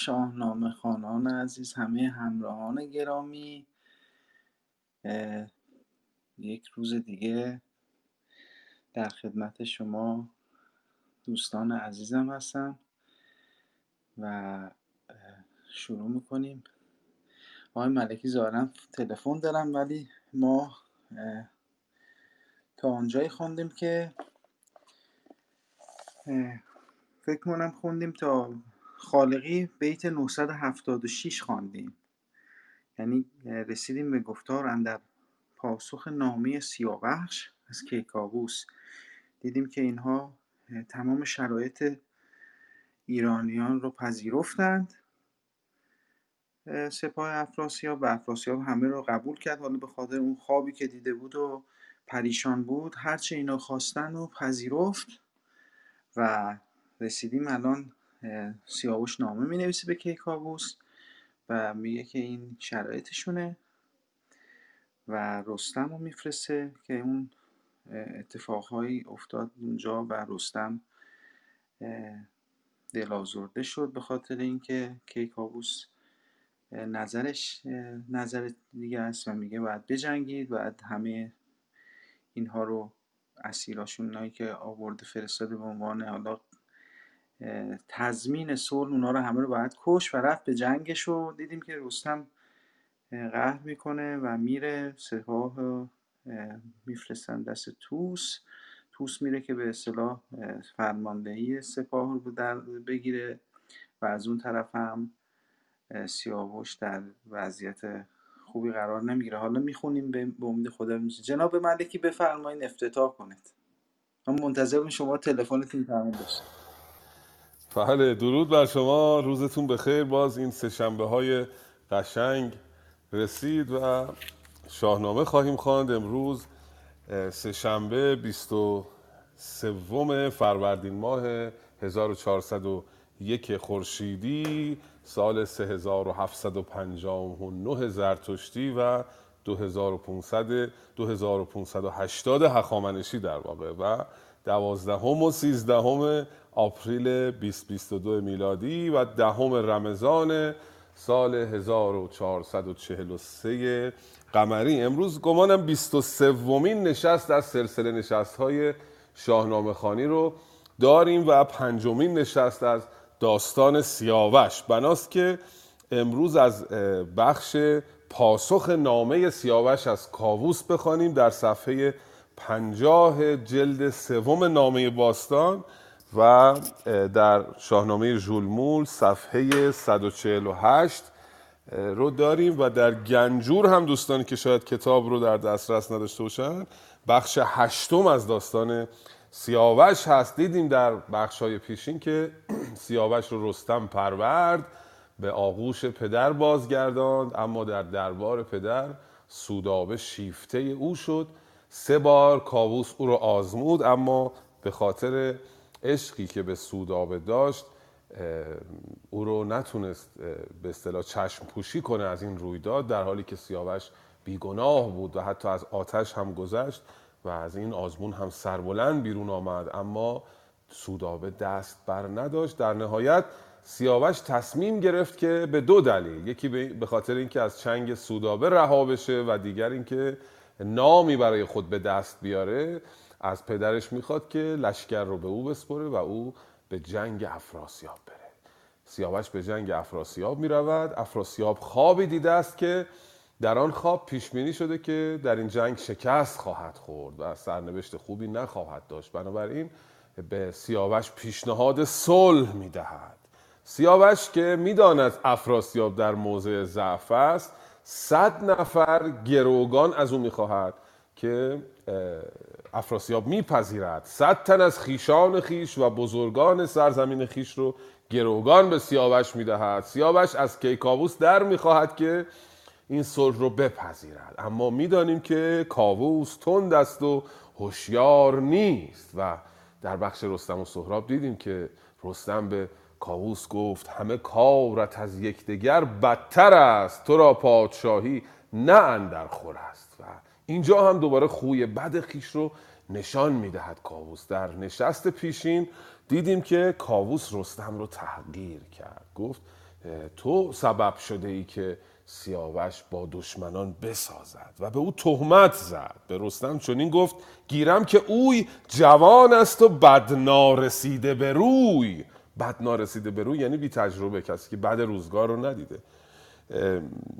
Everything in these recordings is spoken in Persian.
شاهنامه خانان عزیز همه همراهان گرامی. یک روز دیگه در خدمت شما دوستان عزیزم هستم و شروع می‌کنیم. آقای ملکی ظاهرا تلفن دارم ولی ما تا آنجایی خوندیم که فکر کنم خوندیم تا خالقی بیت 976 خواندیم. یعنی رسیدیم به گفتار اندر پاسخ نامه سیاوخش از کیکاووس. دیدیم که اینها تمام شرایط ایرانیان رو پذیرفتند. سپاه افراسیاب و افراسیاب همه رو قبول کرد. حالا به خاطر اون خوابی که دیده بود و پریشان بود هرچه اینا خواستن و پذیرفت و رسیدیم الان سیاوش نامه می نویسه به کیکاووس و میگه که این شرایطشونه و رستم رو میفرسته که اون اتفاقهایی افتاد اونجا و رستم دلازرده شد به خاطر اینکه کیکاووس نظرش نظر دیگه است و میگه باید بجنگید باید همه اینها رو اسیراشون که آورده فرستاده به عنوان حالا تضمین صلح اونا رو همه رو باید کش و رفت به جنگش رو دیدیم که رستم قهر می‌کنه و میره سپاه میفرستن دست توس توس میره که به اصطلاح فرماندهی سپاه رو بگیره و از اون طرف هم سیاوش در وضعیت خوبی قرار نمی‌گیره. حالا می‌خونیم به امید خدا میشه جناب ملکی بفرمایید افتتاح کنید. من منتظر شما تلفنتون تموم بشه. بله درود بر شما. روزتون بخیر. باز این سه های قشنگ رسید و شاهنامه خواهیم خواند. امروز سه شنبه 23 فروردین ماه 1401 خورشیدی سال 3759 زرتشتی و 2500 2580 هخامنشی در واقع و دوازدهم و سیزدهم آپریل 2022 میلادی و دهم رمضان سال 1443 قمری. امروز گمانم 23 ومین نشست از سلسله نشست های شاهنامه خانی رو داریم و پنجمین نشست از داستان سیاوش. بناست که امروز از بخش پاسخ نامه سیاوش از کاووس بخوانیم در صفحه پنجاه جلد سوم نامه باستان. و در شاهنامه ژولمول صفحه 148 رو داریم و در گنجور هم دوستانی که شاید کتاب رو در دسترس نداشته باشن بخش هشتم از داستان سیاوش هست. دیدیم در بخش های پیشین که سیاوش رو رستم پرورد به آغوش پدر بازگرداند اما در دربار پدر سودابه شیفته او شد. سه بار کاووس او رو آزمود اما به خاطر عشقی که به سودابه داشت او رو نتونست به اصطلاح چشم پوشی کنه از این رویداد در حالی که سیاوش بیگناه بود و حتی از آتش هم گذشت و از این آزمون هم سربلند بیرون آمد. اما سودابه دست بر نداشت. در نهایت سیاوش تصمیم گرفت که به دو دلیل یکی به خاطر اینکه از چنگ سودابه رها بشه و دیگر اینکه نامی برای خود به دست بیاره از پدرش می‌خواد که لشکر رو به او بسپره و او به جنگ افراسیاب بره. سیاوش به جنگ افراسیاب می‌رود. افراسیاب خوابی دیده است که در آن خواب پیش بینی شده که در این جنگ شکست خواهد خورد و سرنوشت خوبی نخواهد داشت. بنابراین به سیاوش پیشنهاد صلح می‌دهد. سیاوش که می‌داند افراسیاب در موضع ضعف است صد نفر گروگان از او می‌خواهد که افراسیاب میپذیرد. صد تن از خیشان خیش و بزرگان سرزمین خیش رو گروگان به سیاوش می‌دهد. سیاوش از کیکاووس در می‌خواهد که این صلح رو بپذیرد. اما می‌دانیم که کاووس تند است و هوشیار نیست و در بخش رستم و سهراب دیدیم که رستم به کاووس گفت همه کارت از یکدیگر بدتر است. تو را پادشاهی نه اندر خور است. و اینجا هم دوباره خوی بد خیش رو نشان می‌دهد کاووس. در نشست پیشین دیدیم که کاووس رستم رو تحقیر کرد. گفت تو سبب شده ای که سیاوش با دشمنان بسازد. و به او تهمت زد. به رستم چنین گفت گیرم که اوی جوان است و بد نارسیده به روی. بد نارسیده به روی یعنی بی تجربه کسی که بد روزگار رو ندیده.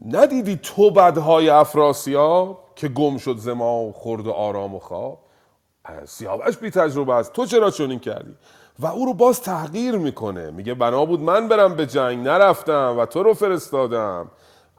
ندیدی تو بدهای افراسیاب که گم شد زما و خورد و آرام و خواب؟ سیاوش بی تجربه است. تو چرا چنین کردی؟ و او رو باز تحقیر می‌کنه. میگه بنا بود من برم به جنگ. نرفتم و تو رو فرستادم.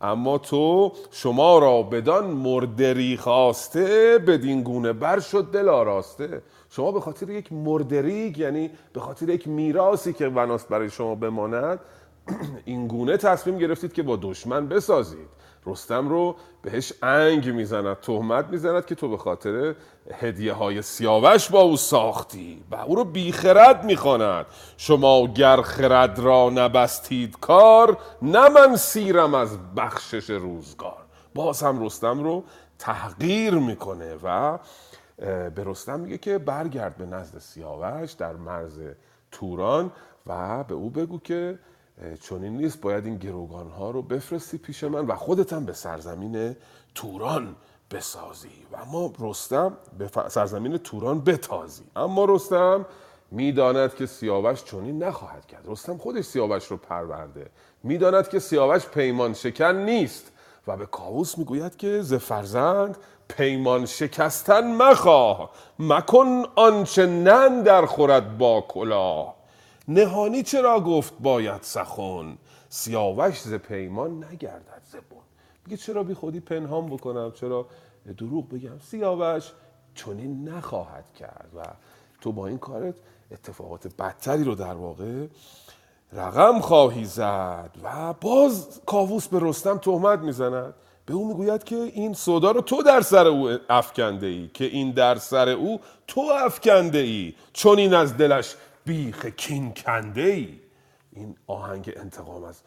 اما تو شما را بدان مردری خواسته بدین گونه بر شد دل آراسته. شما به خاطر یک مردریگ یعنی به خاطر یک میراسی که بناست برای شما بماند این گونه تصمیم گرفتید که با دشمن بسازید. رستم رو بهش انگ می‌زند تهمت می‌زند که تو به خاطر هدیه های سیاوش با او ساختی و او رو بیخرد می‌خواند. شما گر خرد را نبستید کار نه من سیرم از بخشش روزگار. باز هم رستم رو تحقیر می‌کنه و به رستم میگه که برگرد به نزد سیاوش در مرز توران و به او بگو که چنین نیست باید این گروگان ها رو بفرستی پیش من و خودت هم به سرزمین توران بسازی. و اما رستم به سرزمین توران بتازی. اما رستم می‌داند که سیاوش چنین نخواهد کرد. رستم خودش سیاوش رو پرورده. می‌داند که سیاوش پیمان شکن نیست و به کاووس می‌گوید که ز فرزند پیمان شکستن مخواه مکن آنچه نن در خورد با کلاه نهانی چرا گفت باید سخن؟ سیاوش ز پیمان نگردد زبون میگه چرا بی خودی پنهان بکنم؟ چرا دروغ بگم؟ سیاوش چنین نخواهد کرد و تو با این کارت اتفاقات بدتری رو در واقع رقم خواهی زد و باز کاووس به رستم تهمت می‌زند. به او می‌گوید که این سودا رو تو در سر او افکنده ای که این در سر او تو افکنده ای چون این از دلش بیخ کین کنده ای این آهنگ انتقام از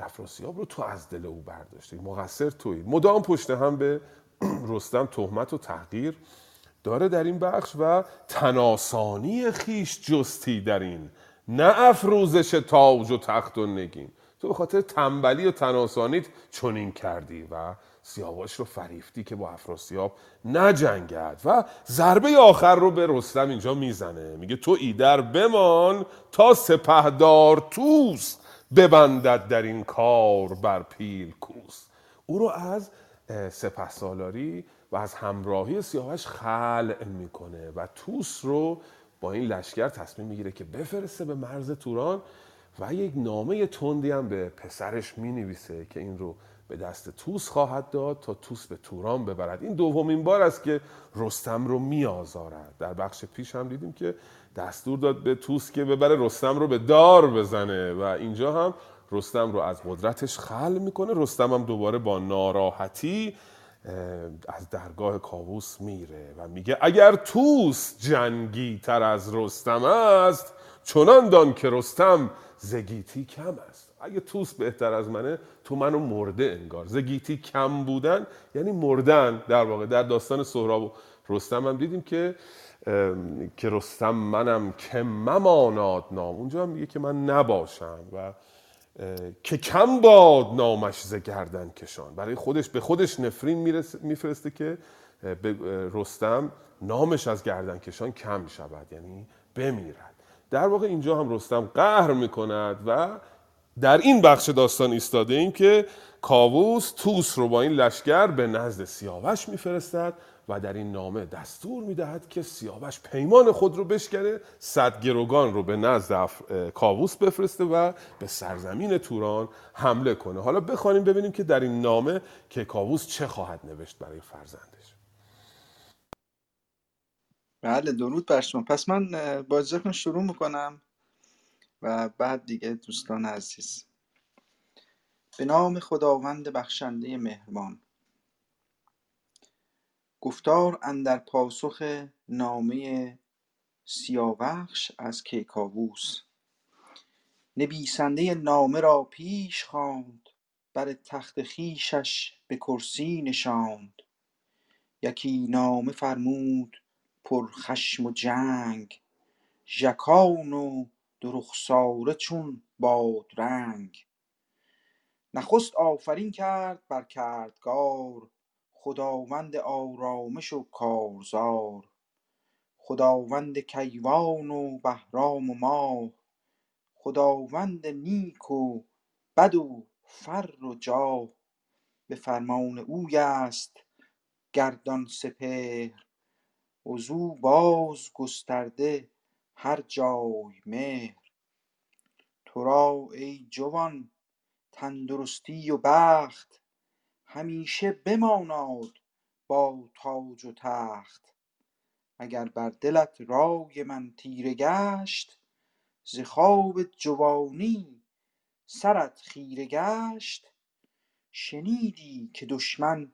افراسیاب رو تو از دل او برداشتی مقصر توی مدام پشت هم به رستم تهمت و تحقیر داره در این بخش و تناسانی خیش جستی در این. نه افروزش تاج و تخت و نگین. تو به خاطر تنبلی و تناسانیت چنین کردی و سیاوش رو فریفتی که با افراسیاب نجنگد و ضربه آخر رو به رستم اینجا می‌زنه. میگه تو ایدر بمان تا سپهدار توس ببندد در این کار بر پیل کوس. او رو از سپه سالاری و از همراهی سیاوش خلع می‌کنه و توس رو با این لشکر تصمیم می‌گیره که بفرسته به مرز توران و یک نامه تندی هم به پسرش می‌نویسه که این رو به دست توس خواهد داد تا توس به توران ببرد. این دومین بار است که رستم رو میآزارد. در بخش پیش هم دیدیم که دستور داد به توس که ببره رستم رو به دار بزنه و اینجا هم رستم رو از قدرتش خل می‌کنه. رستم هم دوباره با ناراحتی از درگاه کاووس میره و میگه اگر توس جنگی تر از رستم است چنان دان که رستم زگیتی کم است. اگه توس بهتر از منه تو منو مرده انگار. زگیتی کم بودن یعنی مردن در واقع. در داستان سهراب و رستم هم دیدیم که که رستم منم که مماناد نام اونجا هم میگه که من نباشم و که کم باد نامش ز گردن کشان. برای خودش به خودش نفرین میفرسته که رستم نامش از گردن کشان کم شود. یعنی بمیرد. در واقع اینجا هم رستم قهر می‌کند و در این بخش داستان ایستاده ایم که کاووس توس رو با این لشکر به نزد سیاوش میفرستد و در این نامه دستور می‌دهد که سیاوش پیمان خود رو بشکنه صد گروگان رو به نزد کاووس بفرسته و به سرزمین توران حمله کنه. حالا بخوانیم ببینیم که در این نامه که کاووس چه خواهد نوشت برای فرزندش بله درود بر شما. پس من با شروع می‌کنم و بعد دیگه دوستان عزیز. به نام خداوند بخشنده مهربان. گفتار اندر پاسخ نامه سیاوخش از کیکاووس. نویسنده نامه را پیش خواند بر تخت خویشش به کرسی نشاند. یکی نامه فرمود پر خشم و جنگ ژکان و دو رخساره چون بادرنگ. نخست آفرین کرد بر کردگار خداوند آرامش و کارزار. خداوند کیوان و بهرام و ماه خداوند نیک و بد و فر و جاه. به فرمان اوی است گردان سپهر وزو باز گسترده هر جای مهر. تو را ای جوان تندرستی و بخت همیشه بماناد با تاج و تخت. اگر بر دلت رای من تیره گشت ز خواب جوانی سرت خیره گشت. شنیدی که دشمن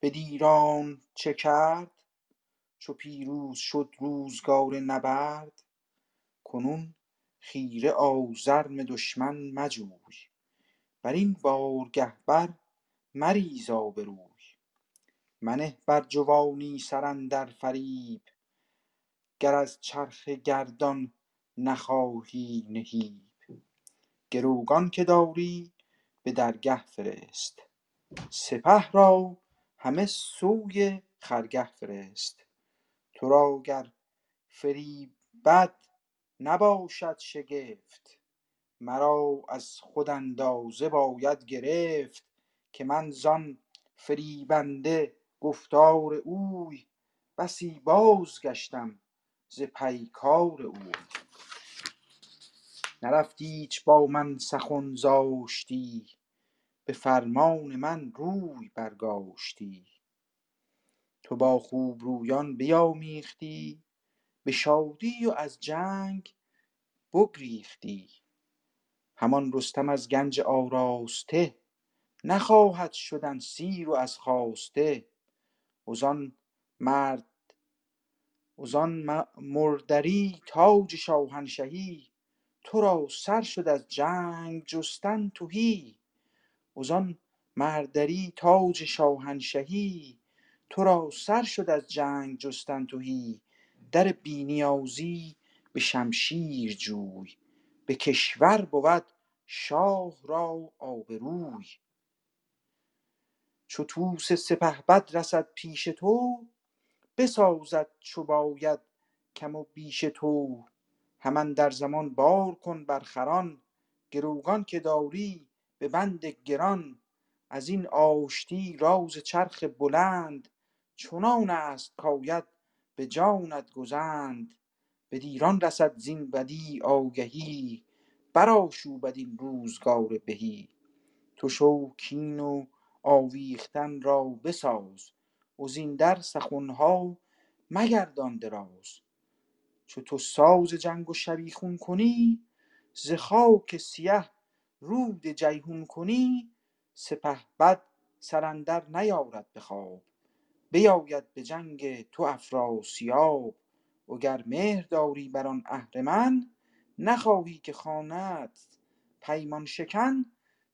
به دیران چه کرد؟ چو پیروز شد روزگار نبرد کنون خیره آزرم دشمن مجوی. بر این بارگه بر مریز آبروی منه بر جوانی سر اندر فریب گر از چرخ گردان نخواهی نهیب. گروگان که داری به درگه فرست سپه را همه سوی خرگه فرست. تو را گر فریب بد نباشد شگفت مرا از خود اندازه باید گرفت که من زان فریبنده گفتار اوی بسی بازگشتم ز پیکار اوی. نرفتی ایچ با من سخن زاشتی به فرمان من روی برگاشتی. تو با خوبرویان بیامیختی به شادی و از جنگ بگریختی. همان رستم از گنج آراسته نخواهد شدن سیر و از خواسته. وزان مرد وزان مردری تاج شاهنشهی تو را سر شد از جنگ جستن تهی. وزان مردری تاج شاهنشهی تو را سر شد از جنگ جستن تهی در بی نیازی به شمشیر جوی به کشور بود شاه را آبروی. چو طوس سپهبد رسد پیش تو بسازد چو باید کم و بیش تو. هم اندر زمان بار کن بر خران گروگان که داری به بند گران. از این آشتی راز چرخ بلند چنان است کاید به جانت گزند. به دیران رسد زین بدی آگهی برآشوب بدین روزگار بهی. تو شو کین و آویختن را بساز در سخنها مگردان دراز. چو تو ساز جنگ و شبیخون کنی ز خاک سیه رود جیحون کنی سپهبد سر اندر نیارد به خواب. بیاید به جنگ تو افراسیاب وگر مهر داری بر آن اهرمن نخواهی که خواندت پیمان شکن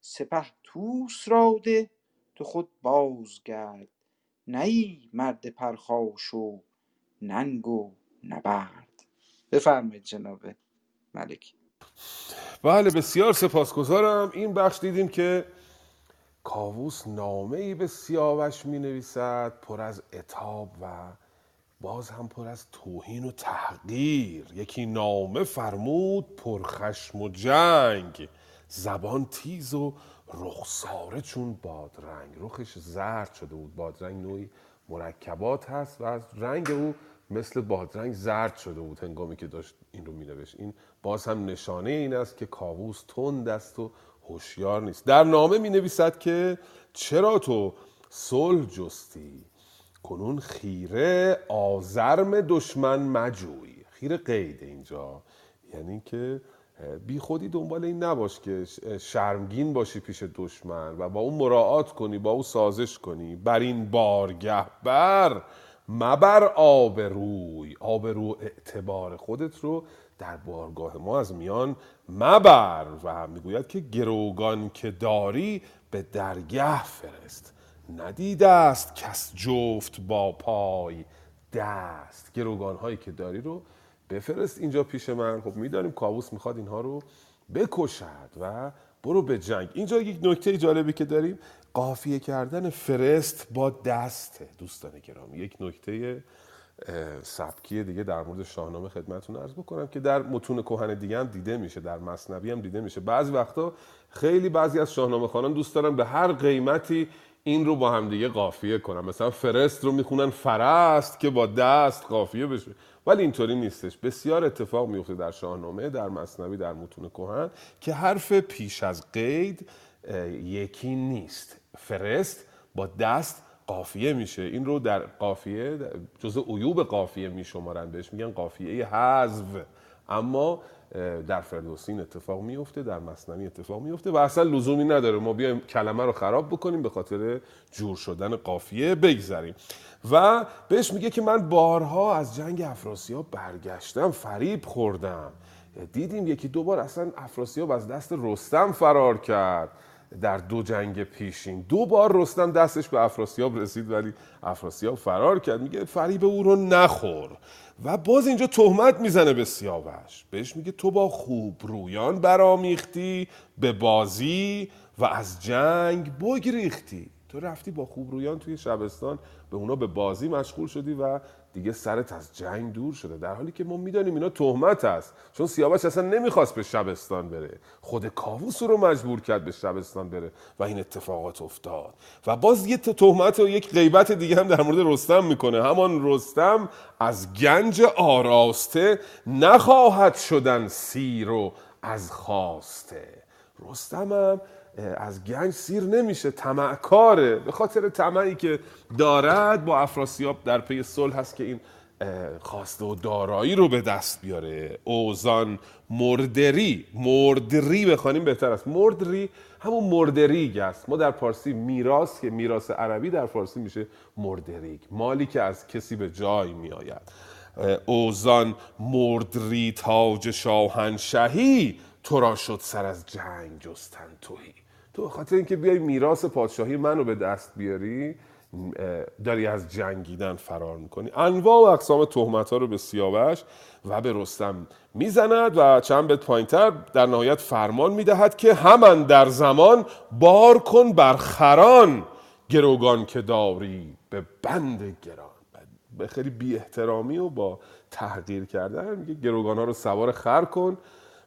سپه طوس را ده تو خود بازگرد. نه ای مرد پرخاش و ننگ و نبرد. بفرمایید جناب ملکی. بله بسیار سپاسگزارم. این بخش دیدیم که کاووس نامه ای به سیاوش می نویسد پر از اتاب و باز هم پر از توهین و تحقیر. یکی نامه فرمود پرخشم و جنگ. زبان تیز و رخساره چون بادرنگ. رخش زرد شده بود. بادرنگ نوعی مرکبات هست و از رنگ او مثل بادرنگ زرد شده بود. هنگامی که داشت این رو مینوشت. این باز هم نشانه این است که کاووس تند است و هوشیار نیست. در نامه می نویسد که چرا تو صلح جستی؟ کنون خیره آزرم دشمن مجوی. خیره قید اینجا. یعنی که بی خودی دنبال این نباش که شرمگین باشی پیش دشمن و با اون مراعات کنی با او سازش کنی. بر این بارگه بر مبر آبروی. آبرو اعتبار خودت رو در بارگاه ما از میان مبر و می‌گوید که گروگان که داری به درگه فرست. ندیده است کس جفت با پای دست. گروگان هایی که داری رو بفرست اینجا پیش من. خب می‌دانیم کاووس می‌خواد اینها رو بکشد و برو به جنگ. اینجا یک نکته جالبی که داریم قافیه کردن فرست با دسته دوستان گرامی یک نکته سبکی دیگه در مورد شاهنامه خدمتتون عرض بکنم که در متون کهن دیگه هم دیده میشه در مصنوی هم دیده میشه. بعضی وقتا خیلی بعضی از شاهنامه خانان دوست دارن به هر قیمتی این رو با هم دیگه قافیه کنن. مثلا فرست رو می‌خونن فرست که با دست قافیه بشه. ولی اینطوری نیستش. بسیار اتفاق میفته در شاهنامه در مصنوی در متون کهن که حرف پیش از قید یکی نیست. فرست با دست قافیه میشه. این رو در قافیه جزء عیوب قافیه میشمارن بهش میگن قافیه حذف. اما در فردوسی اتفاق میفته در مصنوی اتفاق میفته و اصلا لزومی نداره. ما بیایم کلمه رو خراب بکنیم به خاطر جور شدن قافیه بگذریم. و بهش میگه که من بارها از جنگ افراسیاب برگشتم فریب خوردم. دیدیم یکی دو بار اصلا افراسیاب از دست رستم فرار کرد. در دو جنگ پیشین. دو بار رستم دستش به افراسیاب رسید ولی افراسیاب فرار کرد. میگه فریب او رو نخور. و باز اینجا تهمت می‌زنه به سیاوش. بهش میگه تو با خوب رویان برامیختی به بازی و از جنگ بگریختی. تو رفتی با خوب رویان توی شبستان به اونا به بازی مشغول شدی و دیگه سرت از جنگ دور شده در حالی که ما می‌دانیم اینا تهمت است چون سیاوش اصلا نمی‌خواست به شبستان بره. خود کاووس رو مجبور کرد به شبستان بره و این اتفاقات افتاد. و باز یه تهمت و یک غیبت دیگه هم در مورد رستم می‌کنه. همان رستم از گنج آراسته نخواهد شدن سیر و از خواسته. رستم هم از گنج سیر نمیشه. طمعکاره به خاطر طمعی که دارد با افراسیاب در پی صلح هست که این خواسته و دارایی رو به دست بیاره. اوزان مردری. مردری بخوانیم بهتر است. مردری همون مردریگ است. ما در پارسی میراث که میراث عربی در فارسی میشه مردریگ. مالی که از کسی به جای میآید. اوزان مردری تاج شاهنشهی تو را شد سر از جنگ جستن توهی. تو خاطر اینکه بیای میراث پادشاهی منو به دست بیاری داری از جنگیدن فرار می‌کنی. انواع و اقسام تهمت ها رو به سیاوش و به رستم می‌زند و چند بیت پایینتر در نهایت فرمان می‌دهد که همان در زمان بار کن بر خران گروگان که داری به بند گران. به خیلی بی احترامی و با تحقیر کردن میگه گروگان ها رو سوار خر کن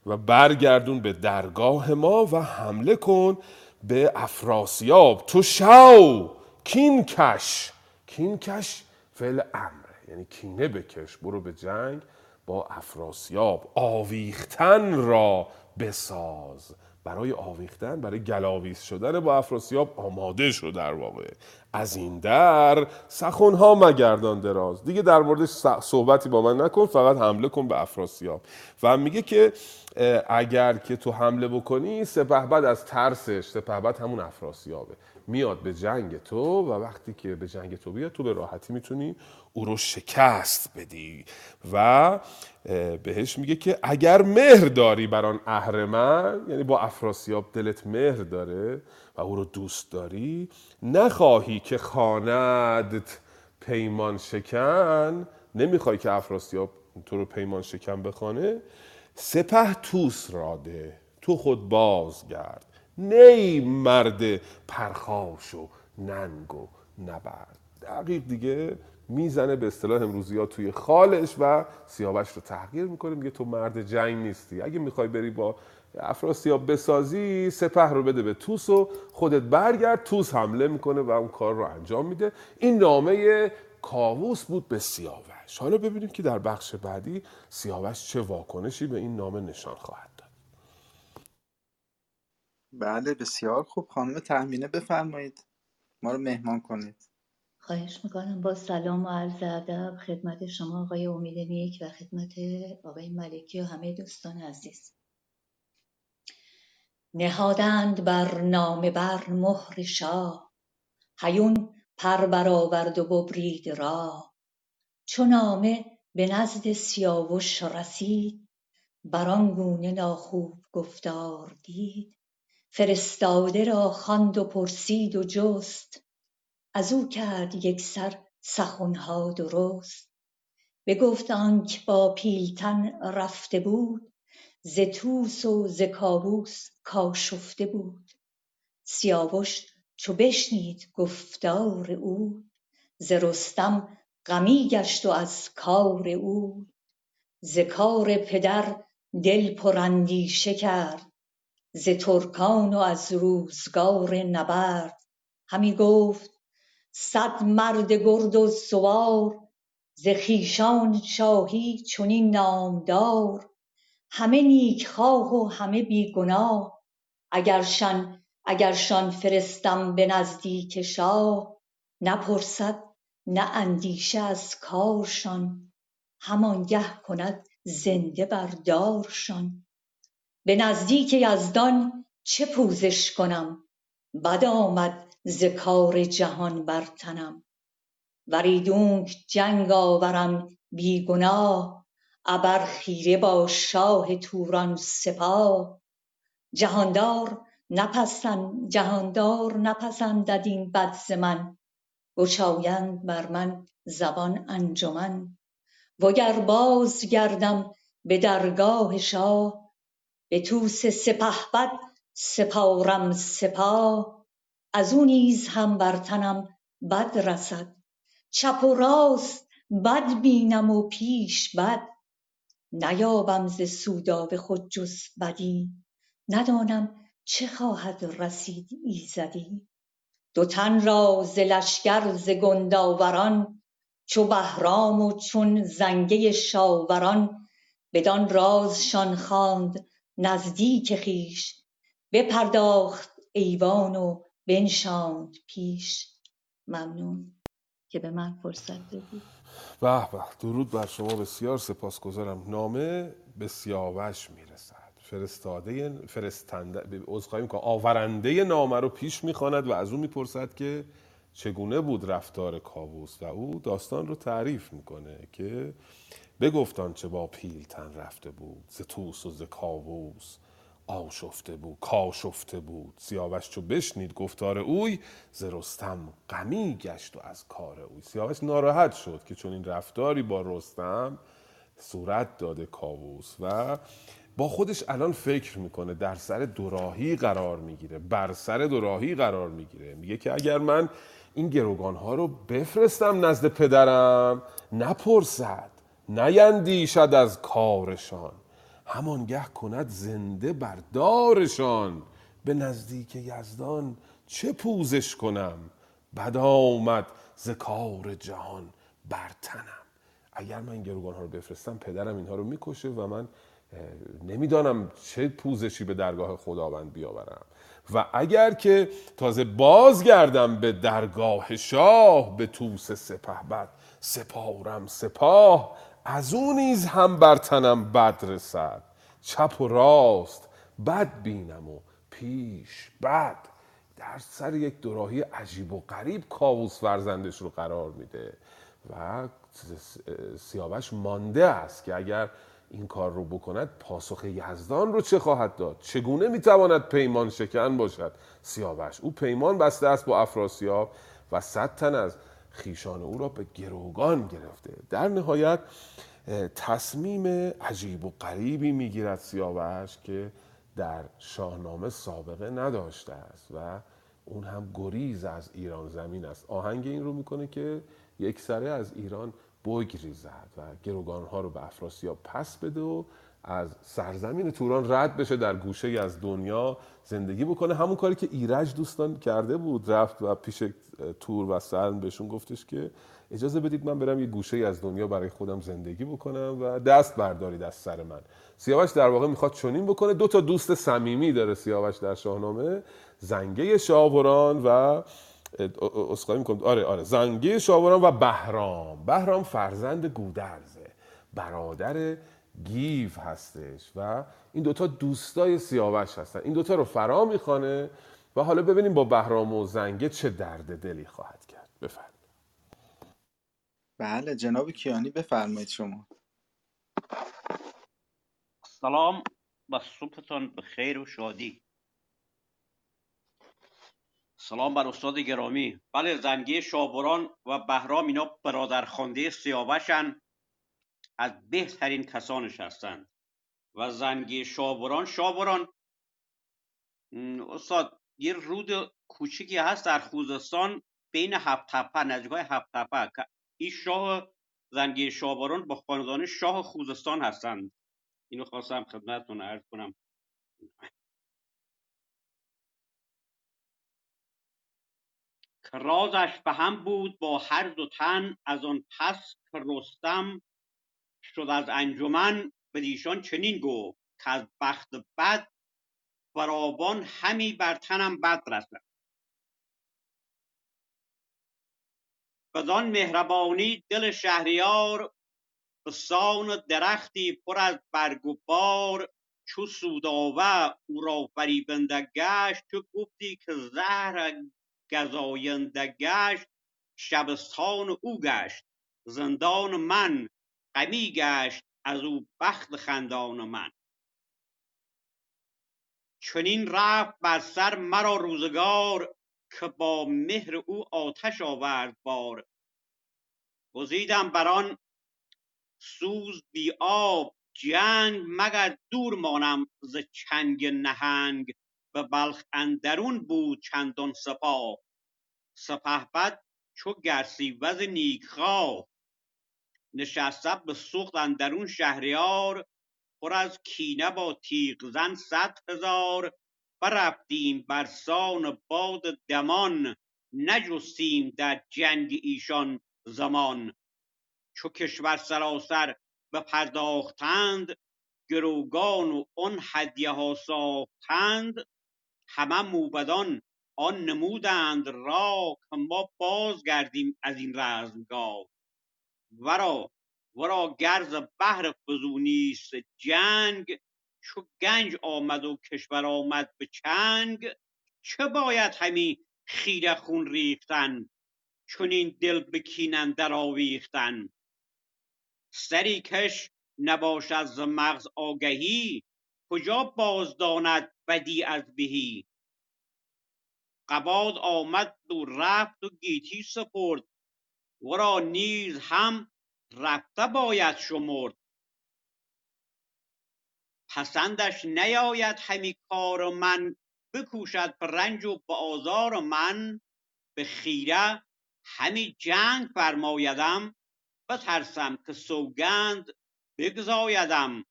و برگردون به درگاه ما و حمله کن به افراسیاب تو شو کین کش. کین کش فعل امره یعنی کینه بکش برو به جنگ با افراسیاب آویختن را بساز. برای آویختن برای گلاویز شدن با افراسیاب آماده شد در واقع. از این در سخنها مگردان دراز. دیگه در مورد صحبتی با من نکن فقط حمله کن به افراسیاب. و میگه که اگر که تو حمله بکنی سپهبد از ترسش سپهبد همون افراسیابه. میاد به جنگ تو و وقتی که به جنگ تو بیاد تو به راحتی می‌تونی او رو شکست بدی. و بهش میگه که اگر مهر داری بر آن اهرمن یعنی با افراسیاب دلت مهر داره و او رو دوست داری نخواهی که خاند پیمان شکن. نمی‌خوای که افراسیاب تو رو پیمان شکن بخوانه. سپه توس راده تو خود بازگرد. نی مرد پرخاش و ننگ و نبرد. دقیق دیگه می‌زنه به اصطلاح امروزی ها توی خالش و سیاوش رو تحقیر می‌کنه میگه تو مرد جنگ نیستی. اگه می‌خوای بری با افراسیاب بسازی سپه رو بده به توس و خودت برگرد. توس حمله می‌کنه و اون کار رو انجام میده. این نامه کاووس بود به سیاوش. حالا ببینیم که در بخش بعدی سیاوش چه واکنشی به این نامه نشان خواهد داد. بله بسیار خوب. خانم تحمینه بفرمایید. ما رو مهمان کنید. خواهش می‌کنم. با سلام و عرض ادب خدمت شما آقای امید نیک و خدمت آقای ملکی و همه دوستان عزیز. نهادند بر نامه بر مهر شاه هیون پر برآورد و ببرید راه. چو نامه به نزد سیاوش رسید بر آن گونه ناخوب گفتار دید. فرستاده را خواند و پرسید و جست از او کرد یکسر سخنها درست. بگفت آنک با پیلتن رفته بود ز طوس و ز کاووس کاشفته بود. سیاوش چو بشنید گفتار او ز رستم غمی گشت و از کار او ز کار پدر دل پراندیشه کرد ز ترکان و از روزگار نبرد. همی گفت صد مرد گرد و سوار ز خویشان شاهی چنین نامدار. همه نیک خواه و همه بی گناه اگرشان فرستم به نزدیک شاه نپرسد نه اندیشه از کارشان همانگه کند زنده بر دارشان. به نزدیک یزدان چه پوزش کنم؟ بد آمد ز کار جهان بر تنم. ور ایدونک جنگ آورم بی گناه ابر خیره با شاه توران سپاه. جهاندار نپسندد این بد ز من. گشایند بر من زبان انجمن. وگر باز گردم به درگاه شاه به طوس سپهبد سپارم سپاه. ازو نیز هم بر تنم بد رسد. چپ و راست بد بینم و پیش بد. نیابم ز سودابه خود جز بدی. ندانم چه خواهد رسید ایزدی. دو تن را ز لشکر ز گندآوران چو بهرام و چون زنگه شاوران. بدان رازشان خواند نزدیک خویش بپرداخت ایوان و بنشاند پیش. ممنون که به من فرصت دادید. به به درود بر شما بسیار سپاسگزارم. نامه به سیاوش می‌رسد. فرستاده فرستنده عذرخواهی می‌کنم آورنده نامه رو پیش می‌خواند و از او می‌پرسد که چگونه بود رفتار کاووس و او داستان رو تعریف می‌کنه که بگفت چه با پیلتن رفته بود ز توس و ز کاووس آشفته بود کاشفته بود. سیاوش چو بشنید گفتار اوی ز رستم غمی گشت و از کار اوی. سیاوش ناراحت شد که چون این رفتاری با رستم صورت داده کاووس و با خودش الان فکر می‌کنه در سر دوراهی قرار می‌گیره بر سر دوراهی قرار می‌گیره. میگه که اگر من این گروگان ها رو بفرستم نزد پدرم نپرسد نیندیشد از کارشان. همانگه کند زنده بردارشان به نزدیک یزدان چه پوزش کنم؟ بد آمد ز کار جهان برتنم اگر من گروگان ها رو بفرستم پدرم اینها رو می‌کشه و من نمی‌دانم چه پوزشی به درگاه خداوند بیاورم. و اگر که تازه بازگردم به درگاه شاه به توس سپهبد سپارم سپاه از او نیز هم بر تنم بد رسد. چپ و راست بد بینم و پیش بد. در سر یک دوراهی عجیب و غریب کاووس فرزندش رو قرار میده. و سیاوش مانده است که اگر این کار رو بکند پاسخ یزدان رو چه خواهد داد؟ چگونه می‌تواند پیمان شکن باشد؟ سیاوش. او پیمان بسته است با افراسیاب و صد تن از خیشان او را به گروگان گرفته. در نهایت تصمیم عجیب و غریبی می‌گیرد سیاوش که در شاهنامه سابقه نداشته است و اون هم گریز از ایران زمین است. آهنگ این رو می‌کنه که یک سره از ایران بگریزد و گروگان ها رو به افراسیاب پس بده و از سرزمین توران رد بشه در گوشه از دنیا زندگی بکنه. همون کاری که ایرج دوستان کرده بود رفت و پیش تور و سلم بهشون گفتش که اجازه بدید من برم یه گوشه از دنیا برای خودم زندگی بکنم و دست بردارید از سر من. سیاوش در واقع می‌خواد چنین بکنه. دو تا دوست صمیمی داره سیاوش در شاهنامه زنگه شاوران و اسخای می‌کنم. آره آره. زنگه شاوران و بهرام. بهرام فرزند گودرزه. برادر گیو هستش و این دوتا دوستای سیاوش هستن. این دوتا رو فرا می‌خوانه و حالا ببینیم با بهرام و زنگه چه درد دلی خواهد کرد. بفرمایید. بله جناب کیانی بفرمایید شما. سلام و صبحتان به خیر و شادی. سلام بر استاد گرامی. بله زنگی شابران و بهرام اینا برادرخوانده سیاوشن. از بهترین کسانش هستند. و زنگی شابران شابران استاد یه رود کوچیکی هست در خوزستان بین هفت تپه نزدیکای هفت تپه که این شاه زنگی شاباران با خاندان شاه خوزستان هستند. اینو خواستم خدمتتون عرض کنم. که رازش به هم بود با هر دو تن از آن پس که رستم شد از انجمن به دیشان چنین گفت که از بخت بد فراوان همی بر تنم بد رسد. بدان مهربانی دل شهریار به سان درختی پر از برگ و بار چو سودابه او را فریبنده گشت تو گفتی که زهر گزاینده گشت شبستان او گشت زندان من غمی گشت از او بخت خندان من. چنین رفت بر سر مرا روزگار که با مهر او آتش آورد بار. گزیدم بر آن سوز بی آب جنگ مگر دور مانم ز چنگ نهنگ؟ به بلخ اندرون بود چندان سپاه. سپهبد چو گرسیوز نیکخواه نشسته به سوخت اندرون شهریار. پر از کینه با تیغ زن صد هزار. برفتیم بر سان باد دمان. نجستیم در جنگ ایشان زمان. چو کشور سراسر بپرداختند گروگان و آن هدیه ها ساختند. همه موبدان آن نمودند را که ما باز گردیم از این رزمگاه. ورا ورا گرز بهر فزونیست جنگ چو گنج آمد و کشور آمد به چنگ چه باید همی خیره خون ریختن چنین دل به کین اندر آویختن؟ سری کش نباشد ز مغز آگهی کجا بازداند بدی از بهی. قباد آمد و رفت و گیتی سپرد. ورا نیز هم رفته باید شمرد. پسندش نیاید همی کار من بکوشد به رنج و به آزار من. به خیره همی جنگ فرمایدم بترسم که سوگند بگزایدم.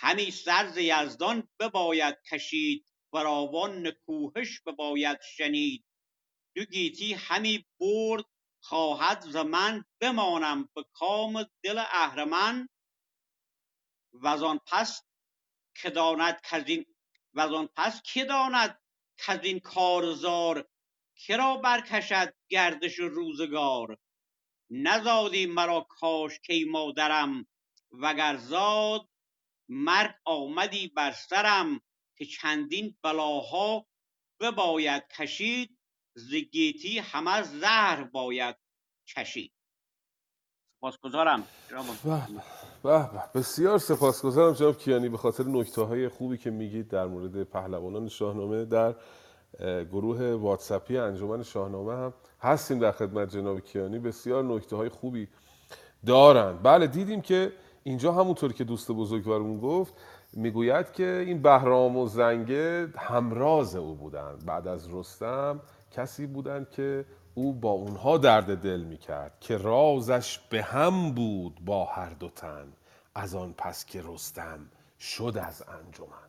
همی سر ز یزدان بباید کشید فراوان نکوهش بباید شنید. دو گیتی همی برد خواهد ز من بمانم به کام دل اهرمن. وزان پس که داند کزین وزان پس که داند کزین کارزار؟ کرا برکشد گردش روزگار؟ نزادی مرا کاشکی مادرم وگر زاد مرگ آمدی بر سرم که چندین بلاها بباید کشید ز گیتی همه زهر باید چشید سپاسگزارم به. بسیار سپاسگزارم جناب کیانی. به خاطر نکته های خوبی که میگید در مورد پهلوانان شاهنامه در گروه واتسپی انجمن شاهنامه هم هستیم در خدمت جناب کیانی. بسیار نکته های خوبی دارن. بله دیدیم که اینجا همونطور که دوست بزرگوارمون گفت می‌گوید که این بهرام و زنگه همراز او بودند بعد از رستم کسی بودند که او با اونها درد دل می‌کرد که رازش به هم بود با هر دو تن. از آن پس که رستم شد از انجمن.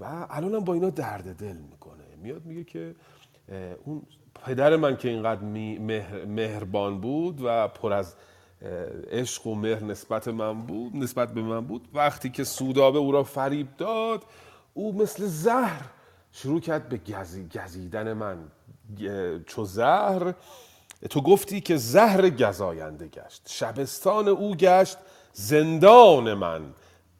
و الانم با اینا درد دل می‌کنه. میاد میگه که اون پدر من که اینقدر مهربان بود و پر از عشق و مهر نسبت من بود نسبت به من بود. وقتی که سودابه او را فریب داد او مثل زهر شروع کرد به گزی گزیدن من. چو زهر تو گفتی که زهر گزاینده گشت. شبستان او گشت زندان من.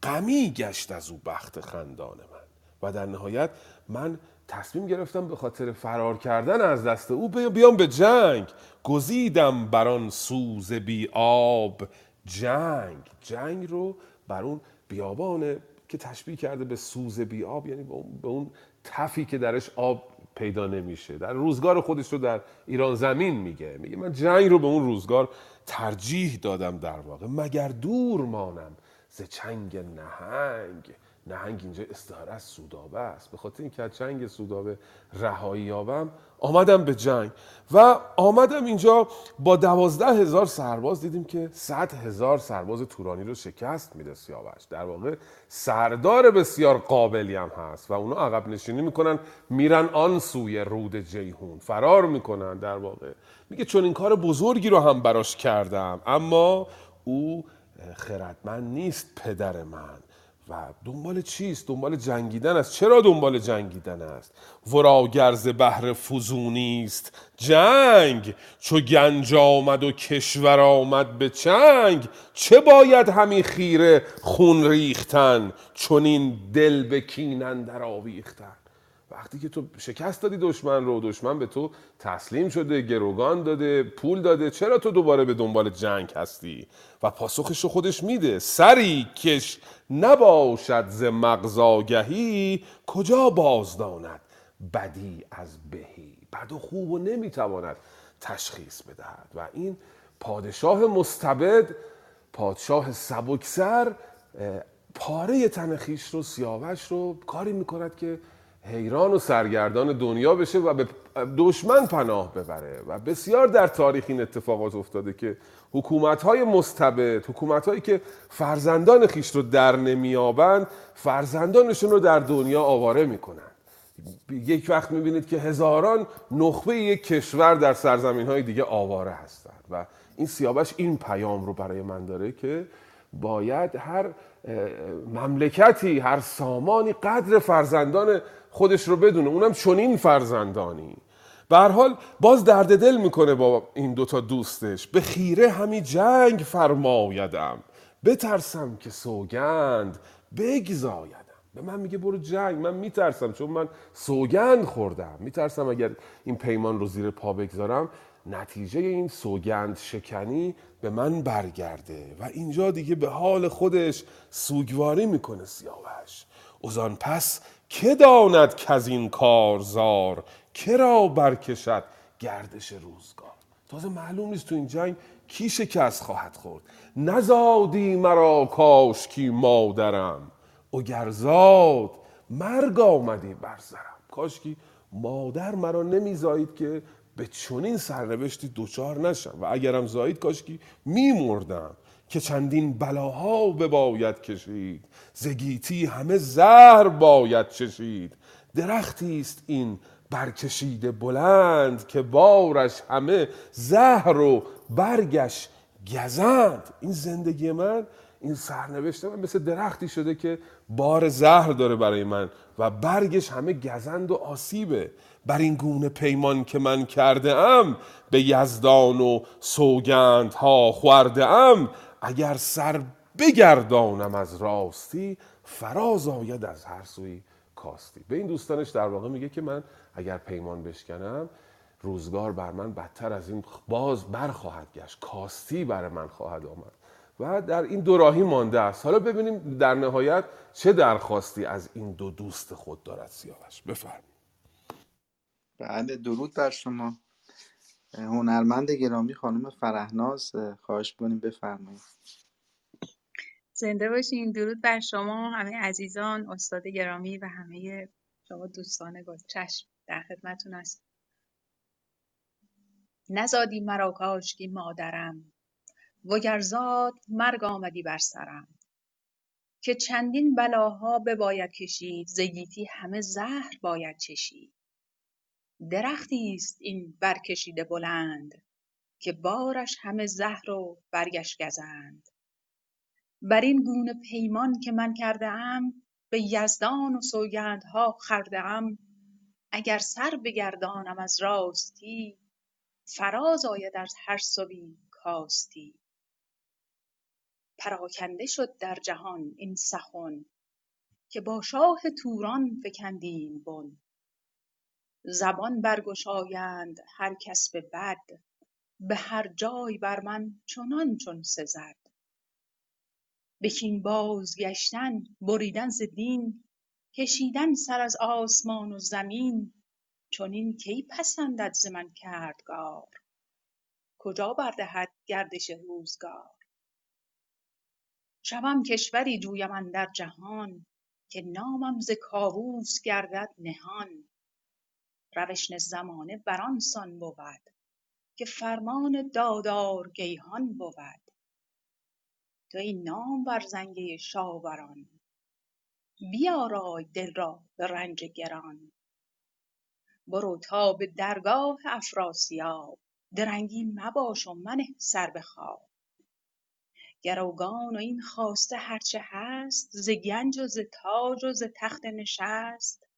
غمی گشت از او بخت خندان من. و در نهایت من تصمیم گرفتم به خاطر فرار کردن از دست او بی- بیام به جنگ. گزیدم بر آن سوز بی آب. جنگ جنگ رو بر اون بیابان که تشبیه کرده به سوز بی آب یعنی به اون, تفی که درش آب پیدا نمیشه. در روزگار خودش رو در ایران زمین میگه. میگه من جنگ رو به اون روزگار ترجیح دادم در واقع مگر دور مانم ز چنگ نهنگ. نهنگ اینجا استعاره از سودابه است. به خاطر اینکه از جنگ سودابه رهایی یابم آمدم به جنگ. و آمدم اینجا با دوازده هزار سرباز. دیدیم که صد هزار سرباز تورانی رو شکست میده سیاوش. در واقع سردار بسیار قابلی هم هست و اونا عقب نشینی می‌کنن میرن آن سوی رود جیهون فرار می‌کنن در واقع. میگه چون این کار بزرگی رو هم براش کردم اما او خردمند نیست پدر من. و دنبال چیست؟ دنبال جنگیدن است چرا دنبال جنگیدن است؟ ورا گرز بحر فزونی است جنگ چو گنج آمد و کشور آمد به چنگ چه باید همی خیره خون ریختن چون این دل به کینن در آویختن وقتی که تو شکست دادی دشمن رو دشمن به تو تسلیم شده گروگان داده پول داده چرا تو دوباره به دنبال جنگ هستی؟ و پاسخش رو خودش میده. سری کش نباشد ز مغزاگهی کجا بازداند بدی از بهی؟ بد و خوب و نمی‌تواند تشخیص بدهد. و این پادشاه مستبد پادشاه سبکسر پاره تن خیش رو سیاوش رو کاری می‌کند که حیران و سرگردان دنیا بشه و به دشمن پناه ببره. و بسیار در تاریخ این اتفاقات افتاده که حکومت های مستبد حکومت هایی که فرزندان خیش رو در نمیابند فرزندانشون رو در دنیا آواره می‌کنن یک وقت می‌بینید که هزاران نخبه یک کشور در سرزمین های دیگه آواره هستند. و این سیاوش این پیام رو برای من داره که باید هر مملکتی هر سامانی قدر فرزندان خودش رو بدونه. اونم چنین فرزندانی. به حال باز درد دل می‌کنه با این دوتا دوستش. به خیره همی جنگ فرمایدم. بترسم که سوگند بگزایدم. به من میگه برو جنگ. من میترسم چون من سوگند خوردم. میترسم اگر این پیمان رو زیر پا بگذارم. نتیجه این سوگند شکنی به من برگرده. و اینجا دیگه به حال خودش سوگواری می‌کنه سیاوش. اوزان پس که داند که از این کارزار؟ کرا برکشد گردش روزگار؟ تازه معلوم نیست تو این جنگ کی شکست خواهد خورد. نزادی مرا کاشکی مادرم. اگرزاد مرگ آمدی بر سرم کاشکی مادر مرا نمیزایید که به چنین سرنوشتی دوچار نشم. و اگرم زایید کاشکی میمردم. که چندین بلاها بباید کشید. زگیتی همه زهر باید چشید. درختی است این برکشیده بلند که بارش همه زهر و برگش گزند. این زندگی من این سرنوشت من مثل درختی شده که بار زهر داره برای من و برگش همه گزند و آسیبه. بر این گونه پیمان که من کرده ام به یزدان و سوگند ها خورده ام اگر سر بگردانم از راستی فراز آید از هر سوی کاستی. به این دوستانش در واقع میگه که من اگر پیمان بشکنم روزگار بر من بدتر از این باز برخواهد گشت. کاستی بر من خواهد آمد. و در این دوراهی مانده است. حالا ببینیم در نهایت چه درخواستی از این دو دوست خود دارد سیاوش. بفرمایید. بله درود بر شما. هنرمند گرامی خانم فرهناز خواهش کنیم بفرمایید. زنده باشین. درود بر شما همه عزیزان استاد گرامی و همه شما دوستان گل چشم در خدمتون است نزادی مرا کاشکی مادرم وگرزاد مرگ آمدی بر سرم. که چندین بلاها بباید کشید زگیتی همه زهر باید چشید. درختی است این برکشیده بلند که بارش همه زهر و برگش گزند. بر این گونه پیمان که من کرده ام به یزدان و سوگندها خورده ام اگر سر بگردانم از راستی فراز آید از هر سوی کاستی. پراکنده شد در جهان این سخن که با شاه توران فکندیم بن. زبان برگشایند هر کس به بد به هر جای بر من چنان چون سزد. به کین بازگشتن بریدن ز دین کشیدن سر از آسمان و زمین چنین کی پسندد ز من کردگار؟ کجا بردهد گردش روزگار؟ شوم کشوری جویم اندر جهان که نامم ز کاووس گردد نهان. روشن زمانه بر سان بود که فرمان دادار گیهان بود. تو این نامور زنگه شاوران بیارای دل را به رنج گران. برو تا به درگاه افراسیاب درنگی مباش و منه سر به گروگان و این خواسته هرچه هست ز گنج و ز تاج و ز تخت نشست.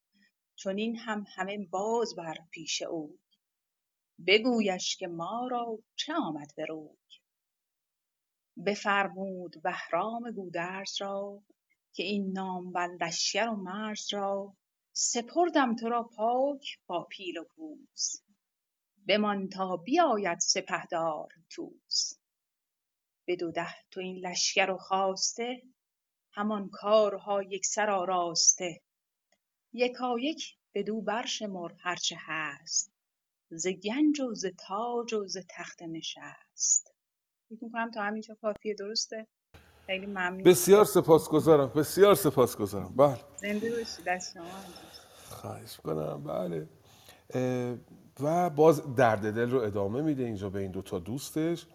چنین هم همه باز بر پیش اوی بگویش که ما را چه آمد به روی. بفرمود بهرام گودرز را که این نامور لشکر و مرز را سپردم تو را پاک با پیل و کوس. بمان تا بیاید سپهدار طوس بدو ده تو این لشکر و خواسته همان کارها یکسر آراسته. یکایک بدو برشمر هرچه هست. ز گنج و ز تاج و ز تخت نشست. فکر می‌کنم تا همینجا کافیه. درسته؟ خیلی ممنون. بسیار سپاسگزارم. بسیار سپاسگزارم. بله. زنده باشی دست شما. خواهش کنم بله. و باز درد دل رو ادامه میده اینجا به این دوتا دوستش.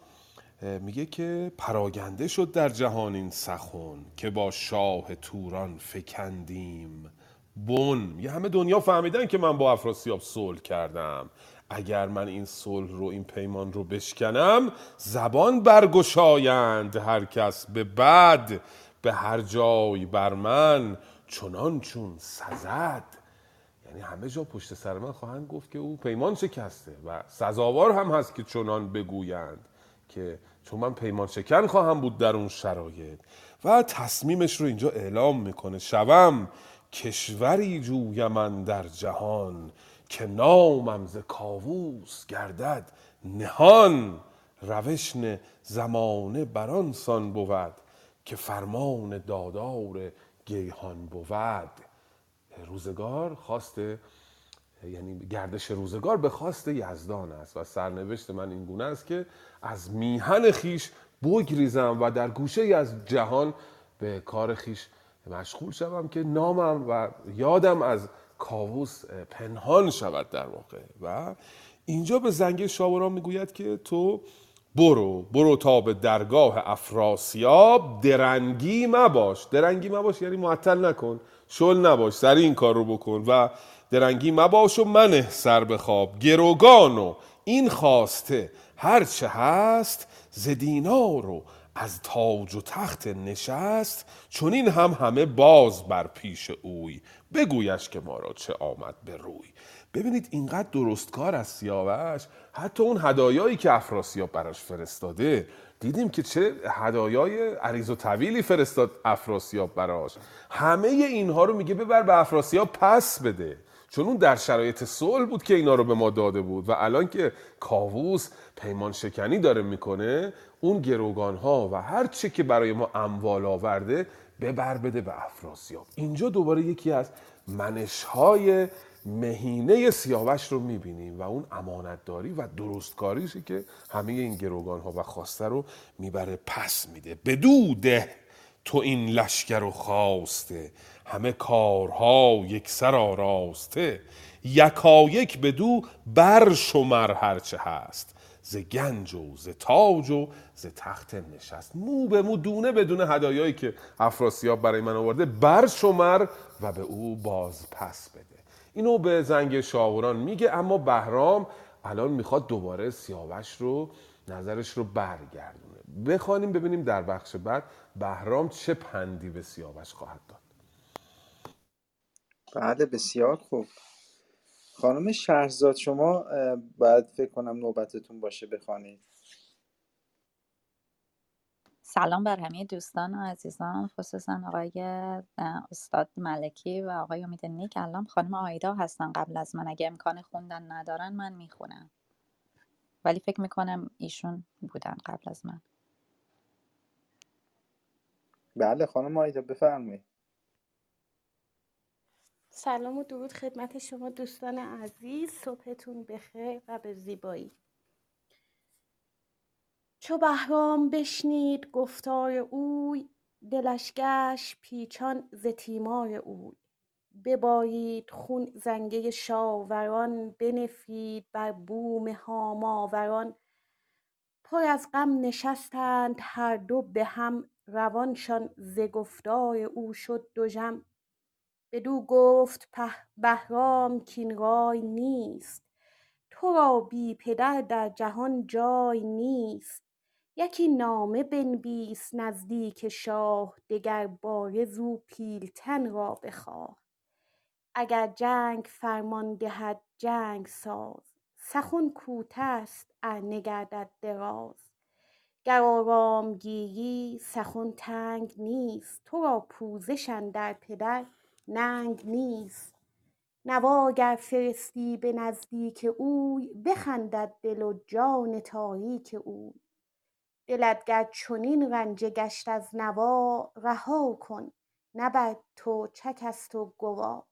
میگه که پراگنده شد در جهان این سخن که با شاه توران فکندیم. بن. یه همه دنیا فهمیدن که من با افراسیاب صلح کردم. اگر من این صلح رو این پیمان رو بشکنم زبان برگشایند هر کس به بد به هر جای بر من چنان چون سزد. یعنی همه جا پشت سر من خواهند گفت که او پیمان شکسته و سزاوار هم هست که چنان بگویند که چون من پیمان شکن خواهم بود در اون شرایط. و تصمیمش رو اینجا اعلام می‌کنه. شوم کشوری جویم من در جهان که نامم ز کاووس گردد نهان. روشن زمانه بران سان بود که فرمان دادار گیهان بود. روزگار خواست یعنی گردش روزگار به خواست یزدان است و سرنوشت من این گونه است که از میهن خیش بگریزم و در گوشه از جهان به کار خیش مشغول شوم که نامم و یادم از کاووس پنهان شود در واقع. و اینجا به زنگ شاوران می‌گوید که تو برو برو تا به درگاه افراسیاب درنگی مباش. درنگی مباش یعنی معطل نکن شل نباش سری این کار رو بکن و درنگی مباش و منه سر به خواب. گروگان و این خواسته هرچه هست ز دینار و از تاج و تخت نشست چون این هم همه باز بر پیش اوی. بگویش که ما را چه آمد به روی. ببینید اینقدر درستکار از سیاوش. حتی اون هدایایی که افراسیاب براش فرستاده دیدیم که چه هدایای عریض و طویلی فرستاد افراسیاب براش. همه اینها رو میگه ببر به افراسیاب پس بده. چون اون در شرایط صلح بود که اینا رو به ما داده بود. و الان که کاووس پیمان شکنی داره می‌کنه اون گروگان ها و هر چه که برای ما اموال آورده ببر بده به افراسیاب اینجا دوباره یکی از منش های مهینه سیاوش رو می‌بینیم و اون امانتداری و درستکاریشه که همه این گروگان ها و خواسته رو می‌بره پس میده. بدو ده تو این لشکر و خواسته. همه کارها یک سر آراسته. یکایک بدو بر شمر هرچه هست. ز گنج و ز تاج و ز تخت نشست. مو به مو دونه بدون هدایایی که افراسیاب برای من آورده بر شمر و به او باز پس بده. اینو به زنگ شاوران میگه اما بهرام الان می‌خواد دوباره سیاوش رو نظرش رو برگردونه. بخوانیم ببینیم در بخش بعد بهرام چه پندی به سیاوش خواهد داد. بله بسیار خوب. خانم شهرزاد شما باید فکر کنم نوبتتون باشه بخوانید سلام بر همه دوستان و عزیزان خصوصا آقای استاد ملکی و آقای امید نیک. الان خانم آیدا هستن قبل از من. اگه امکان خوندن ندارن من می‌خونم. ولی فکر می‌کنم ایشون بودن قبل از من. بله خانم آیدا بفرمایید. سلام و درود خدمت شما دوستان عزیز. صبحتون بخیر و به زیبایی. چو بهرام بشنید گفتار اوی دلش گشت پیچان ز تیمار اوی. ببارید خون زنگه شاوران بنفید بر بوم هاماوران پر از غم نشستند هر دو به هم روانشان ز گفتار او شد دژم. بدو گفت بهرام کاین رای نیست تو را بی پدر در جهان جای نیست یکی نامه بنویس نزدیک شاه دگرباره زو پیلتن را بخواه اگر جنگ فرمان دهد جنگ ساز سخن کوته ست ار نگردد دراز گر آرام گیری سخن تنگ نیست تو را پوزش اندر پدر ننگ نیست. نوا گر فرستی به نزدیک اوی بخندد دل و جان تاریک اوی. دلت گر چنین رنجه گشت از نوا رها کن نه بر تو چک است و گوا.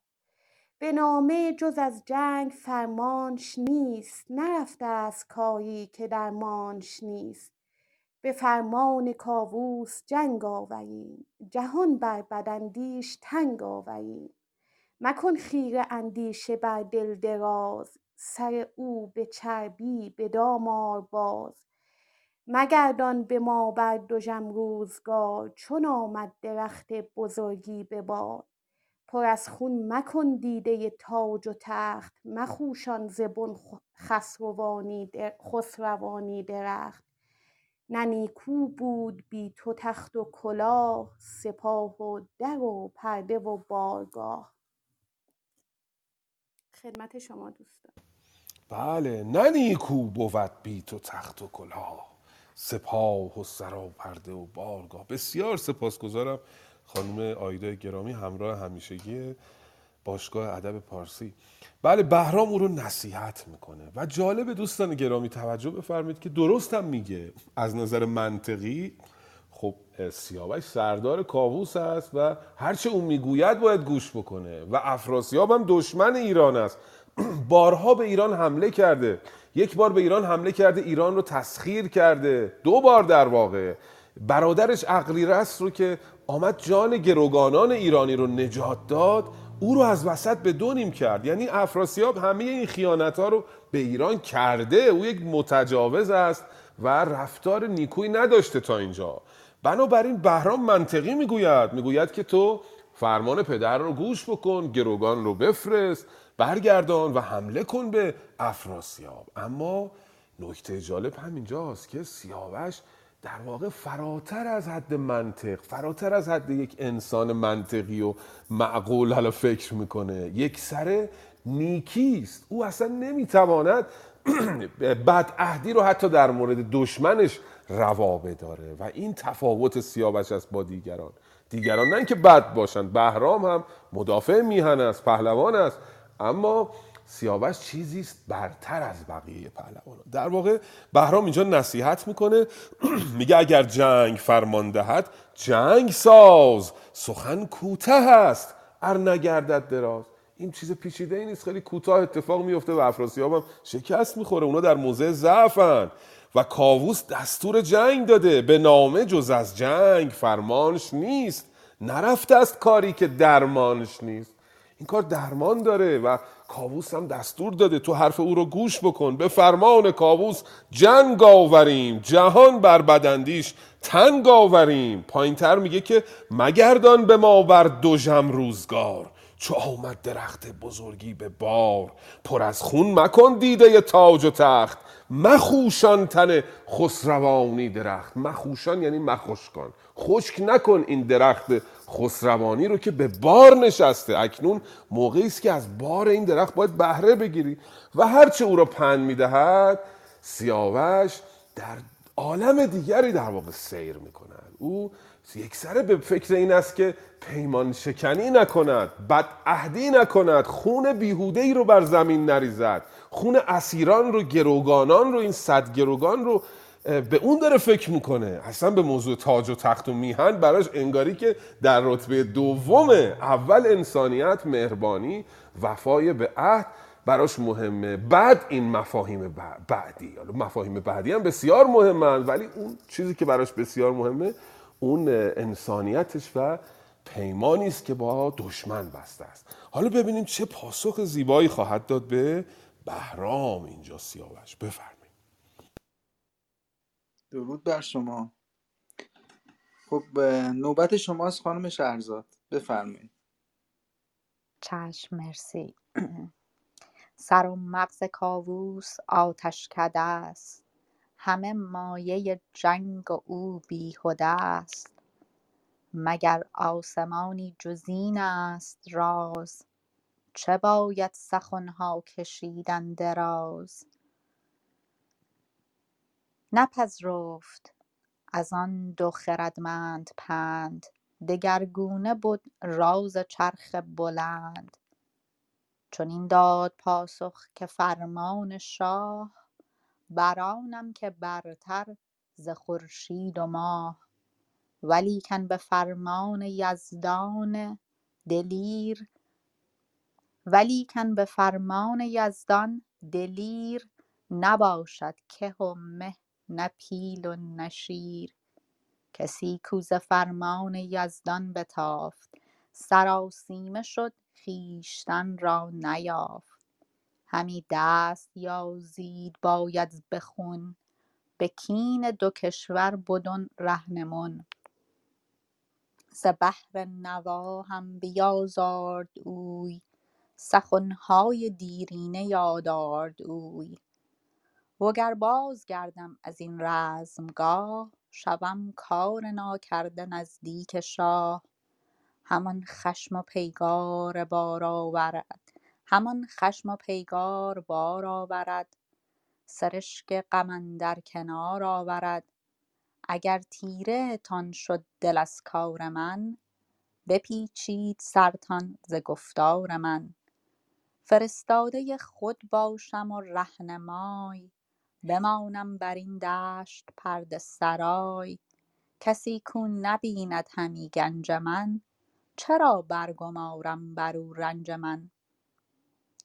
به نامه جز از جنگ فرمانش نیست نرفته ست کاری که درمانش نیست. به فرمان کاووس جنگ آوریم جهان بر بداندیش تنگ آوریم مکن خیره اندیشه بر دل دراز سر او به چربی به دام آر باز. مگردان به ما بر دژم روزگار چون آمد درخت بزرگی به بار. پر از خون مکن دیده تاج و تخت مخوشان ز بن خسروانی درخت. نه نیکو بود بی تو تخت و کلاه سپاه و در و پرده و بارگاه. خدمت شما دوستان. بله نه نیکو بود بی تو تخت و کلاه سپاه و سراپرده و بارگاه. بسیار سپاسگزارم خانم آیدا گرامی همراه همیشگی باشگاه ادب پارسی. بله بهرام او رو نصیحت می‌کنه. و جالب دوستان گرامی توجه بفرمایید که درست هم میگه. از نظر منطقی خب سیاوش سردار کاووس است و هرچه اون می‌گوید باید گوش بکنه. و افراسیاب هم دشمن ایران است. بارها به ایران حمله کرده. یک بار به ایران حمله کرده ایران رو تسخیر کرده. دو بار در واقع. برادرش عقلی رو که آمد جان گروگانان ایرانی رو نجات داد. او رو از وسط به دو نیم کرد. یعنی افراسیاب همه این خیانت ها رو به ایران کرده. او یک متجاوز است و رفتار نیکویی نداشته تا اینجا. بنابراین بهرام منطقی می‌گوید می‌گوید که تو فرمان پدر رو گوش بکن گروگان رو بفرست برگردان و حمله کن به افراسیاب. اما نکته جالب همینجاست که سیاوش در واقع فراتر از حد منطق فراتر از حد یک انسان منطقی و معقول حالا فکر می‌کنه. یک سر نیکیست او اصلا نمی‌تواند بد عهدی رو حتی در مورد دشمنش روا بداره و این تفاوت سیاوش است با دیگران. دیگران نه که بد باشند بهرام هم مدافع میهن است پهلوان است اما سیاوش چیزی است برتر از بقیه پهلوانان. در واقع بهرام اینجا نصیحت می‌کنه میگه اگر جنگ فرمان دهد جنگ ساز سخن کوته است ار نگردد دراز. این چیز پیچیده ای نیست خیلی کوتاه اتفاق میفته و افراسیاب هم شکست می‌خوره. اونا در موضع ضعفن و کاووس دستور جنگ داده. به نامه جز از جنگ فرمانش نیست. نرفته است کاری که درمانش نیست. این کار درمان داره و کاووس هم دستور داده تو حرف او رو گوش بکن. به فرمان کاووس جنگ آوریم. جهان بر بدندیش تنگ آوریم. پایینتر میگه که مگردان به ما بر دوژم روزگار. چو آمد درخت بزرگی به بار. پر از خون مکن دیده تاج و تخت. مخوشان تن خسروانی درخت. مخوشان یعنی مخوشکان خشک نکن این درخت خسروانی رو که به بار نشسته. اکنون موقعی است که از بار این درخت باید بهره بگیری. و هرچه او را پند می‌دهد سیاوش در عالم دیگری در واقع سیر می‌کند. او یک سره به فکر این است که پیمان شکنی نکند بد عهدی نکند خون بیهوده ای رو بر زمین نریزد خون اسیران رو گروگانان رو این صد گروگان رو به اون داره فکر می‌کنه. اصلا به موضوع تاج و تخت و میهن براش انگاری که در رتبه دومه اول انسانیت مهربانی وفای به عهد براش مهمه. بعد این مفاهیم بعدی. حالا مفاهیم بعدی هم بسیار مهمن ولی اون چیزی که براش بسیار مهمه اون انسانیتش و پیمانی است که با دشمن بسته است. حالا ببینیم چه پاسخ زیبایی خواهد داد به بهرام اینجا سیاوش. بفرمایید. درود بر شما. خب نوبت شماست خانم شهرزاد. بفرمایید. چشم مرسی. سر و مغز کاووس آتشکده است. همه مایه جنگ او بیهده است. مگر آسمانی جز این است راز؟ چه باید سخنها کشیدن دراز؟ نپذرفت. از آن دو خردمند پند دگرگونه بد راز چرخ بلند. چنین داد پاسخ که فرمان شاه بر آنم که برتر ز خورشید و ماه. ولیکن به فرمان یزدان دلیر ولیکن به فرمان یزدان دلیر نباشد که و مه نه پیل و نه شیر. کسی کو ز فرمان یزدان بتافت. سراسیمه شد خویشتن را نیافت. همی دست یازید باید به خون به کین دو کشور بدن رهنمون. ز بهر نوا هم بیازارد اوی. سخنهای دیرینه یاد آرد اوی. وگر بازگردم از این رزمگاه شوم کار ناکرده نزدیک شاه. همان خشم و پیگار بار آورد. همان خشم و پیگار بار آورد. سرشک غم اندر کنار آورد. اگر تیره تان شد دل از کار من بپیچید سرتان ز گفتار من. فرستاده خود باشم و رهنمای. بمانم بر این دشت پرده سرای. کسی کو نبیند همی گنج من چرا برگمارم بر او رنج من؟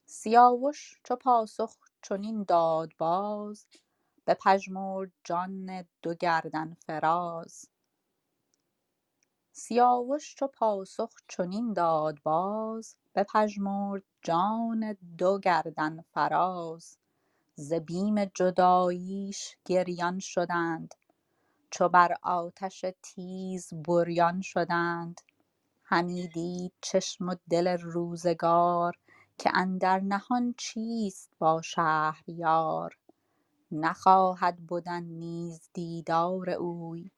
سیاوش چو پاسخ چنین داد باز بپژمرد جان دو گردن فراز. سیاوش چو پاسخ چنین داد باز بپژمرد جان دو گردن فراز. ز بیم جداییش گریان شدند. چو بر آتش تیز بریان شدند. همی دید چشم و دل روزگار که اندر نهان چیست با شهریار. نخواهد بدن نیز دیدار اوی.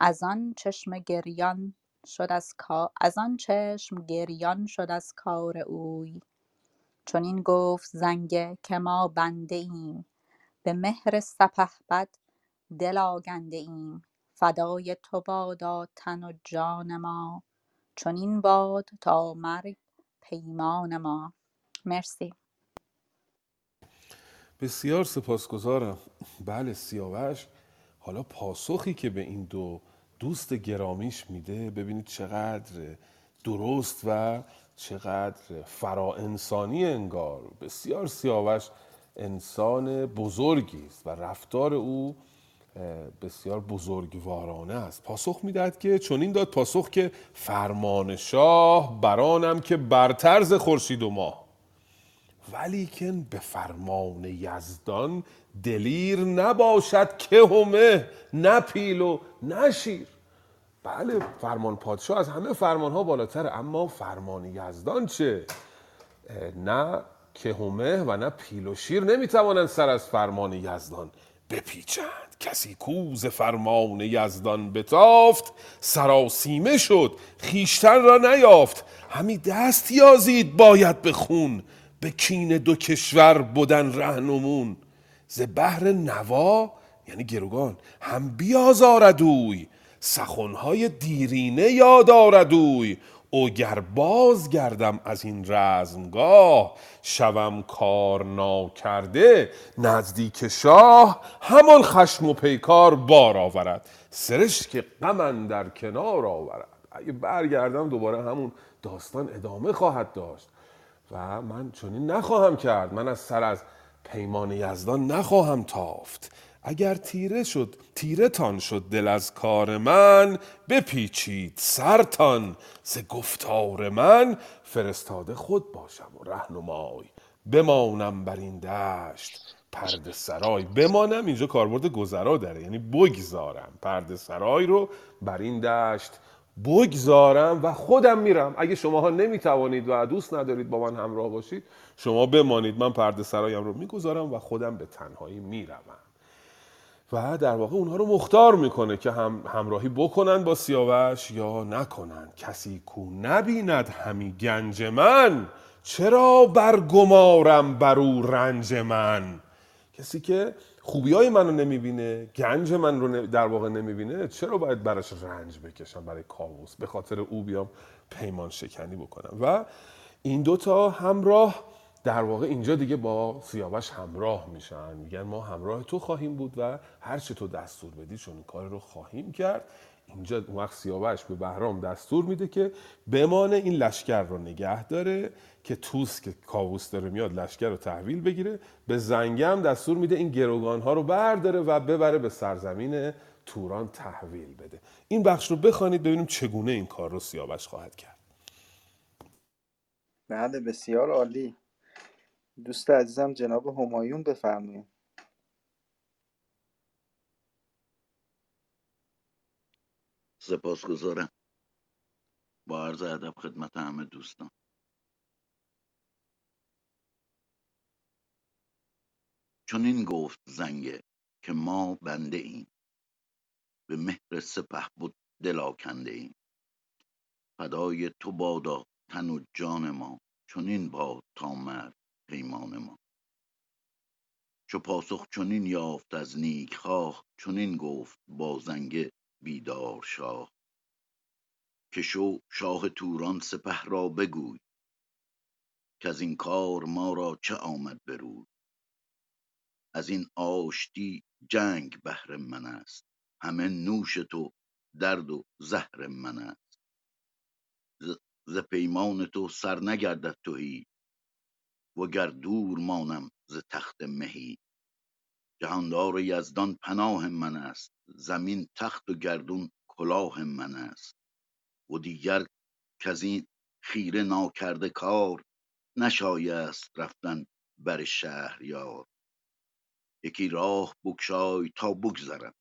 از آن چشم گریان شد از کار از آن چشم گریان شد از کار اوی. چنین گفت زنگه که ما بنده ایم. به مهر سپهبد دل آگنده ایم. فدای تو بادا تن و جان ما. چنین باد تا مرگ پیمان ما. مرسی. بسیار سپاسگزارم. بله سیاوش. حالا پاسخی که به این دو دوست گرامیش میده ببینید چقدر درست و چقدر فرا انسانی انگار. بسیار سیاوش انسان بزرگی است و رفتار او بسیار بزرگوارانه است. پاسخ می‌دهد که چنین داد پاسخ که فرمان شاه برانم که برتر ز خورشید و ماه. ولیکن به فرمان یزدان دلیر نباشد که همه نه پیل و نه شیر. بله فرمان پادشاه از همه فرمان ها بالاتر اما فرمان یزدان چه؟ نه که همه و نه پیل و شیر نمی‌توانند سر از فرمان یزدان بپیچند. کسی کوز فرمان یزدان بتافت سراسیمه شد خیشتن را نیافت. همی دست یازید باید به خون به کین دو کشور بودن رهنمون. ز بهر نوا یعنی گروگان هم بیازارد اوی. سخنهای دیرینه یاد آرد اوی اوگر باز گردم از این رزمگاه شوم کار ناکرده نزدیک شاه همان خشم و پیکار بار آورد. سرشک غم در کنار آورد. اگه برگردم دوباره همون داستان ادامه خواهد داشت. و من چنین نخواهم کرد. من از سر از پیمان یزدان نخواهم تافت. اگر تیره شد تیره تان شد دل از کار من بپیچید سرتان ز گفتار من فرستاده خود باشم و رهنمای. بمانم بر این دشت پرده سرای. بمانم اینجا کاربرد گذرا داره یعنی بگذارم پرده سرای رو بر این دشت. بگذارم و خودم میرم. اگه شماها نمی‌توانید و دوست ندارید با من همراه باشید شما بمانید. من پرده سرایم رو می‌گذارم و خودم به تنهایی می‌روم. و در واقع اونها رو مختار می‌کنه که هم همراهی بکنن با سیاوش یا نکنن. کسی کو نبیند همی گنج من؟ چرا برگمارم بر او رنج من؟ کسی که خوبی های من رو نمی‌بینه گنج من رو در واقع نمی‌بینه چرا باید براش رنج بکشم برای کاووس؟ به خاطر او بیام پیمان شکنی بکنم. و این دوتا همراه در واقع اینجا دیگه با سیاوش همراه میشن. میگن ما همراه تو خواهیم بود و هر چه تو دستور بدی چون این کار رو خواهیم کرد. اینجا اون وقت سیاوش به بهرام دستور میده که بمانه این لشکر رو نگه داره که توس که کاووس داره میاد لشکر رو تحویل بگیره به زنگم دستور میده این گروگان ها رو برداره و ببره به سرزمین توران تحویل بده. این بخش رو بخوانید ببینیم چگونه این کار رو سیاوش خواهد کرد. بله بسیار عالی. دوست عزیزم جناب همایون بفرمایید. سپاسگزارم. با عرض ادب خدمت همه دوستان. چون این گفت زنگه که ما بنده ایم. به مهر سپه بود دل کنده ایم. فدای تو بادا تن و جان ما چون این باد تا مرد. پیمان ما. چو پاسخ چنین یافت از نیک خواه چنین گفت با زنگه بیدار شاه. که شو شاه توران سپه را بگوی از این کار ما را چه آمد بروی از این آشتی جنگ بهر من است همه نوش تو درد و زهر من است. ز پیمان تو سر نگردد تهی وگر دور مانم ز تخت مهی. جهاندار یزدان پناه من است زمین تخت و گردون کلاه من است. و دیگر کز این خیره ناکرده کار نشایست رفتن بر شهریار. یکی راه بگشای تا بگذرم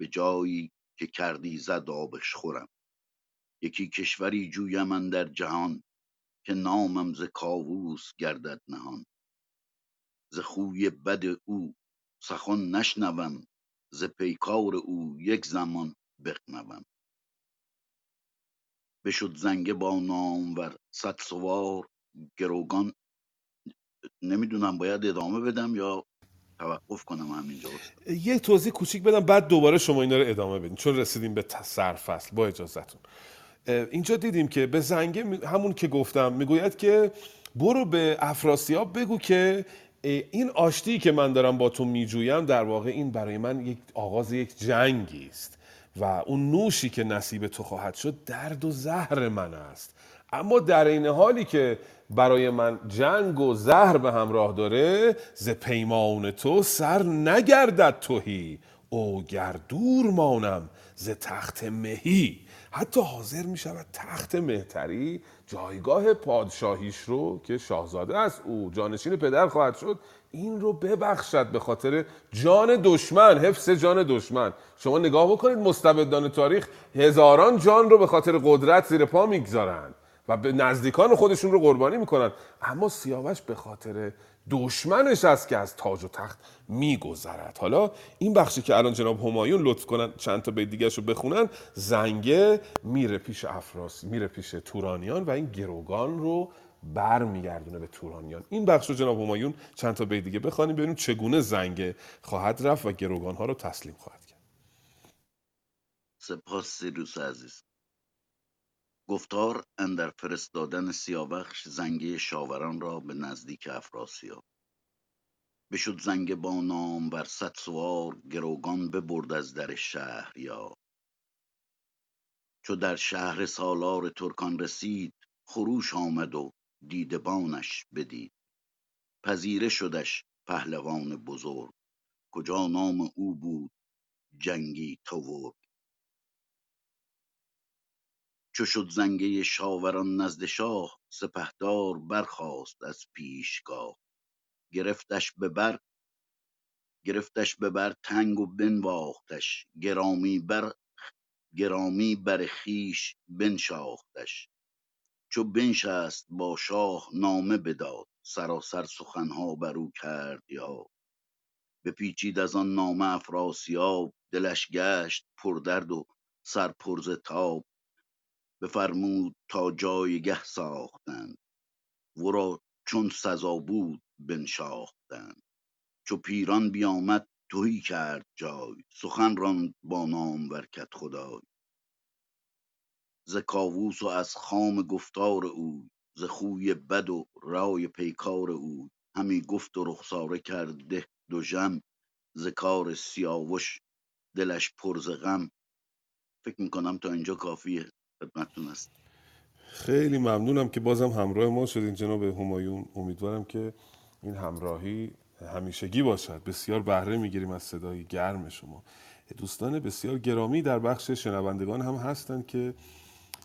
به جایی که کردی زد آبش خورم. یکی کشوری جویم در جهان که نامم ز کاووس گردد نهان. ز خوی بد او سخن نشنوم ز پیکار او یک زمان بغنوم. بشد زنگه با نامور صد سوار گروگان. نمی‌دونم باید ادامه بدم یا توقف کنم همینجا یه توضیح کوچیک بدم بعد دوباره شما اینا رو ادامه بدین چون رسیدیم به سرفصل با اجازهتون. اینجا دیدیم که به زنگه همون که گفتم می‌گوید که برو به افراسیاب بگو که این آشتی که من دارم با تو میجویم در واقع این برای من یک آغاز یک جنگی است و اون نوشی که نصیب تو خواهد شد درد و زهر من است. اما در این حالی که برای من جنگ و زهر به همراه داره ز پیمان تو سر نگردد توهی او گر دور مانم ز تخت مهی. حتی حاضر می شود تخت مهتری جایگاه پادشاهیش رو که شاهزاده است او جانشین پدر خواهد شد این رو ببخشد به خاطر جان دشمن حفظ جان دشمن. شما نگاه بکنید مستبدان تاریخ هزاران جان رو به خاطر قدرت زیر پا می‌گذارند به نزدیکان خودشون رو قربانی می‌کنن. اما سیاوش به خاطر دشمنش است که از تاج و تخت میگذرد. حالا این بخشی که الان جناب همایون لطف کنن چند تا بیت دیگه رو بخونن زنگه میره پیش افراس میره پیش تورانیان و این گروگان رو بر میگردونه به تورانیان. این بخش رو جناب همایون چند تا بیت دیگه بخوانیم ببینیم چگونه زنگه خواهد رفت و گروگان ها رو تسلیم خواهد کرد. سپاس سیروس عزیز. گفتار اندر فرستادن سیاوخش زنگه شاوران را به نزدیک افراسیاب بشد زنگ با نام بر صد سوار گروگان ببرد از در شهر یا چو در شهر سالار ترکان رسید خروش آمد و دیدبانش بدید. پذیره شدش پهلوان بزرگ. کجا نام او بود؟ جنگی تورگ چو شد زنگه شاوران نزد شاه سپهدار برخاست از پیشگاه. گرفتش به بر گرفتش به بر تنگ و بنواختش. گرامی بر گرامی بر خویش بنشاختش. چو بنشست با شاه نامه بداد سراسر سخنها بر او کرد یاد. بپیچید از آن نامه افراسیاب دلش گشت پردرد و سر پر ز تاب. بفرمود تا جایگه ساختند ورا چون سزا بود بنشاختند چو پیران بیامد تهی کرد جای. سخن راند با نامور کدخدای ز کاووس و از خام گفتار اوی ز خوی بد و رای پیکار اوی. همی گفت و رخساره کرد ده دژم ز کار سیاوش دلش پر ز غم. فکر می‌کنم تا اینجا کافیه. خدمتتون است خیلی ممنونم که بازم همراه ما شدین جناب همایون. امیدوارم که این همراهی همیشگی باشد. بسیار بهره می‌گیریم از صدای گرم شما. دوستان بسیار گرامی در بخش شنوندگان هم هستند که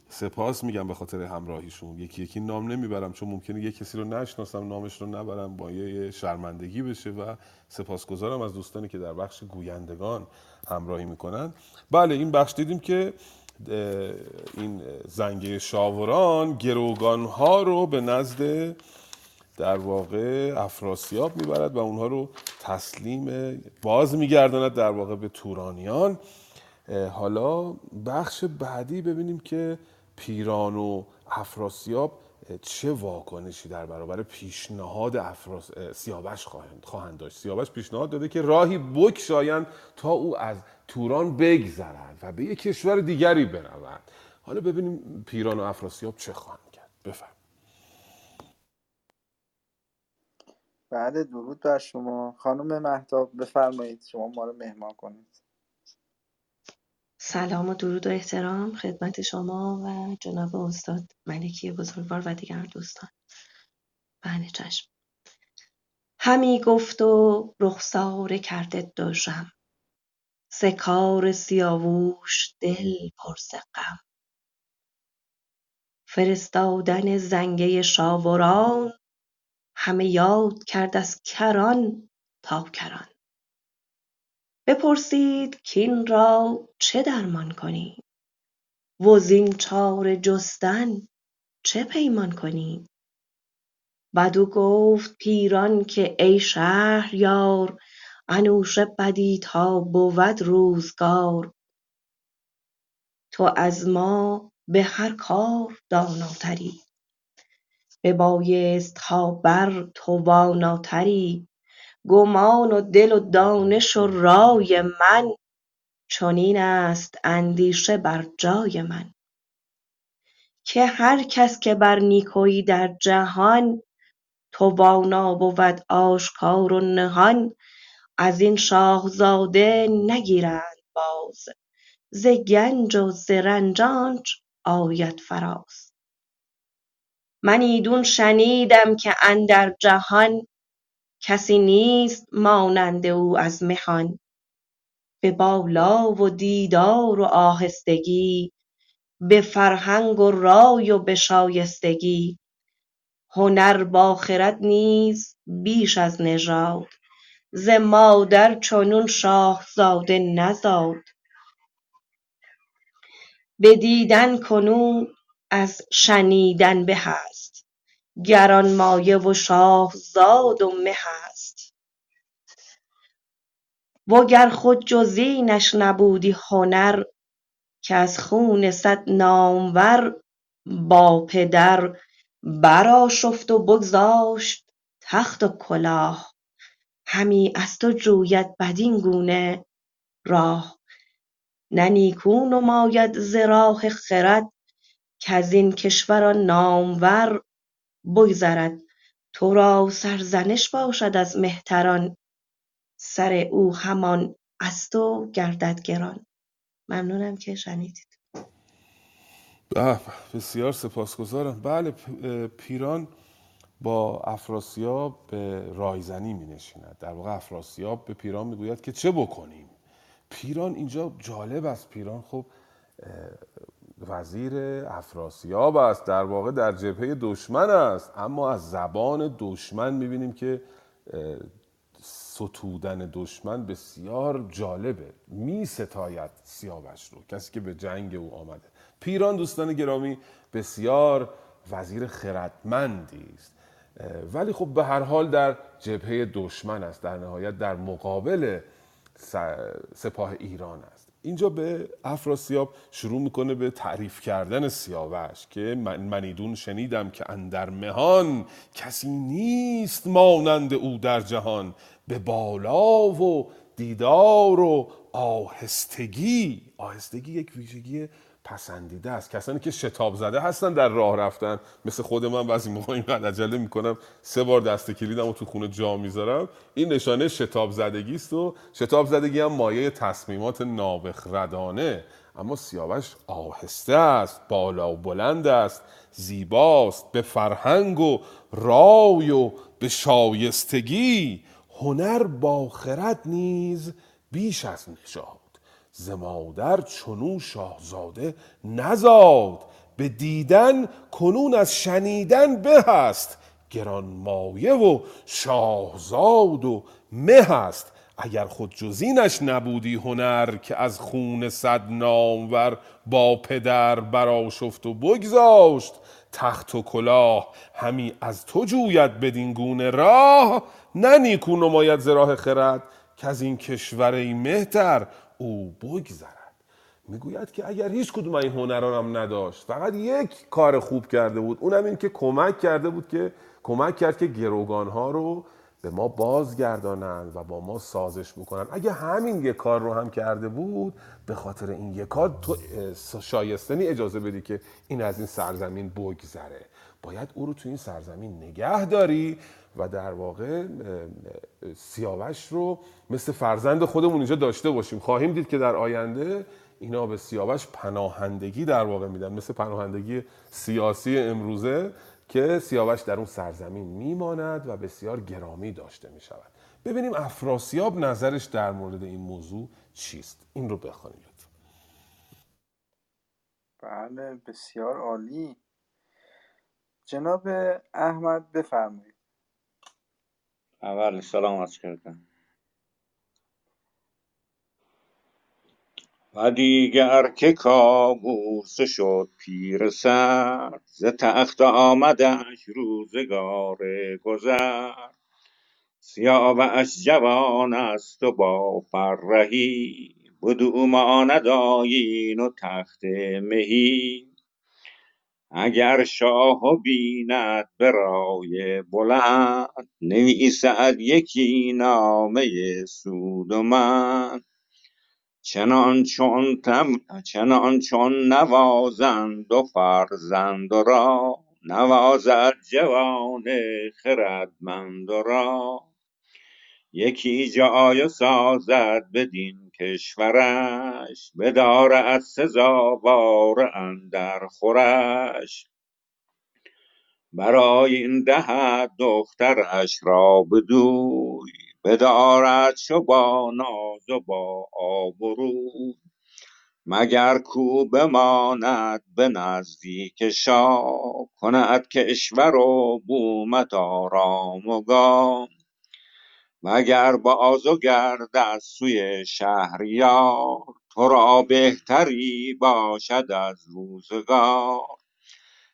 سپاس میگم به خاطر همراهیشون. یکی یکی نام نمی‌برم چون ممکنه یه کسی رو نشناسم نامش رو نبرم با یه شرمندگی بشه و سپاسگزارم از دوستانی که در بخش گویندگان همراهی می‌کنن بله این بخش دیدیم که این زنگه شاوران گروگان ها رو به نزد در واقع افراسیاب می‌برد و اونها رو تسلیم باز میگرداند در واقع به تورانیان. حالا بخش بعدی ببینیم که پیران و افراسیاب چه واکنشی در برابر پیشنهاد افراس... سیاوش خواهند, خواهند داشت. سیاوش پیشنهاد داده که راهی بکشایند تا او از توران بگذرند و به یک کشور دیگری بروند. حالا ببینیم پیران و افراسیاب چه خواهند کرد. بفرم بعد درود بر شما. خانم مهتاب بفرمایید. شما ما رو مهمان کنید. سلام و درود و احترام خدمت شما و جناب استاد ملکی بزرگوار و دیگر دوستان. بله چشم. همی گفت و رخساره کرده دژم. ز کار سیاووش دل پر ز غم فرستادن زنگه شاوران همه یاد کرد از کران تا کران. بپرسید کین را چه درمان کنیم وزین چاره جستن چه پیمان کنیم بدو گفت پیران که ای شهریار انوشه بدی تا بود روزگار. تو از ما به هر کار داناتری. ببایست تا بر تواناتری گمان و دل و دانش و رای من چنین است اندیشه بر جای من. که هر کس که بر نیکویی در جهان توانا بود آشکار و نهان. از این شاهزاده نگیرند باز. ز گنج و ز رنج آنچ آید فراز. من ایدون شنیدم که اندر جهان کسی نیست مانند او از مهان. به بالا و دیدار و آهستگی به فرهنگ و رای و به شایستگی. هنر با خرد نیز بیش از نژاد. ز مادر چنون شاهزاده نزاد. به دیدن کنون از شنیدن به است گرانمایه و شاهزاد و مه است وگر خود جز اینش نبودی هنر که از خون صد نامور با پدر برآشفت و بگذاشت تخت و کلاه. همی از تو جوید بدین گونه. راه نه نیکو نماید ز راه خرد کزین کشور آن نامور بگذرد. تو را سرزنش باشد از مهتران سر او همان از تو گردد گران. ممنونم که شنیدید. بسیار سپاسگزارم. بله پیران با افراسیاب به رایزنی می نشیند در واقع افراسیاب به پیران می‌گوید که چه بکنیم؟ پیران اینجا جالب است. پیران خب وزیر افراسیاب است. در واقع در جبهه دشمن است. اما از زبان دشمن می‌بینیم که ستودن دشمن بسیار جالبه. می ستاید سیاوش رو کسی که به جنگ او آمده. پیران دوستان گرامی بسیار وزیر خردمندی است. ولی خب به هر حال در جبهه دشمن است در نهایت در مقابل سپاه ایران است. اینجا به افراسیاب شروع می‌کنه به تعریف کردن سیاوش که من منیدون شنیدم که اندر مهان کسی نیست مانند او در جهان. به بالا و دیدار و آهستگی. آهستگی یک ویژگی پسندیده است. کسانی که شتاب زده هستن در راه رفتن. مثل خود من بعضی موقع اینقدر عجله می‌کنم. سه بار دست کلیدم و تو خونه جا می‌ذارم. این نشانه شتاب زدگی است و شتاب زدگی هم مایه تصمیمات نابخردانه اما سیاوش آهسته است بالا و بلند است زیباست به فرهنگ و رای و به شایستگی. هنر با خرد نیز بیش از نژاد ز مادر چنو شاهزاده نزاد به دیدن کنون از شنیدن به است. گران مایه و شاهزاد و مه است. اگر خود جزینش نبودی هنر که از خون صد نامور با پدر براشفت و بگذاشت تخت و کلاه همی از تو جوید بدین گونه راه. نه نیکو نماید ز راه خرد که از این کشور ای مهتر او بگذرد می‌گوید که اگر هیچ کدوم این هنرانم نداشت فقط یک کار خوب کرده بود اونم این که کمک کرده بود که کمک کرد که گروگان ها رو به ما بازگردانند و با ما سازش بکنن. اگه همین یک کار رو هم کرده بود به خاطر این یک کار تو شایستنی اجازه بدی که این از این سرزمین بگذره باید او رو تو این سرزمین نگه داری و در واقع سیاوش رو مثل فرزند خودمون اینجا داشته باشیم. خواهیم دید که در آینده اینا به سیاوش پناهندگی در واقع میدن مثل پناهندگی سیاسی امروزه که سیاوش در اون سرزمین میماند و بسیار گرامی داشته می‌شود. ببینیم افراسیاب نظرش در مورد این موضوع چیست. این رو بخوانیم بله بسیار عالی. جناب احمد بفرمایید. اول سلام عرض کردم و دیگر که کابوس شد پیر سر ز تخت آمدش روزگار گذر سیاوش جوان است و با فرهی بدو ماند آیین و تخت مهی اگر شاه بیند به رای بلند نویسد یکی نامه سود و من. چنان چون تم چنان چون نوازند و فرزند را نوازد جوان خردمند را یکی جای سازد بدین کشورش بدارد سزاوار اندر خورش. برای این دهد دخترش را بدوی بدارد چو با ناز و با آبروی مگر کو بماند به نزدیک شاه کند کشور و بومت آرام و گام. مگر باز و گردد سوی شهریار تو را بهتری باشد از روزگار؟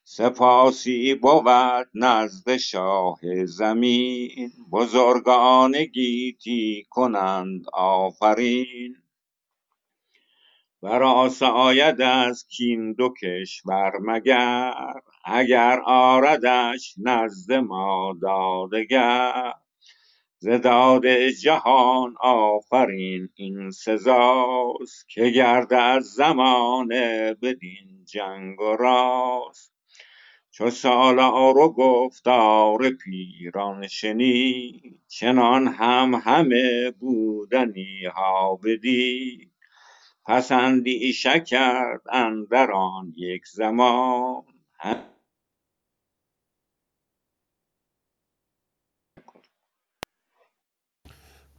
سپاسی بود نزد شاه زمین بزرگان گیتی کنند آفرین. ور آید از کین دو کشور مگر اگر آردش نزد ما دادگر؟ ز داد جهان آفرین این سزاست که گردد زمانه بدین جنگ و راست. چو سالار و گفتار پیران شنید چنان هم همه بودنی ها بدید پس اندیشه کرد اندر آن یک زمان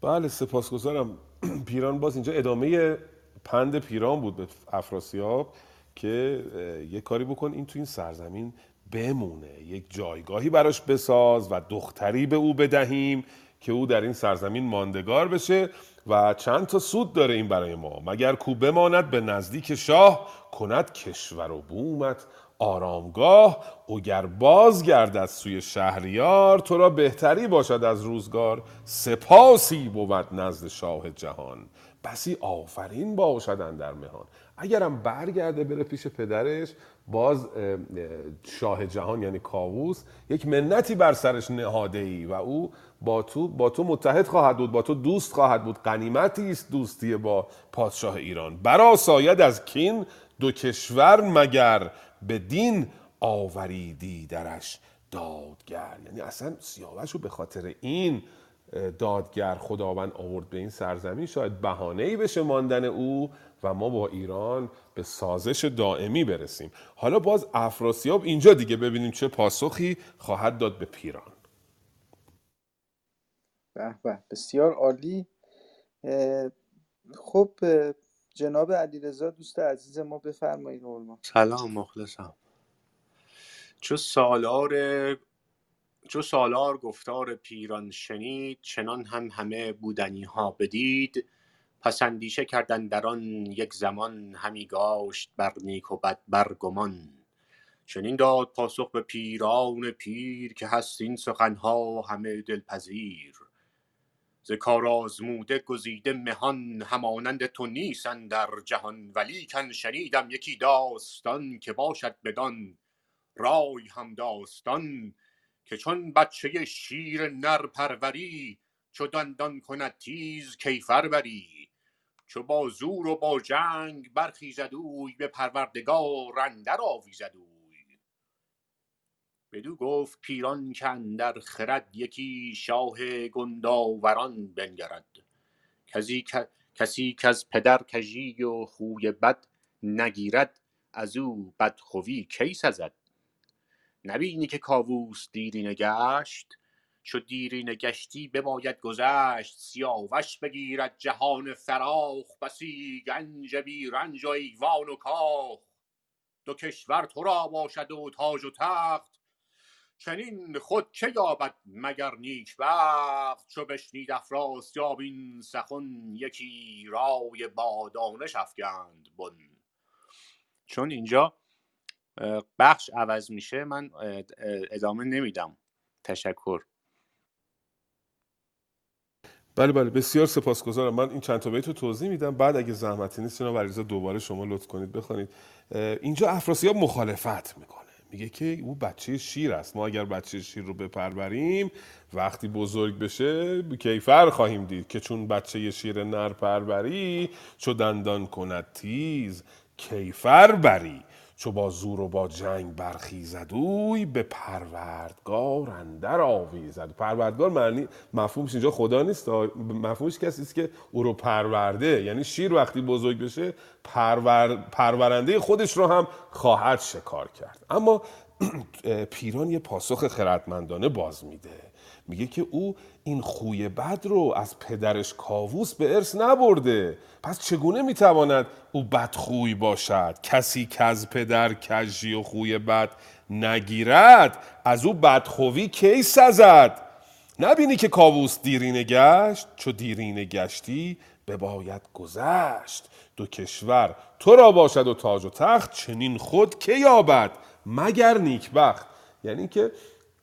بله سپاسگزارم. پیران باز اینجا ادامه پند پیران بود به افراسیاب که یه کاری بکن این تو این سرزمین بمونه یک جایگاهی براش بساز و دختری به او بدهیم که او در این سرزمین ماندگار بشه و چند تا سود داره این برای ما. مگر کو بماند به نزدیک شاه کند کشور و بومت. آرامگاه اگر باز گردد سوی شهریار تو را بهتری باشد از روزگار. سپاسی بود نزد شاه جهان. بسی آفرین باشد در مهان. اگرم برگرده بره پیش پدرش باز اه، اه، شاه جهان یعنی کاووس یک منتی بر سرش نهاده ای و او با تو با تو متحد خواهد بود با تو دوست خواهد بود. غنیمتی است دوستی با پادشاه ایران. برا ساید از کین دو کشور مگر به دین آوریدی درش دادگر. یعنی اصلا سیاوش رو به خاطر این دادگر خداوند آورد به این سرزمین شاید بهانه‌ای بشه ماندن او و ما با ایران به سازش دائمی برسیم. حالا باز افراسیاب اینجا دیگه ببینیم چه پاسخی خواهد داد به پیران. به به. بسیار عالی. خب جناب علیرضا دوست عزیز ما بفرمایید قربان. سلام مخلصم. چو سالار چو سالار گفتار پیران شنید چنان هم همه بودنی ها بدید. پس اندیشه کردن در آن یک زمان همی گاشت بر نیک و بد بر گمان. چنین داد پاسخ به پیران پیر که هست این سخنها همه دلپذیر. ز کار آزموده گزیده مهان همانند تو نیست در جهان ولیکن شنیدم یکی داستان که باشد بدان. رای هم داستان که چون بچه شیر نر پروری چو دندان کند تیز کیفر بری. چو با زور و با جنگ برخیزد اوی به پروردگار اندر آویزد اوی. بدو گفت پیران که اندر خرد یکی شاه گنداوران بنگرد. کسی کسی که از پدر کژی و خوی بد نگیرد از او بدخوی کی سزد؟ نبینی که کاووس دیرینه گشت چو دیرینه گشتی بباید گذشت سیاوش بگیرد جهان فراخ بسی گنج بی رنج و ایوان و کاخ. دو کشور تو را باشد و تاج و تخت چنین خود چه یابد مگر نیک بخت چو بشنید افراسیاب این سخن یکی رای با دانش افگند بن. چون اینجا بخش عوض میشه من ادامه نمیدم. تشکر. بله بله بسیار سپاسگزارم. من این چند تا بیت رو توضیح میدم. بعد اگه زحمتی نیست علیرضا دوباره شما لطف کنید بخونید. اینجا افراسیاب مخالفت می‌کنه میگه که او بچه شیر است. ما اگر بچه شیر رو بپروریم وقتی بزرگ بشه کیفر خواهیم دید که چون بچه شیر نر پروری چو دندان کند تیز کیفر بری. چو با زور و با جنگ برخیزد اوی به پروردگار اندر آویزد. پروردگار معنی مفهومش اینجا خدا نیست مفهومش کسی است که او رو پرورده. یعنی شیر وقتی بزرگ بشه پرور... پرورنده خودش رو هم خواهد شکار کرد. اما پیران یه پاسخ خردمندانه باز میده. میگه که او این خوی بد رو از پدرش کاووس به ارث نبرده. پس چگونه می‌تواند او بدخوی باشد؟ کسی که از پدر کژی و خوی بد نگیرد از او بدخوی کی سزد نبینی که کاووس دیرینه گشت؟ چو دیرینه گشتی بباید گذشت. دو کشور تو را باشد و تاج و تخت چنین خود که یابد؟ مگر نیکبخت؟ یعنی که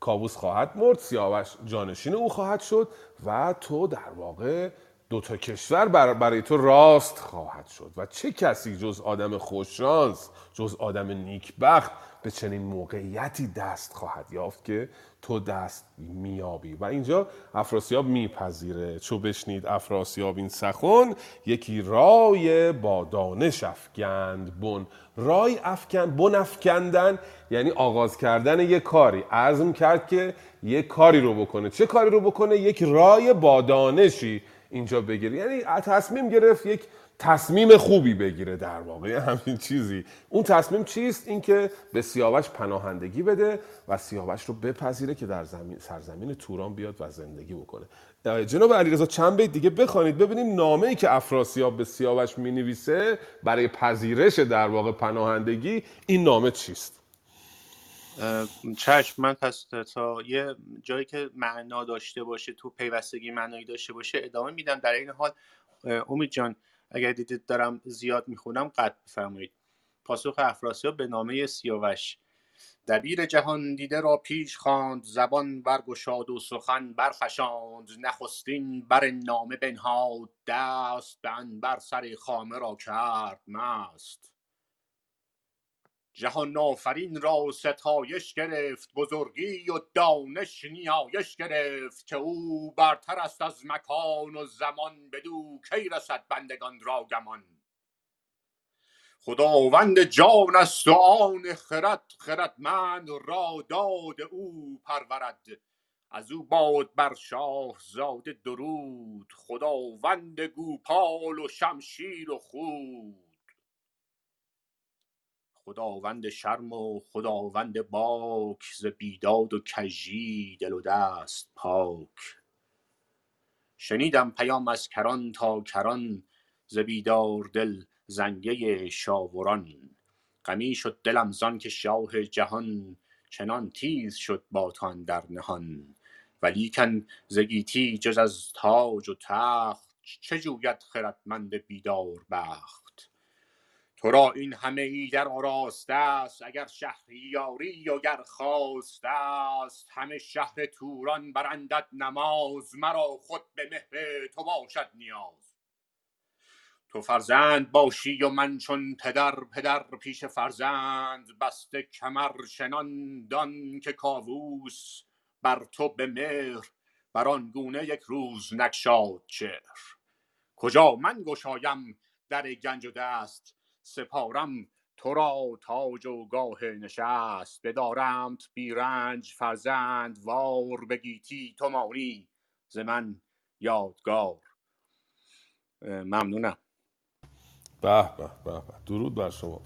کاووس خواهد مرد سیاوش جانشین او خواهد شد و تو در واقع دو تا کشور بر- برای تو راست خواهد شد. و چه کسی جز آدم خوششانس جز آدم نیکبخت به چنین موقعیتی دست خواهد یافت که تو دست میابی. و اینجا افراسیاب میپذیره. چو بشنید افراسیاب این سخن یکی رای با دانش افگند بن. رای افکند بن افکندن یعنی آغاز کردن یک کاری. عزم کرد که یک کاری رو بکنه. چه کاری رو بکنه؟ یک رای با دانشی اینجا بگیره. یعنی تصمیم گرفت یک تصمیم خوبی بگیره در واقع. همین چیزی. اون تصمیم چیست؟ اینکه به سیاوش پناهندگی بده و سیاوش رو بپذیره که در زمین سرزمین توران بیاد و زندگی بکنه. جناب علیرضا چند بیت دیگه بخوانید ببینیم نامه ای که افراسیاب به سیاوش می نویسه برای پذیرش در واقع پناهندگی این نامه چیست؟ چشم من پس تا یه جایی که معنا داشته باشه تو پیوستگی معنایی داشته باشه ادامه میدم. در این حال امید جان اگر دیدید دارم زیاد می‌خونم قطع بفرمایید. پاسخ افراسیاب به نامه سیاوش. دبیر جهان دیده را پیش خواند زبان برگشاد و سخن برفشاند. نخستین بر نامه بنهاد دست به بر سر خامه را کرد مست. جهان آفرین را ستایش گرفت بزرگی و دانش نیایش گرفت که او برتر است از مکان و زمان بدو کی رسد بندگان را گمان. خداوند جان است و آن خرد خردمند را داد او پرورد. از او باد بر شاه زاده درود. خداوند گوپال و شمشیر و خود. خداوند شرم و خداوند باک ز بیداد و کژی دل و دست پاک. شنیدم پیام از کران تا کران ز بیدار دل زنگه شاوران. غمی شد دلم زان که شاه جهان چنان تیز شد باتان در نهان. ولیکن ز گیتی جز از تاج و تخت چه جوید خردمند بیدار بخت؟ تو را این همه ای در آراسته است اگر شهریاری و گر خواسته است. همه شهر توران برندت نماز مرا خود به مهر تو باشد نیاز. تو فرزند باشی و من چون پدر پدر پیش فرزند. بسته کمر شنان دان که کاووس بر تو به مهر بر آن گونه یک روز نکشاد چهر. کجا من گشایم در گنج و دست؟ سپارم تو را تاج و گاه نشست. بدارمت بیرنج فرزند وار بگیتی تو مانی. ز من یادگار. ممنونم. به به به به. درود بر شما.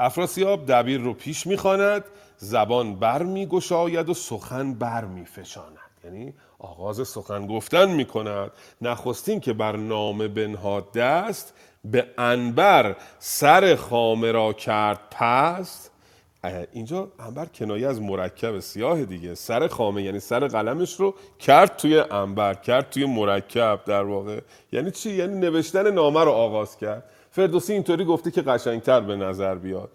افراسیاب دبیر رو پیش می‌خواند زبان بر میگشاید و سخن بر میفشاند. یعنی آغاز سخن گفتن می‌کند. نخستین که بر نام بنهاد دست به انبر سر خامه را کرد پست. اینجا انبر کنایه از مرکب سیاه دیگه. سر خامه یعنی سر قلمش رو کرد توی انبر کرد توی مرکب در واقع. یعنی چی؟ یعنی نوشتن نامه رو آغاز کرد. فردوسی اینطوری گفته که قشنگتر به نظر بیاد.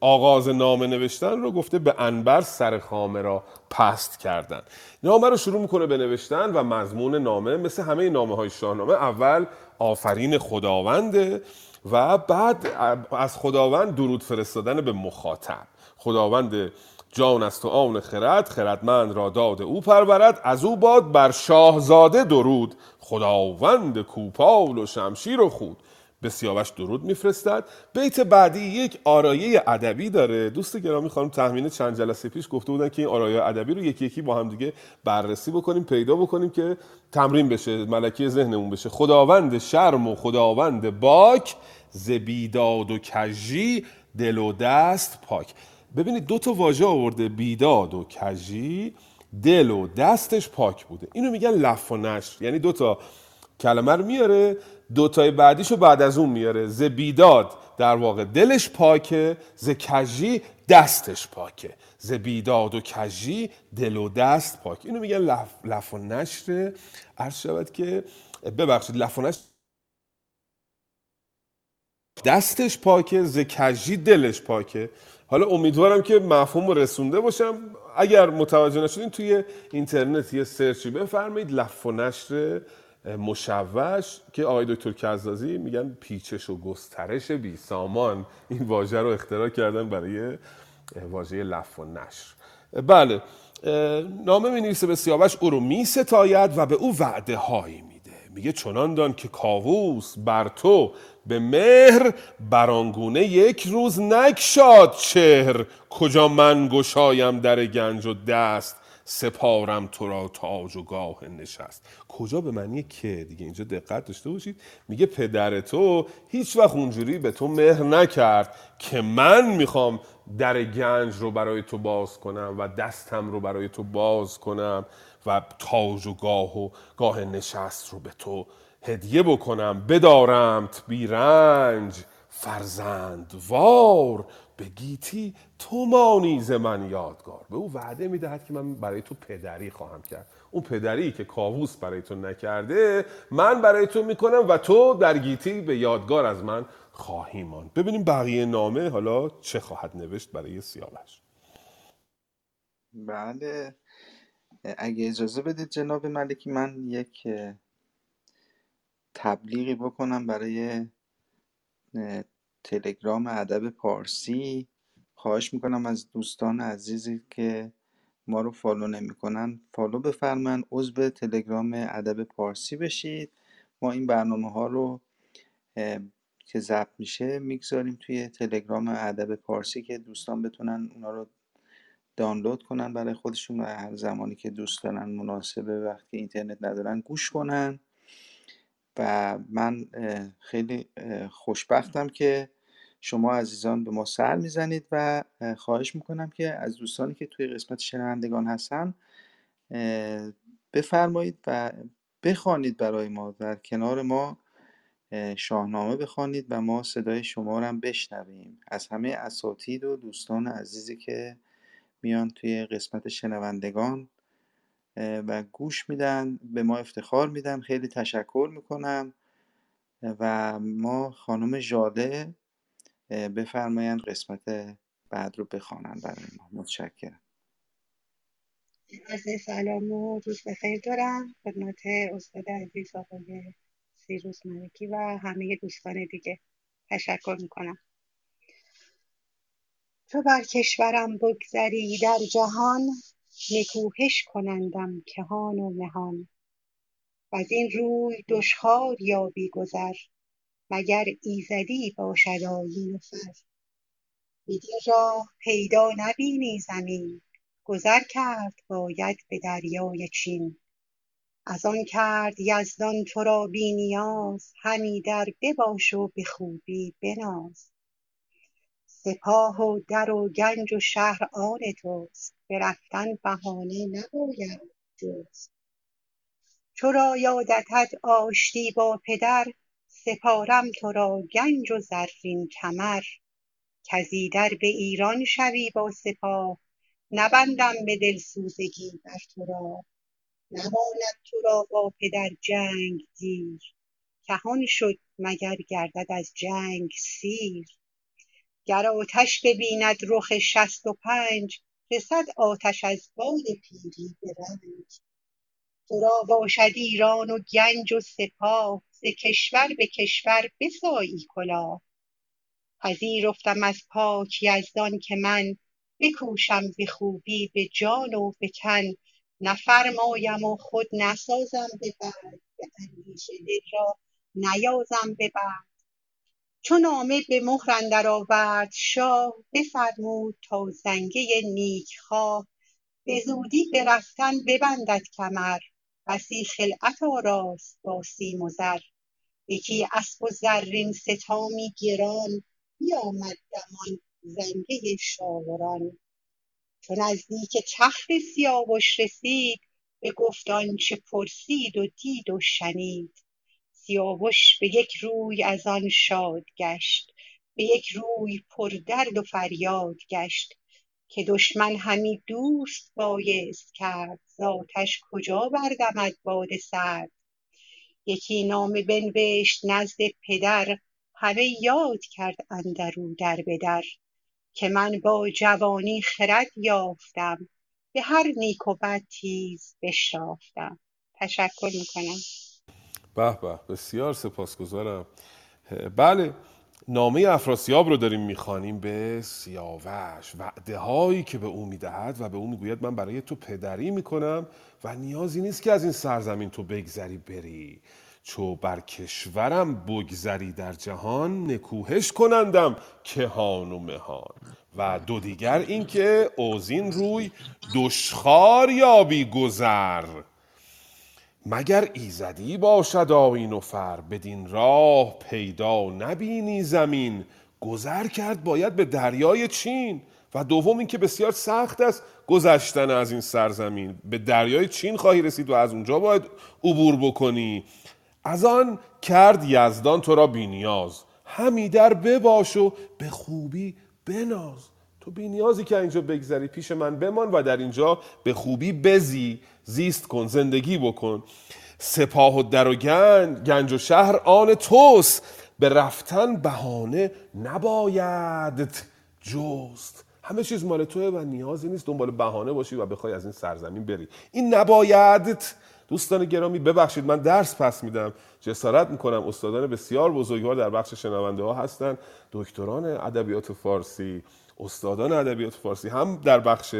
آغاز نامه نوشتن رو گفته به انبر سر خامه را پست کردن. نامه رو شروع می‌کنه به نوشتن و مضمون نامه مثل همه نامه های شاهنامه اول آفرین خداونده و بعد از خداوند درود فرستادن به مخاطب. خداوند جان است و آن خرد خردمند را داد او پرورد. از او باد بر شاهزاده درود. خداوند کوپال و شمشیر و خود. به سیاوش درود میفرستد. بیت بعدی یک آرایه ادبی داره. دوست گرامی خانم تخمین چند جلسه پیش گفته بودن که این آرایه ادبی رو یکی یکی با هم دیگه بررسی بکنیم پیدا بکنیم که تمرین بشه ملکی ذهنمون بشه. خداوند شرم و خداوند باک زبیداد و کجی دل و دست پاک. ببینید دو تا واژه آورده بیداد و کجی دل و دستش پاک بوده. اینو میگن لف و نشر. یعنی دو تا کلمه رو میاره دوتای بعدیشو بعد از اون میاره. ز بیداد در واقع دلش پاکه ز کجی دستش پاکه. ز بیداد و کجی دل و دست پاک اینو میگن لف, لف و نشر. عرض شود که ببخشید لف و نشر دستش پاکه ز کجی دلش پاکه. حالا امیدوارم که مفهوم رسونده باشم. اگر متوجه نشدین توی اینترنت یه سرچی بفرمایید. لف و نشر مشوش که آقای دکتر کزازی میگن پیچش و گسترش بی سامان. این واژه رو اختراع کردن برای واژه لف و نشر. بله نامه می نویسه به سیاوش او رو می ستاید و به او وعده هایی میده. میگه چنان دان که کاووس بر تو به مهر برانگونه یک روز نکشاد چهر. کجا من گشایم در گنج و دست؟ سپارم تو را تاج و گاه نشست. کجا به معنی که؟ دیگه اینجا دقت داشته باشید. میگه پدر تو هیچ وقت اونجوری به تو مهر نکرد که من می‌خوام در گنج رو برای تو باز کنم و دستم رو برای تو باز کنم و تاج و گاه و گاه نشست رو به تو هدیه بکنم. بدارمت بیرنج فرزندوار به گیتی تو مانی ز من یادگار. به او وعده می‌دهد که من برای تو پدری خواهم کرد. اون پدری که کاووس برای تو نکرده من برای تو می‌کنم و تو در گیتی به یادگار از من خواهی ماند. ببینیم بقیه نامه حالا چه خواهد نوشت برای سیاوش. بله. اگه اجازه بدید جناب ملکی من یک تبلیغی بکنم برای تلگرام ادب پارسی. خواهش می‌کنم از دوستان عزیزی که ما رو follow نمی‌کنن follow بفرمان عضو تلگرام ادب پارسی بشید. ما این برنامه ها رو که ضبط میشه می‌گذاریم توی تلگرام ادب پارسی که دوستان بتونن اونا رو دانلود کنن برای خودشون و هر زمانی که دوست دارن مناسبه وقتی اینترنت ندارن گوش کنن. و من خیلی خوشبختم که شما عزیزان به ما سر می‌زنید و اه، خواهش می‌کنم که از دوستانی که توی قسمت شنوندگان هستن بفرمایید و بخوانید برای ما در کنار ما اه، شاهنامه بخوانید و ما صدای شما رو هم بشنویم. از همه اساتید و دوستان عزیزی که میان توی قسمت شنوندگان و گوش میدن به ما افتخار میدن. خیلی تشکر می‌کنم. و ما خانم اه، بفرمایند قسمت بعد رو بخوانند برای ما. متشکرم. عرض سلام و روز بخیر دارم. خدمت استاد عزیز آقای سیروس ملکی و همه دوستان دیگه. تشکر می‌کنم. تو بر کشورم بگذری در جهان نکوهش کنندم کهان و مهان وز این روی دشخوار یابی گذر. مگر ایزدی باشد آیین و فر بدین راه پیدا نبینی زمین. گذر کرد باید به دریای چین. از آن کرد یزدان تو را بی نیاز. همی در بباش و به خوبی بناز. سپاه و در و گنج و شهر آن توست. به رفتن بهانه نباید جست. چو رایادتت آشتی با پدر سپارم تو را گنج و زرین کمر. کز ایدر به ایران شوی با سپاه نبندم به دلسوزگی بر تو راه نماند تو را با پدر جنگ گیر کهان شد مگر گردد از جنگ سیر. گر آتش ببیند رخ شصت و پنج رسد آتش از باد پیری به تو را باشد ایران و گنج و سپاه ز کشور به کشور بسایی کلاه. پذیرفتم از پاک یزدان که من بکوشم به خوبی به جان و به تن. نفرمایم و خود نسازم به بعد به اندیشه دل را نیازم به بعد چو نامه به مهر اندر آورد شاه بفرمود تا زنگه نیک خواه به زودی به رفتن ببندد کمر. بسی خلعت آراست با سیم و زر. یکی اسپ و زرین ستامی گران بیامد دمان زنگه شاوران. چو نزدیک تخت سیاوش رسید بگفت آنچه پرسید و دید و شنید. سیاوش به یک روی از آن شاد گشت به یک روی پردرد و فریاد گشت. که دشمن همی دوست بایست کرد ز کجا بردمد باد سرد؟ یکی نامه بنوشت نزد پدر همه یاد کرد اندرو در به در که من با جوانی خرد یافتم به هر نیک و بد تیز بشتافتم تشکر می‌کنم. به به بسیار سپاسگزارم. بله نامه افراسیاب رو داریم می‌خوانیم به سیاوش. وعده هایی که به او می‌دهد و به او می‌گوید من برای تو پدری می‌کنم و نیازی نیست که از این سرزمین تو بگذری بری. چو بر کشورم بگذری در جهان نکوهش کنندم کهان و مهان. و دو دیگر اینکه اوزین روی دشخار یابی گذر. مگر ایزدی باشد آیین فر؟ بدین راه پیدا نبینی زمین. گذر کرد باید به دریای چین. و دوم اینکه بسیار سخت است گذشتن از این سرزمین. به دریای چین خواهی رسید و از اونجا باید عبور بکنی. از آن کرد یزدان تو را بینیاز همی در بباش و به خوبی بناز. تو بینیازی که اینجا بگذری پیش من بمان و در اینجا به خوبی بزی زیست کن زندگی بکن. سپاه و در و گنج گنج و شهر آن توست. به رفتن بهانه نباید جست. همه چیز مال توه و نیازی نیست دنبال بهانه باشی و بخوای از این سرزمین بری. این نباید. دوستان گرامی ببخشید من درس پس میدم. جسارت می‌کنم. استادان بسیار بزرگوار در بخش شنونده ها هستن. دکتران ادبیات فارسی. استادان ادبیات فارسی هم در بخش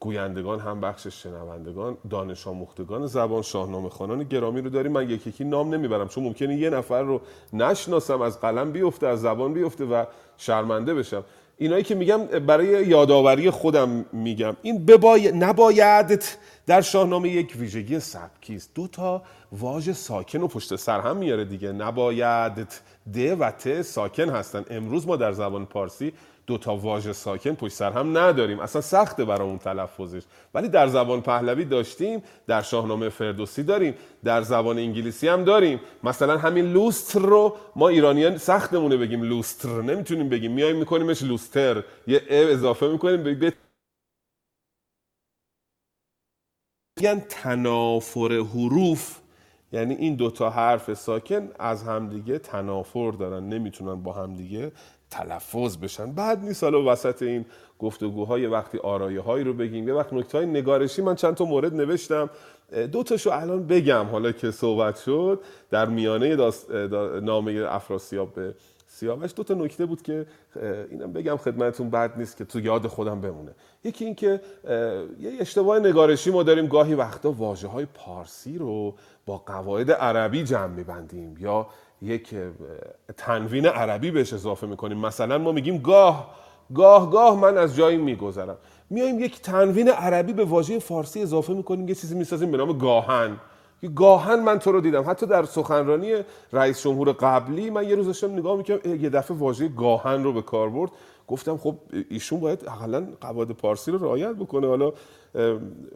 گویندگان هم بخش شنوندگان دانش آموختگان زبان شاهنامه خانان گرامی رو داریم. من یکی یکی نام نمی‌برم چون ممکنه یه نفر رو نشناسم از قلم بیفته از زبان بیفته و شرمنده بشم. اینایی که میگم برای یادآوری خودم میگم این ببای... نباید در شاهنامه یک ویژگی سبکی است دو تا واژه ساکن و پشت سر هم میاره دیگه. نباید د و ت ساکن هستن. امروز ما در زبان پارسی دو تا واژه ساکن پشت سر هم نداریم. اصلا سخته برامون تلفظش. ولی در زبان پهلوی داشتیم در شاهنامه فردوسی داریم در زبان انگلیسی هم داریم. مثلا همین لوستر رو ما ایرانیان سختمونه بگیم لوستر. نمی‌تونیم بگیم. میایم میکنیمش لوستر. یه ا اضافه می‌کنیم به میگن تنافر حروف. یعنی این دوتا حرف ساکن از همدیگه تنافر دارن. نمی‌تونن با همدیگه تلفظ بشن. بعد نیست حالا وسط این گفتگوهای وقتی آرایه هایی رو بگیم. یه وقت نکته های نگارشی من چند تا مورد نوشتم. دو تاشو الان بگم حالا که صحبت شد. در میانه داست نامه افراسیاب به سیاوش دو تا نکته بود که اینم بگم خدمتتون. بد نیست که تو یاد خودم بمونه. یکی این که یه اشتباه نگارشی ما داریم گاهی وقتا واجه های پارسی رو با قواعد عربی جمع میبندیم یا یک تنوین عربی بهش اضافه می‌کنیم. مثلا ما میگیم گاه گاه گاه من از جایی میگذرم. میایم یک تنوین عربی به واژه فارسی اضافه می‌کنیم. یه چیزی می‌سازیم به نام گاهن. گاهن من تو رو دیدم. حتی در سخنرانی رئیس جمهور قبلی من یه روز داشتم نگاه می‌کنم یه دفعه واژه گاهن رو به کار برد. گفتم خب ایشون باید اقلا قواعد پارسی رو رعایت بکنه. حالا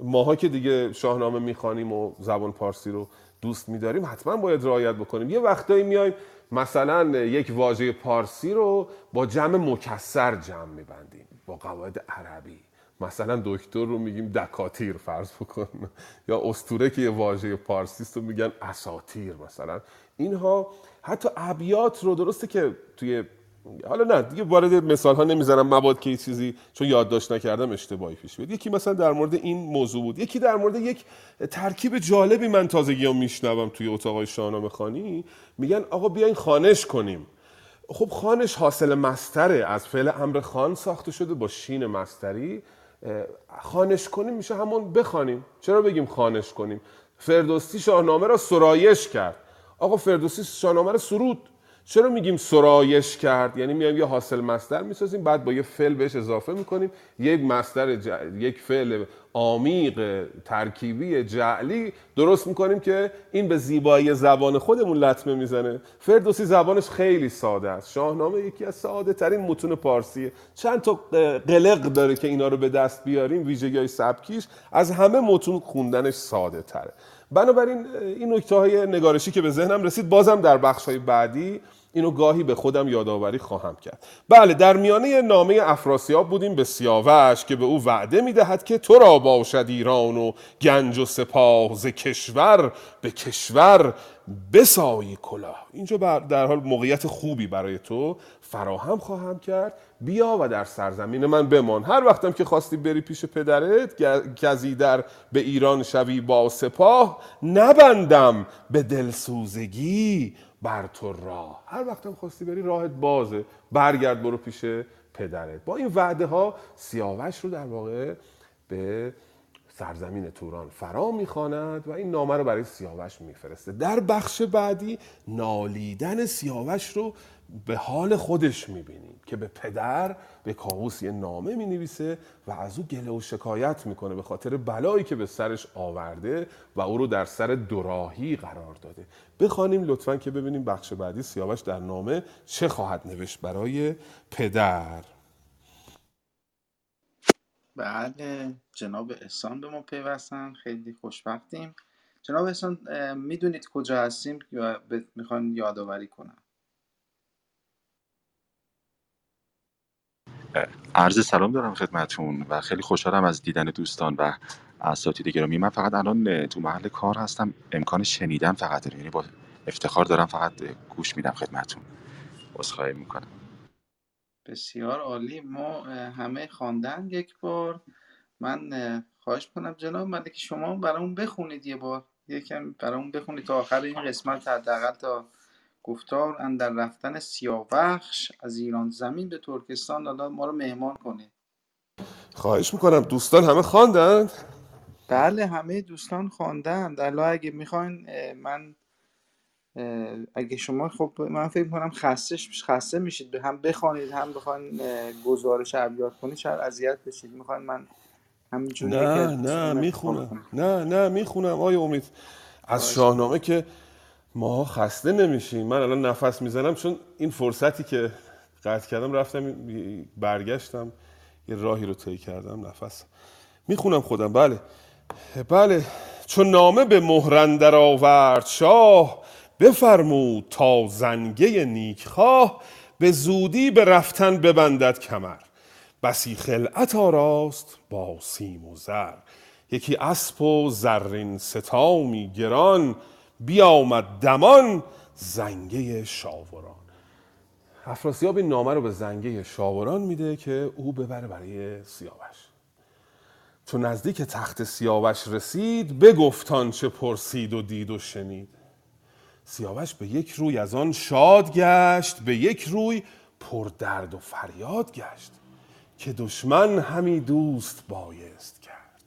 ماها که دیگه شاهنامه می‌خوانیم و زبان پارسی رو دوست میداریم حتما باید رعایت بکنیم. یه وقتایی میایم مثلا یک واژه پارسی رو با جمع مکسر جمع میبندیم با قواعد عربی. مثلا دکتر رو میگیم دکاتیر فرض بکن. یا استوره که یه واژه پارسی رو میگن اساتیر مثلا. اینها حتی ابیات رو درسته که توی حالا نه دیگه وارد مثال ها نمی‌زنم مباد که چیزی چون یادداشت نکردم اشتباهی پیش بیاد یکی مثلا در مورد این موضوع بود. یکی در مورد یک ترکیب جالبی من تازگی میشنوم توی اتاقای شاهنامه خانی. میگن آقا بیاین خانش کنیم. خب خانش حاصل مستره. از فعل امر خان ساخته شده با شین مستری. خانش کنیم میشه همون بخوانیم. چرا بگیم خانش کنیم؟ فردوسی شاهنامه را سرایش کرد. آقا فردوسی شاهنامه را سرود. چرا میگیم سرایش کرد؟ یعنی میایم یه حاصل مستر می‌سازیم بعد با یه فعل بهش اضافه می‌کنیم. یک مستر یک فعل عمیق ترکیبی جعلی درست می‌کنیم که این به زیبایی زبان خودمون لطمه می‌زنه. فردوسی زبانش خیلی ساده است. شاهنامه یکی از ساده ترین متون پارسیه چند تا قلق داره که اینا رو به دست بیاریم ویژگی های سبکیش. از همه متون خوندنش ساده تره بنابراین این نکته های نگارشی که به ذهنم رسید بازم در بخش های بعدی اینو گاهی به خودم یادآوری خواهم کرد. بله در میانه نامه افراسیاب بودیم به سیاوش که به او وعده می‌دهد که تو را باشد ایران و گنج و سپاه ز کشور به کشور بسایی کلاه. اینجا در حال موقعیت خوبی برای تو فراهم خواهم کرد. بیا و در سرزمین من بمان. هر وقتم که خواستی بری پیش پدرت گزی در به ایران شوی با سپاه نبندم به دلسوزگی بر تو راه. هر وقتم خواستی بری راهت بازه. برگرد برو پیش پدرت. با این وعده ها سیاوش رو در واقع به سرزمین توران فرا می‌خواند و این نامه رو برای سیاوش میفرسته. در بخش بعدی نالیدن سیاوش رو به حال خودش می‌بینیم که به پدر به کاووس یه نامه می‌نویسه و از او گله و شکایت می‌کنه به خاطر بلایی که به سرش آورده و او رو در سر دوراهی قرار داده. بخوانیم لطفا که ببینیم بخش بعدی سیاوش در نامه چه خواهد نوشت برای پدر. بله جناب احسان به ما پیوستن. خیلی خوشبختیم. جناب احسان می‌دونید کجا هستیم یا می‌خوان یادآوری کنم؟ عرض سلام دارم خدمتون و خیلی خوشحالم از دیدن دوستان و اساتید گرامی من فقط الان تو محل کار هستم. امکان شنیدن فقط دارم. یعنی با افتخار دارم فقط گوش میدم خدمتون عذرخواهی می‌کنم. بسیار عالی. ما همه خواندن یک بار. من خواهش کنم جناب ملک شما برامون بخونید یه بار. یکم برامون بخونید تا آخر این قسمت حداقل تا گفتار اندر رفتن سیاوخش از ایران زمین به ترکستان. حالا ما رو مهمان کنید. خواهش می‌کنم. دوستان همه خواندند بله همه دوستان خواندند الا اگه می‌خواین من اگه شما خب من فکر کنم خسته خسته میشید. به هم بخوانید هم بخواین گزارش ابیات کنید شاید اذیت بشید. می‌خواین من همینجوری نه نه می‌خونم. نه نه می‌خونم. آیا امید از شاهنامه که ما خسته نمیشیم. من الان نفس می‌زنم چون این فرصتی که قطع کردم رفتم برگشتم یه راهی رو طی کردم. نفس. می‌خونم خودم. بله. بله چون نامه به مهرندر آورد شاه بفرمود تا زنگه نیکخواه به زودی به رفتن ببندد کمر. بسی خلعت آراست با سیم و زر. یکی اسب و زرین ستامی گران بیامد دمان زنگه شاوران. افراسیاب این نامه رو به زنگه شاوران میده که او ببره برای سیاوش. چون نزدیک تخت سیاوش رسید بگفتان چه پرسید و دید و شنید. سیاوش به یک روی از آن شاد گشت به یک روی پر درد و فریاد گشت که دشمن همی دوست بایست کرد.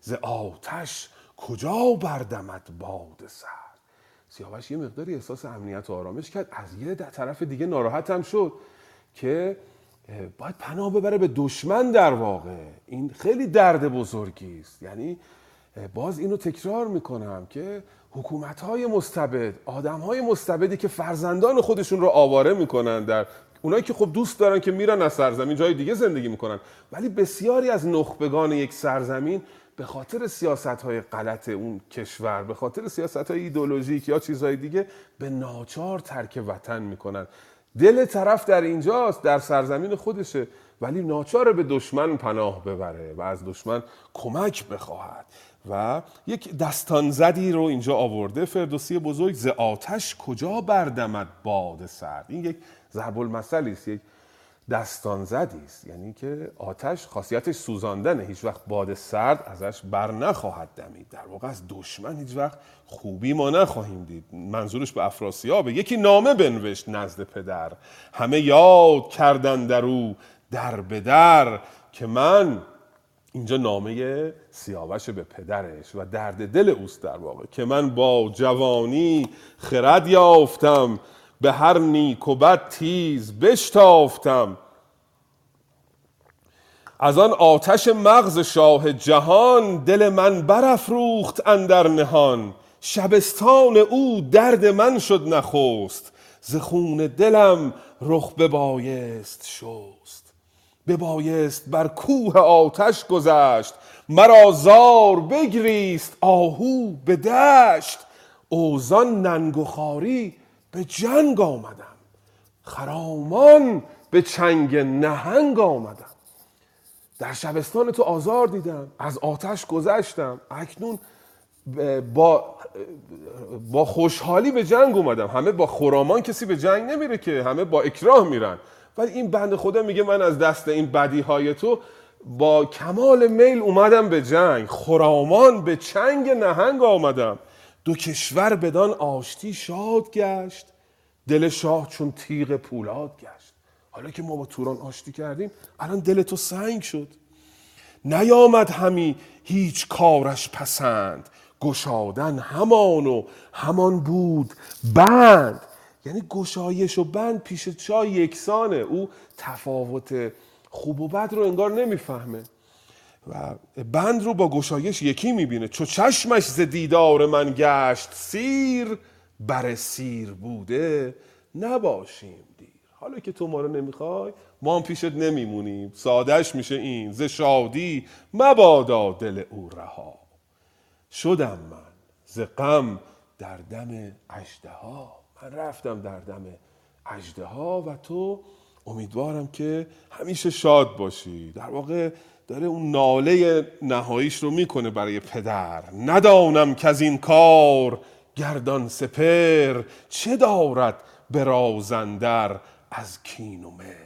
ز آتش کجا بردمد باد سرد؟ سیاوش یه مقداری احساس امنیت و آرامش کرد. از یه طرف دیگه ناراحت هم شد که باید پناه ببره به دشمن در واقع. این خیلی درد بزرگی است. یعنی باز اینو تکرار می‌کنم که حکومت های مستبد آدم های مستبدی که فرزندان خودشون رو آواره می‌کنن در اونایی که خب دوست دارن که میرن از سرزمین جای دیگه زندگی می‌کنن. ولی بسیاری از نخبگان یک سرزمین به خاطر سیاست های غلط اون کشور به خاطر سیاست های ایدولوژیک یا چیزهای دیگه به ناچار ترک وطن می‌کنن. دل طرف در اینجاست در سرزمین خودشه. ولی ناچار به دشمن پناه ببره و از دشمن کمک بخواهد. و یک دستان زدی رو اینجا آورده. فردوسی بزرگ ز آتش کجا بردمد باد سرد؟ این یک ضرب المثلی است یک دستان زدی است. یعنی که آتش خاصیتش سوزاندنه. هیچ وقت باد سرد ازش بر نخواهد دمید. در واقع از دشمن هیچ وقت خوبی ما نخواهیم دید. منظورش به افراسیابه. یکی نامه بنوشت نزد پدر. همه یاد کردن در او در به در که من اینجا نامه سیاوش به پدرش و درد دل اوست در واقع. که من با جوانی خرد یافتم. به هر نیک و بد تیز بشتافتم. از آن آتش مغز شاه جهان دل من برافروخت اندر نهان. شبستان او درد من شد نخست. ز خون دلم رخ ببایست شست. ببایست بر کوه آتش گذشت. مرا زار بگریست آهو به دشت. اوزان ننگ و خاری به جنگ آمدم. خرامان به چنگ نهنگ آمدم. در شبستان تو آزار دیدم از آتش گذشتم. اکنون با با خوشحالی به جنگ اومدم. همه با خرامان کسی به جنگ نمیره که همه با اکراه میرن. ولی این بند خدا میگه من از دست این بدی های تو با کمال میل اومدم به جنگ. خرامان به چنگ نهنگ آمدم. دو کشور بدان آشتی شاد گشت دل شاه چون تیغ پولاد گشت. حالا که ما با توران آشتی کردیم الان دل تو سنگ شد. نیامد همی هیچ کارش پسند گشادن همان و همان بود بند. یعنی گشایش و بند پیش چای یکسانه. او تفاوت خوب و بد رو انگار نمی‌فهمه. و بند رو با گشایش یکی می‌بینه. چو چشمش ز دیدار من گشت سیر بر سیر بوده نباشیم دیر. حالا که تو ما رو نمی‌خوای ما هم پیشت نمیمونیم. سادش میشه این ز شادی مبادا دل او رها. شدم من ز غم در دم اژدها. من رفتم در دم اژدها و تو امیدوارم که همیشه شاد باشی. در واقع داره اون ناله نهاییش رو می‌کنه برای پدر. ندانم که از این کار گردان سپر چه دارد برازندر از کین و مهر.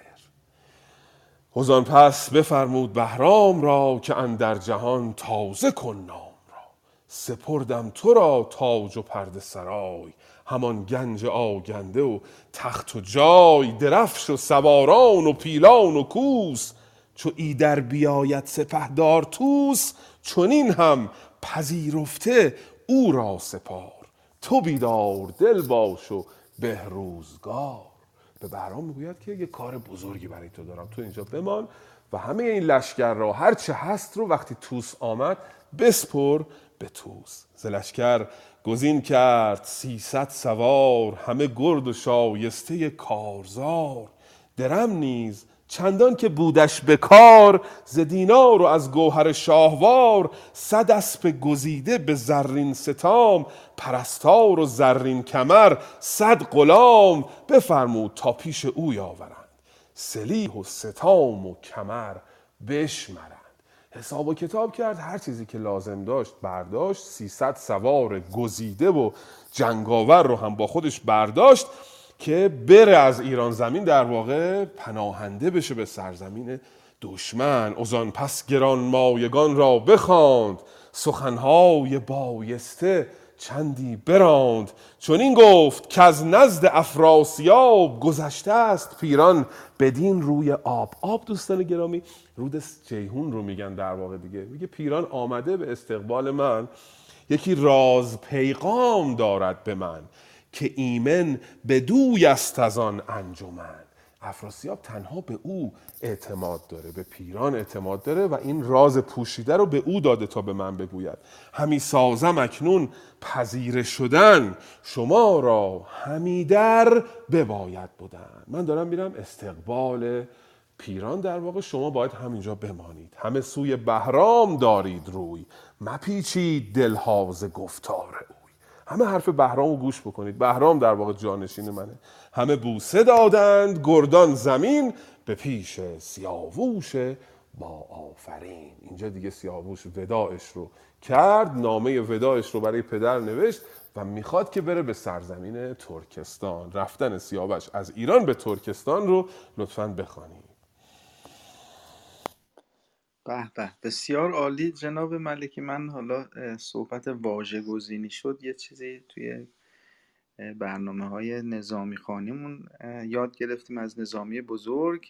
وزان پس بفرمود بهرام را که اندر جهان تازه کن نام را. سپردم تو را تاج و پرده سرای همان گنج آگنده و تخت و جای درفش و سواران و پیلان و کوس چو ایدر بیاید سپهدار توس چنین هم پذیرفته او را سپار. تو بیدار دل باش و بهروزگار. به بهرام می‌گوید که یه کار بزرگی برای تو دارم. تو اینجا بمان و همه این لشکر را هر چه هست رو وقتی توس آمد بسپر به توس ز لشکر گزین کرد سیصد سوار همه گرد و شایسته کارزار. درم نیز چندان که بودش به کار ز دینار و از گوهر شاهوار صد اسپ گزیده به زرین ستام پرستار و زرین کمر صد غلام بفرمود تا پیش او آورند سلیح و ستام و کمر بشمرند. حساب و کتاب کرد هر چیزی که لازم داشت برداشت 300 سوار گزیده و جنگاور رو هم با خودش برداشت. که بره از ایران زمین در واقع پناهنده بشه به سرزمین دشمن. ازان پس گران مایگان را بخواند. سخنهای بایسته چندی براند. چون این گفت که از نزد افراسیاب گذشته است پیران بدین روی آب. آب دوستان گرامی رود جیهون رو میگن در واقع دیگه. میگه پیران آمده به استقبال من. یکی راز پیغام دارد به من. که ایمن به دوی است از آن انجمن. افراسیاب تنها به او اعتماد داره به پیران اعتماد داره و این راز پوشیده رو به او داده تا به من بگوید. همی سازم اکنون پذیره شدن شما را همی در بباید بودن من دارم میرم استقبال پیران. در واقع شما باید همینجا بمانید. همه سوی بهرام دارید روی. مپیچید دلهاز گفتار اوی همه حرف بهرام رو گوش بکنید. بهرام در واقع جانشین منه. همه بوسه دادند گردان زمین به پیش سیاووش با آفرین. اینجا دیگه سیاووش وداعش رو کرد نامه وداعش رو برای پدر نوشت و می‌خواد که بره به سرزمین ترکستان. رفتن سیاوش از ایران به ترکستان رو لطفا بخوانید. به به. بسیار عالی. جناب ملکی من حالا صحبت واژه گزینی شد. یه چیزی توی برنامه های نظامی خانیمون یاد گرفتیم از نظامی بزرگ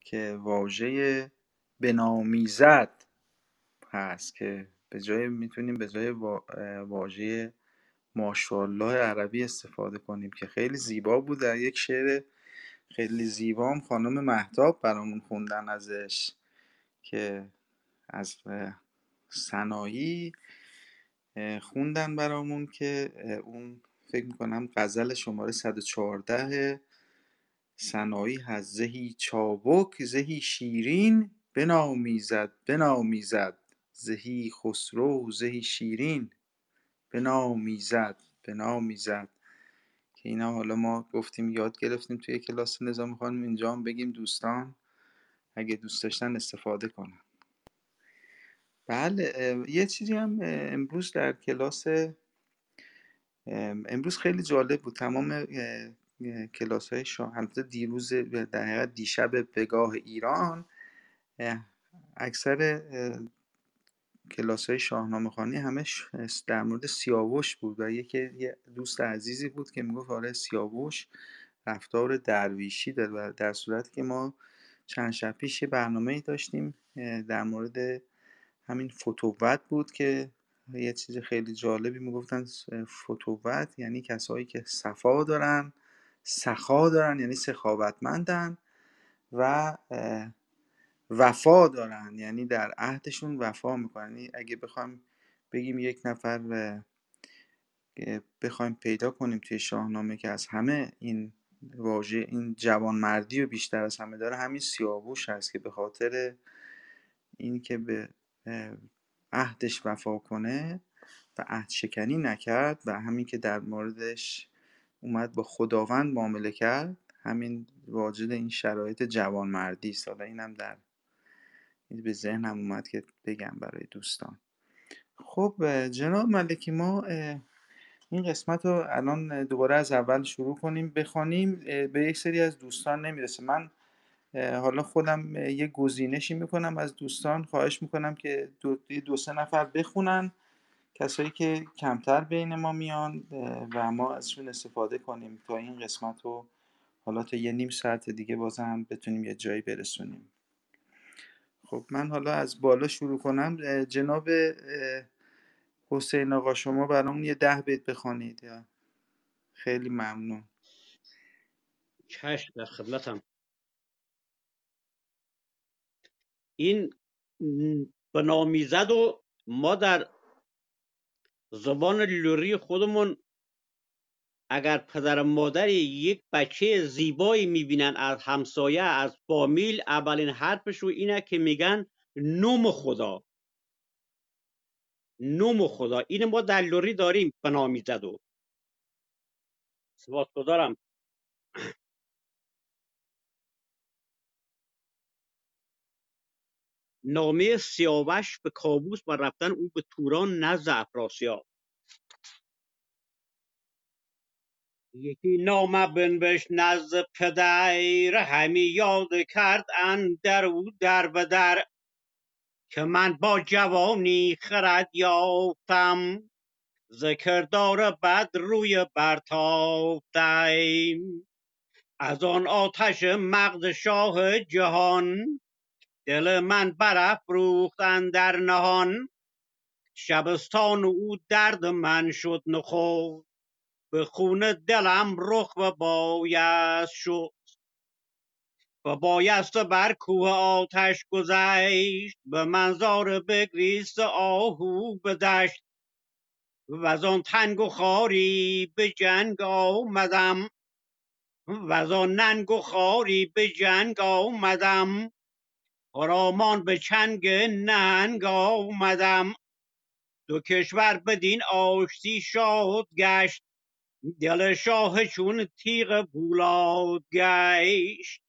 که واژه بنامیزد هست که به جای می‌تونیم به جای واژه ماشاءالله عربی استفاده کنیم که خیلی زیبا بود. در یک شعر خیلی زیبا هم خانم مهتاب برامون خوندن ازش. که از سنایی خوندن برامون که اون فکر می‌کنم غزل شماره 114 سنایی هست. زهی چابک زهی شیرین بنامیزد بنامیزد. زهی خسرو زهی شیرین بنامیزد بنامیزد. که اینا حالا ما گفتیم یاد گرفتیم توی کلاس نظام خانم اینجا هم بگیم دوستان. اگه دوست داشتن استفاده کنن. بله یه چیزی هم امروز در کلاس امروز خیلی جالب بود. تمام کلاس های شاه دیروز در حقیقت دیشب بگاه ایران اکثر کلاس های شاهنامه خانی همش در مورد سیاوش بود و یکی دوست عزیزی بود که می‌گفت آره سیاوش رفتار درویشی داره در صورتی که ما چند شب پیش یه برنامه داشتیم در مورد همین فتوت بود که یه چیز خیلی جالبی می‌گفتن فتوت یعنی کسایی که صفا دارن سخا دارن یعنی سخاوتمندن و وفا دارن یعنی در عهدشون وفا می‌کنن. یعنی اگه بخوایم بگیم یک نفر بخوایم پیدا کنیم توی شاهنامه که از همه این واژه این جوانمردی و بیشتر از همه داره همین سیاووش هست که به خاطر این که به عهدش وفا کنه و عهد شکنی نکرد و همین که در موردش اومد با خداوند معامله کرد همین واجد این شرایط جوانمردی است. حالا اینم در به ذهنم اومد که بگم برای دوستان. خب جناب ملکی ما این قسمت رو الان دوباره از اول شروع کنیم. بخوانیم به یک سری از دوستان نمی‌رسه. من حالا خودم یه گزینشی می‌کنم از دوستان. خواهش می‌کنم که دو, دو سه نفر بخونن. کسایی که کمتر بین ما میان و ما ازشون استفاده کنیم تا این قسمت رو حالا تا یه نیم ساعت دیگه بازم بتونیم یه جایی برسونیم. خب من حالا از بالا شروع کنم. جناب حسین آقا شما برامون یه ده بیت یا؟ خیلی ممنون. چشم در خدمتم. این به نامیزد و ما در زبان لوری خودمون اگر پدر مادر یک بچه زیبایی می‌بینن از همسایه از فامیل اولین حرفش رو اینه که میگن نوم خدا. نوم خدا. این ما در لوری داریم به نامیزد و. سپاسگزارم. نامه سیاوش به کابوس و رفتن او به توران نزد افراسیاب. یکی نامه بنوشت نزد پدر همی یاد کرد در او در به در. که من با جوانی خرد یافتم. ذکردار بد روی برتافتم از آن آتش مغز شاه جهان. دل من برافروخت در نهان. شبستان او درد من شد نخو به خون دلم رخ و بایست شد. و بایست بر کوه آتش گذشت به منظار بگریست آهو بدشت و از آن تنگ و خاری به جنگ آمدم. و آن ننگ و خاری به جنگ آمدم. خرامان به چنگ ننگ آمدم. دو کشور بدین آشتی شاد گشت. دل شاه چون تیغ پولاد گشت.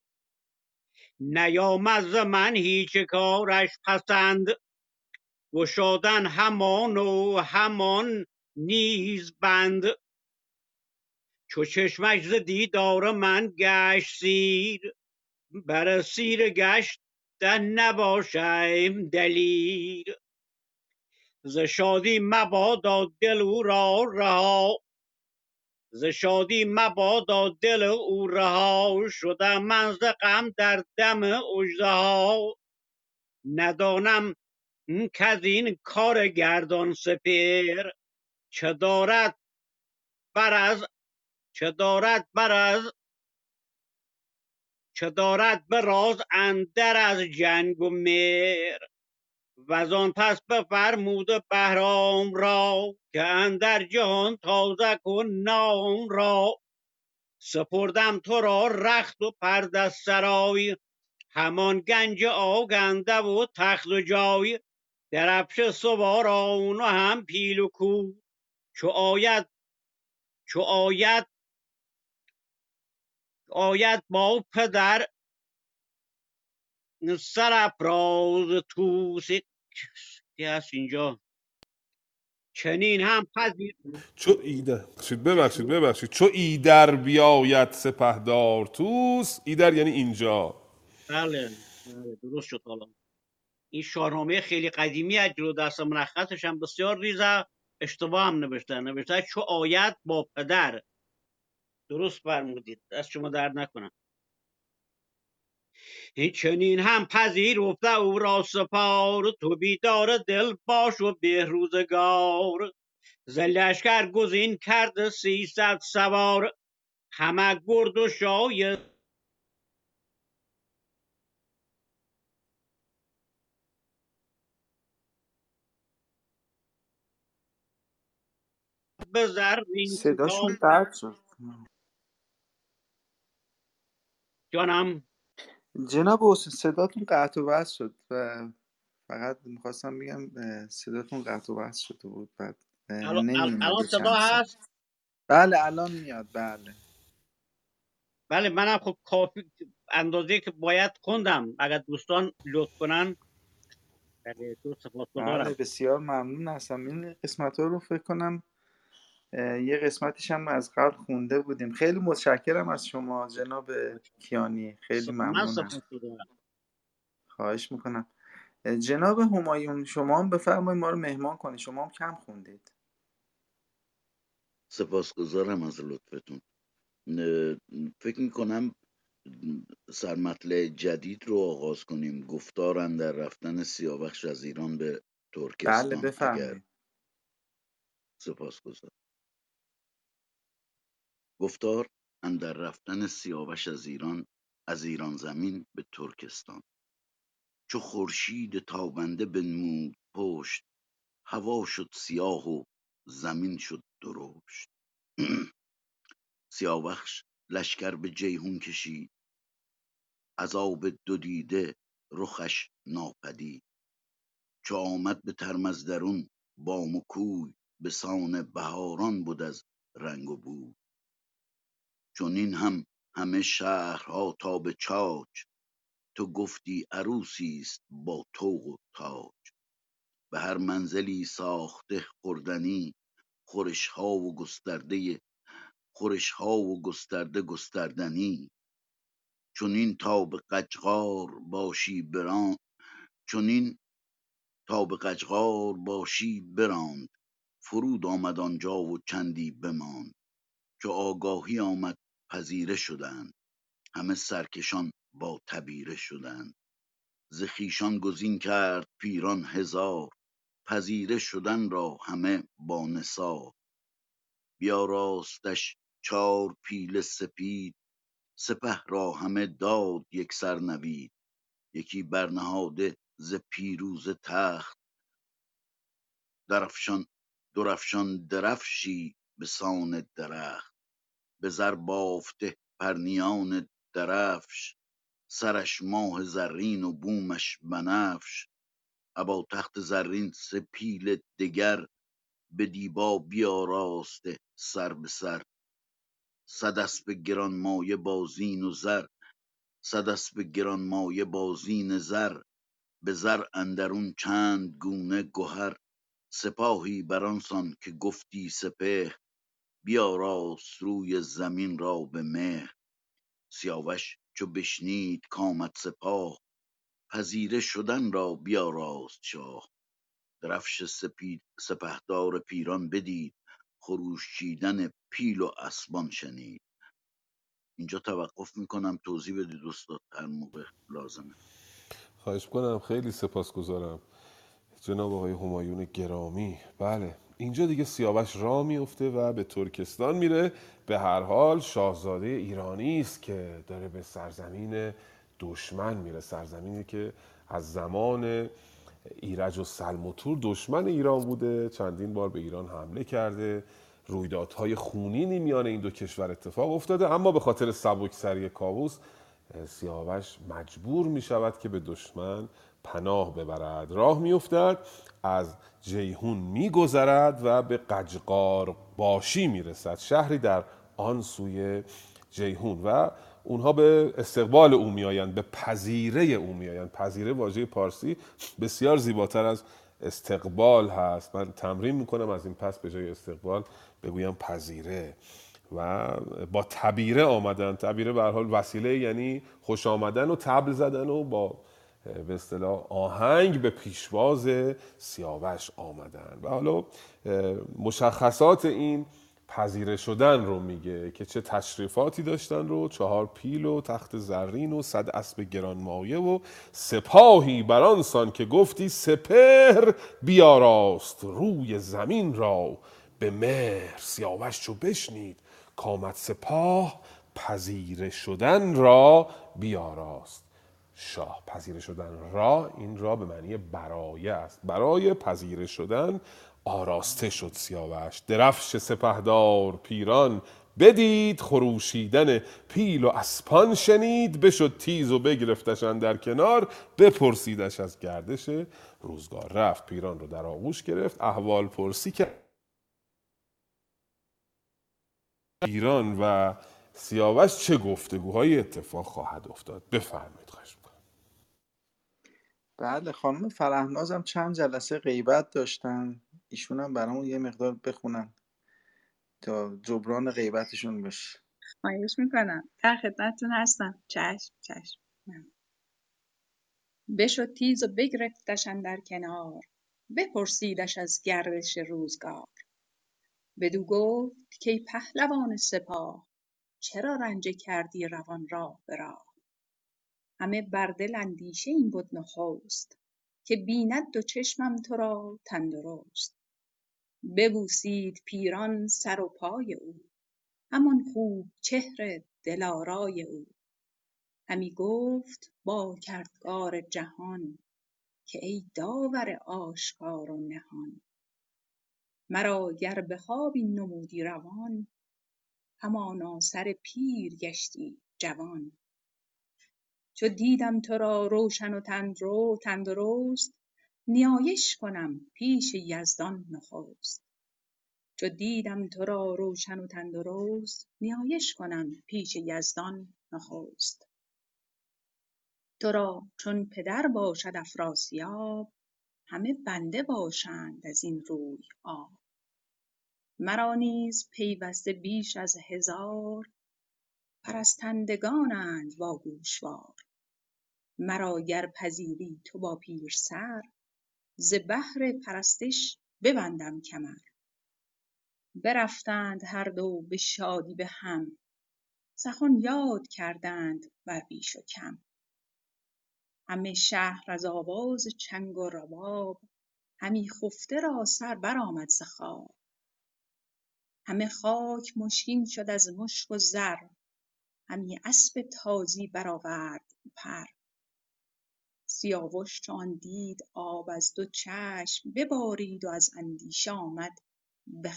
نیامد ز من هیچ کارش پسند. گشادن همان و همان نیز بند. چو چشمش ز دیدار من گشت سیر بر سیر گشت نباشم دلیر. ز شادی مبادا دل او را رها ز شادی مبادا دل او رها شدم من ز غم در دم اژدها. ندانم کز این کار گردان سپر چه دارد بر از چه دارد بر از چه دارد به راز اندر از جنگ و مر و آن پس بفرمود بهرام را که اندر جهان تازه کن نام را. سپردم تو را رخت و پرده سرای همان گنج آگنده و تخت و جای. درفش سواران و هم پیل و کو. چو آید چو آید آید با پدر سرافراز توسی که هست اینجا چنین هم پذیر چو ایدر ببخشید ببخشید چو ایدر بیاید سپهدار توس. ایدر یعنی اینجا. بله بله درست شد حالا. این شاهنامه خیلی قدیمی از جلو دست مرخصش هم بسیار ریزه. اشتباه هم نوشته. نوشته چو آید با پدر. درست فرمودید. دست شما درد نکنم این چنین هم پذیرفته او را سپار تو بیدار دل باش و بهروزگار ز لشکر گزین کرد سیصد سوار همه گرد و شای به زرین صداشون قطع شد. جانم جناب حسین صداتون قطع و وصل شد و فقط می‌خواستم بگم صداتون قطع و وصل شده بود بعد الان صدا. هست؟ بله الان میاد بله. بله منم خب کافی اندازه که باید خوندم. اگر دوستان لطف کنن. بله تو بله بسیار ممنون هستم. این قسمت ها رو فکر کنم یه قسمتش هم از قبل خونده بودیم. خیلی متشکرم از شما جناب کیانی. خیلی ممنونم. سپاسگزارم خواهش می‌کنم. جناب همایون شما هم بفرمایید ما رو مهمان کنید. شما هم کم خوندید. سپاسگزارم از لطفتون. فکر می‌کنم سرمطلع جدید رو آغاز کنیم. گفتار در رفتن سیاوش از ایران به بله ترکستان اگر بفرمایید سپاسگزار گفتار اندر رفتن سیاوش از ایران از ایران زمین به ترکستان. چو خورشید تابنده بنمود پشت هوا شد سیاه و زمین شد درشت. سیاوش لشکر به جیهون کشید. از آب دو دیده رخش ناپدید. چو آمد به ترمزدرون بام و کوی به سان بهاران بود از رنگ و بوی. چنین هم همه شهرها تا به چاچ تو گفتی عروسی است با طوق و تاج به هر منزلی ساخته خوردنی خورش ها و گسترده خورش ها و گسترده گستردنی. چنین تا به قجقار باشی بران چنین تا به قجقار باشی براند. فرود آمد آنجا و چندی بماند. چو آگاهی آمد پذیره شدند. همه سرکشان با تبیره شدند. ز خویشان گزین کرد پیران هزار پذیره شدن را همه با نثار. بیاراستش چار پیل سپید سپه را همه داد یکسر نوید. یکی برنهاده ز پیروزه تخت. درفشان درفشان درفشی به سان درخت. به زر بافته پرنیان درفش سرش ماه زرین و بومش بنفش. ابا تخت زرین سه پیل دگر به دیبا بیاراسته سر به سر. صد اسپ گرانمایه با زین و زر صد اسپ گرانمایه با زین زر. به زر اندرون چند گونه گهر سپاهی برانسان که گفتی سپهر. بیاراست روی زمین را به مهر. سیاوش چو بشنید کامد سپاه پذیره شدن را بیاراست شاه. درفش سپید سپهدار پیران بدید خروشیدن پیل و اسبان شنید. اینجا توقف می‌کنم توضیح بدید استاد هر موقع لازمه. خواهش کنم خیلی سپاسگزارم. جناب آقای همایون گرامی. بله. اینجا دیگه سیاوش را میفته و به ترکستان میره. به هر حال شاهزاده ایرانی است که داره به سرزمین دشمن میره. سرزمینی که از زمان ایرج و سلموتور دشمن ایران بوده. چندین بار به ایران حمله کرده. رویدادهای خونینی میان این دو کشور اتفاق افتاده. اما به خاطر سبکسری کاووس سیاوش مجبور می شود که به دشمن پناه ببرد. راه میافتد از جیهون میگذرد و به قجقار باشی می‌رسد. شهری در آن سوی جیهون و اونها به استقبال او میآیند به پذیره او میآیند. پذیره واژه پارسی بسیار زیباتر از استقبال هست. من تمرین می‌کنم از این پس به جای استقبال بگویم پذیره. و با تبیره آمدن. تبیره به حال وسیله یعنی خوش آمدن و تبل زدن و با به اصطلاح آهنگ به پیشواز سیاوش آمدن. و حالا مشخصات این پذیره شدن رو میگه که چه تشریفاتی داشتن رو چهار پیل و تخت زرین و صد اسب گرانمایه و سپاهی برانسان که گفتی سپر بیاراست روی زمین را. به مهر سیاوش چو بشنید کامد سپاه پذیره شدن را بیاراست. شاه. پذیره شدن را این را به معنی برایه است. برای پذیره شدن آراسته شد سیاوش. درفش سپهدار پیران بدید خروشیدن پیل و اسپان شنید بشد تیز و بگرفتش در کنار بپرسیدش از گردش روزگار. رفت پیران رو در آغوش گرفت احوال پرسی که ایران و سیاوش چه گفتگوهای اتفاق خواهد افتاد؟ می‌کنم بله خانم فرهناز هم چند جلسه غیبت داشتن. ایشون هم برامون یه مقدار بخونن تا جبران غیبتشون بشه. خواهش می‌کنم. در خدمتتون هستم. چشم چشم. بشد تیز و بگرفتش در کنار. بپرسیدش از گردش روزگار. بدو گفت کای پهلوان سپاه چرا رنجه کردی روان راه به راه؟ همه بر دل اندیشه این بد نخست که بیند دو چشمم تو را تندرست. ببوسید پیران سر و پای او همان خوب چهر دلارای او. همی گفت با کردگار جهان که ای داور آشکار و نهان. مرا گر به خواب این نمودی روان همانا سر پیر گشتی جوان. چو دیدم تو را روشن و تندرست نیایش کنم پیش یزدان نخست. چو دیدم تو را روشن و تندرست نیایش کنم پیش یزدان نخست. تو را چون پدر باشد افراسیاب همه بنده باشند از این روی آب. مرا نیز پیوسته بیش از هزار پرستندگانند با گوشوار مرا گر پذیری تو با پیرسر ز بهر پرستش ببندم کمر. برفتند هر دو به شادی به هم سخن یاد کردند بر بیش و کم. همه شهر از آواز چنگ و رباب همی خفته را سر برآمد ز خواب. همه خاک مشکین شد از مشک و زر همی اسب تازی برآورد پر. سیاوش چو دید آب از دو چشم ببارید و از اندیشه آمد به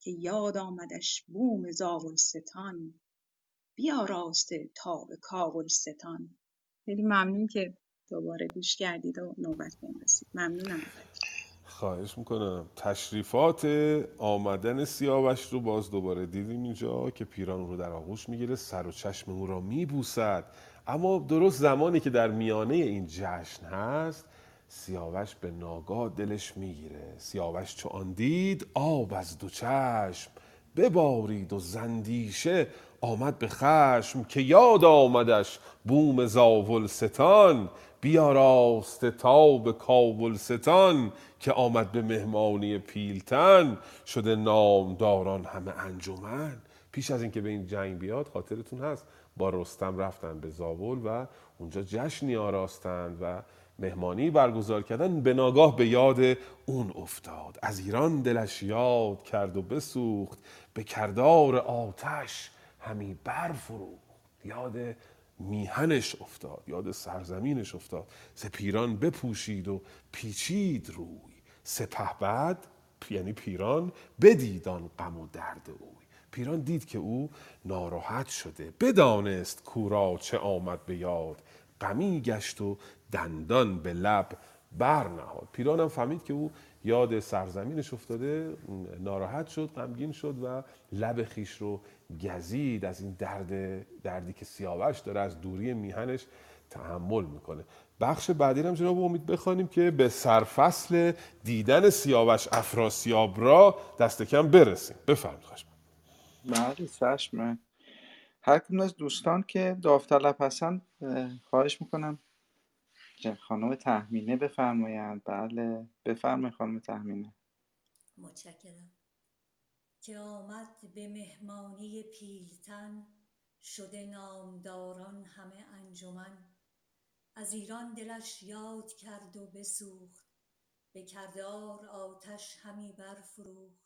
که یاد آمدش بوم زاولستان بیاراسته تا به کاولستان خیلی ممنون که دوباره گوش کردید و نوبت بهم رسید. ممنونم. خواهش می‌کنم. تشریفات آمدن سیاوش رو باز دوباره دیدیم اینجا که پیران رو در آغوش می‌گیره. سر و چشم او را میبوسد. اما درست زمانی که در میانه این جشن هست سیاوش به ناگاه دلش می‌گیره. سیاوش چو آن دید آب از دو چشم ببارید و زندیشه آمد به خشم که یاد آمدش بوم زاولستان. بیاراسته تا به کاولستان که آمد به مهمانی پیلتن. شده نامداران همه انجمن. پیش از اینکه به این جنگ بیاد خاطرتون هست. با رستم رفتن به زاول و اونجا جشنی آراستند و مهمانی برگزار کردن. به ناگاه به یاد اون افتاد. از ایران دلش یاد کرد و بسوخت. به کردار آتش همی برفروخت. یاد میهنش افتاد. یاد سرزمینش افتاد. ز پیران بپوشید و پیچید روی. سپه بعد یعنی پیران بدیدان غم و درد اوی. پیران دید که او ناراحت شده. بدانست کورا چه آمد به یاد. غمی گشت و دندان به لب برنهاد پیران هم فهمید که او یاد سرزمینش افتاده ناراحت شد غمگین شد و لب خیش رو گزید. از این درد دردی که سیاوش داره از دوری میهنش تحمل می‌کنه. بخش بعدی هم جناب امید بخوانیم که به سرفصل دیدن سیاوش افراسیاب را دست کم برسیم. بفرمایید. بله چشم. هر کدوم از دوستان که داوطلب هستن خواهش می‌کنم خانم تحمینه بفرمایند. بله بفرمایید خانم تحمینه متشکرم. که آمد به مهمانی پیلتن شده نامداران همه انجمن. از ایران دلش یاد کرد و بسوخت. به کردار آتش همی برفروخت.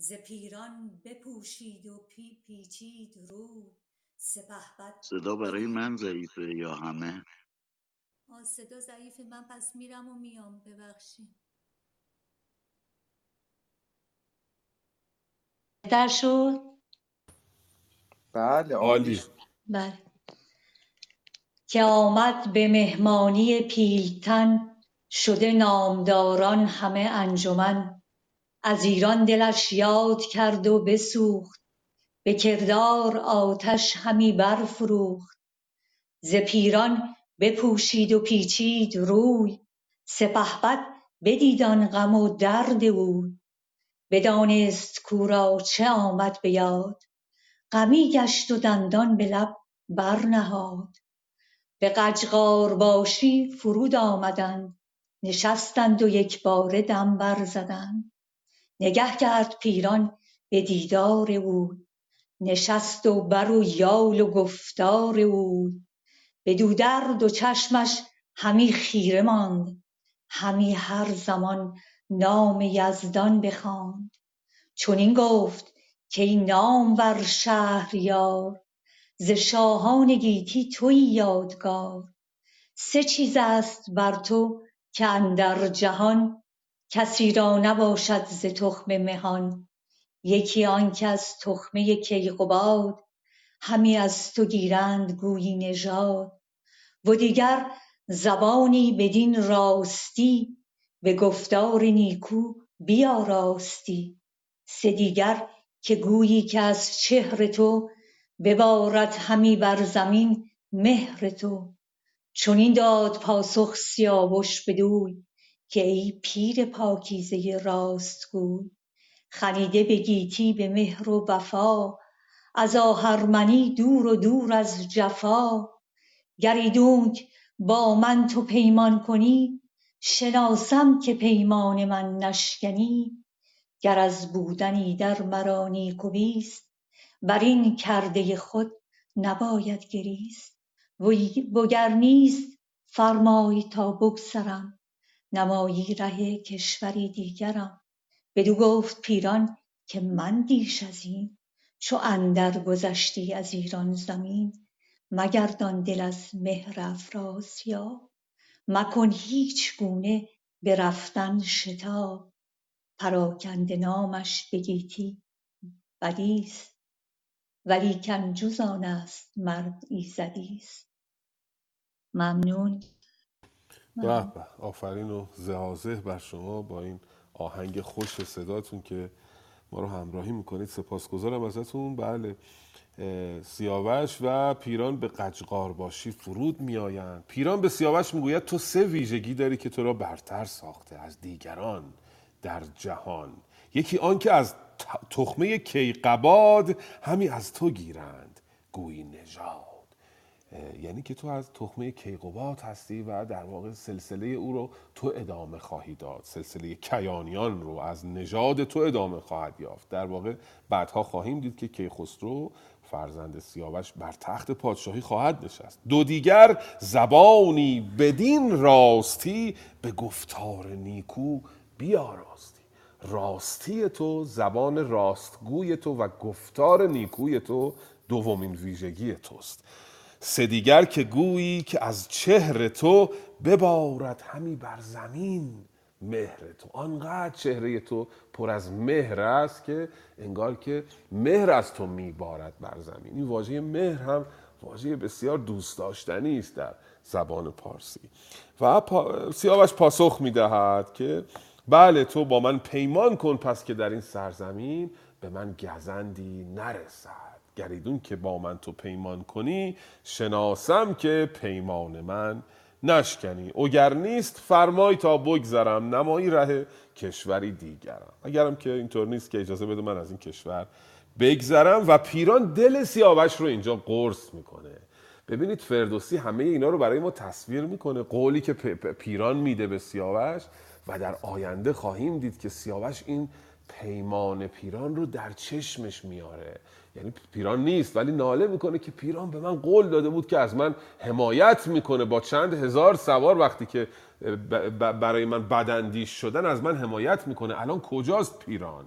ز پیران بپوشید و پی پیچید روی سپهبد صدا برای من ضعیفه یا همه؟ آه صدا ضعیفه. من پس میرم و میام ببخشید در شد؟ بله عالی. بله. که آمد به مهمانی پیلتن شده نامداران همه انجمن. از ایران دلش یاد کرد و بسوخت. به کردار آتش همی برفروخت. ز پیران بپوشید و پیچید روی. سپهبد بدید آن غم و درد اوی. بدانست کاو را چه آمد به یاد. غمی گشت و دندان به لب برنهاد. به قجقارباشی فرود آمدند. نشستند و یکباره دم برزدند نگه کرد پیران به دیدار اوی نشست و بر و یال و گفتار اوی بدو در دو چشمش همی خیره ماند. همی هر زمان نام یزدان بخواند. چنین گفت کای نامور شهریار ز شاهان گیتی تویی یادگار. سه چیزست بر تو که اندر جهان کسی را نباشد ز تخم مهان. یکی آن کز تخمه کیقباد همی از تو گیرند گویی نژاد. و دیگر زبانی بدین راستی به گفتار نیکو بیاراستی سه دیگر که گویی که از چهر تو ببارد همی بر زمین مهر تو. چنین داد پاسخ سیاوش بدوی که ای پیر پاکیزه راست گوی خریده به گیتی به مهر و وفا از آهرمنی دور و دور از جفا. گر ایدونک با من تو پیمان کنی شناسم که پیمان من نشکنی. گر از بودن ایدر مرا نیک و بیست برین کرده خود نباید گریست. وگر نیست فرمای تا بگذرم نمایی ره کشوری دیگرم بدو گفت پیران که مندیش ازین چو اندر گذشتی از ایران زمین. مگردان دل از مهر افراسیاب مکن هیچگونه به رفتن شتاب. پراکنده نامش به گیتی بدیست. ولیکن جز آنست مرد ایزدیست. ممنون. به آفرین و زهازه بر شما با این آهنگ خوش صداتون که ما رو همراهی می‌کنید. سپاسگزارم ازتون. بله سیاوش و پیران به قجقارباشی فرود میآیند. پیران به سیاوش می‌گوید تو سه ویژگی داری که تو را برتر ساخته از دیگران در جهان. یکی آن که از تخمه کیقباد همی از تو گیرند. گویی نژاد. یعنی که تو از تخمه کیقوباد هستی و در واقع سلسله او رو تو ادامه خواهی داد. سلسله کیانیان رو از نژاد تو ادامه خواهد یافت. در واقع بعدها خواهیم دید که کیخسرو فرزند سیاوش بر تخت پادشاهی خواهد نشست. دو دیگر زبانی بدین راستی به گفتار نیکو بیاراستی. راستی تو زبان راستگوی تو و گفتار نیکوی تو دومین ویژگی توست. سه دیگر که گویی که از چهر تو ببارد همی بر زمین مهر تو. آنقدر چهره تو پر از مهر است که انگار که مهر از تو میبارد بر زمین. این واژه مهر هم واژه بسیار دوست داشتنی است در زبان پارسی. و پا... سیاوش پاسخ می‌دهد که بله تو با من پیمان کن پس که در این سرزمین به من گزندی نرسد. گریدون که با من تو پیمان کنی شناسم که پیمان من نشکنی. اگر نیست فرمای تا بگذرم نمایی ره کشوری دیگرم. اگرم که اینطور نیست که اجازه بده من از این کشور بگذرم و پیران دل سیاوش رو اینجا قرص می‌کنه. ببینید فردوسی همه اینا رو برای ما تصویر می‌کنه. قولی که پیران میده به سیاوش و در آینده خواهیم دید که سیاوش این پیمان پیران رو در چشمش میاره یعنی پیران نیست ولی ناله می‌کنه که پیران به من قول داده بود که از من حمایت می‌کنه با چند هزار سوار وقتی که برای من بداندیش شدن از من حمایت می‌کنه. الان کجاست پیران؟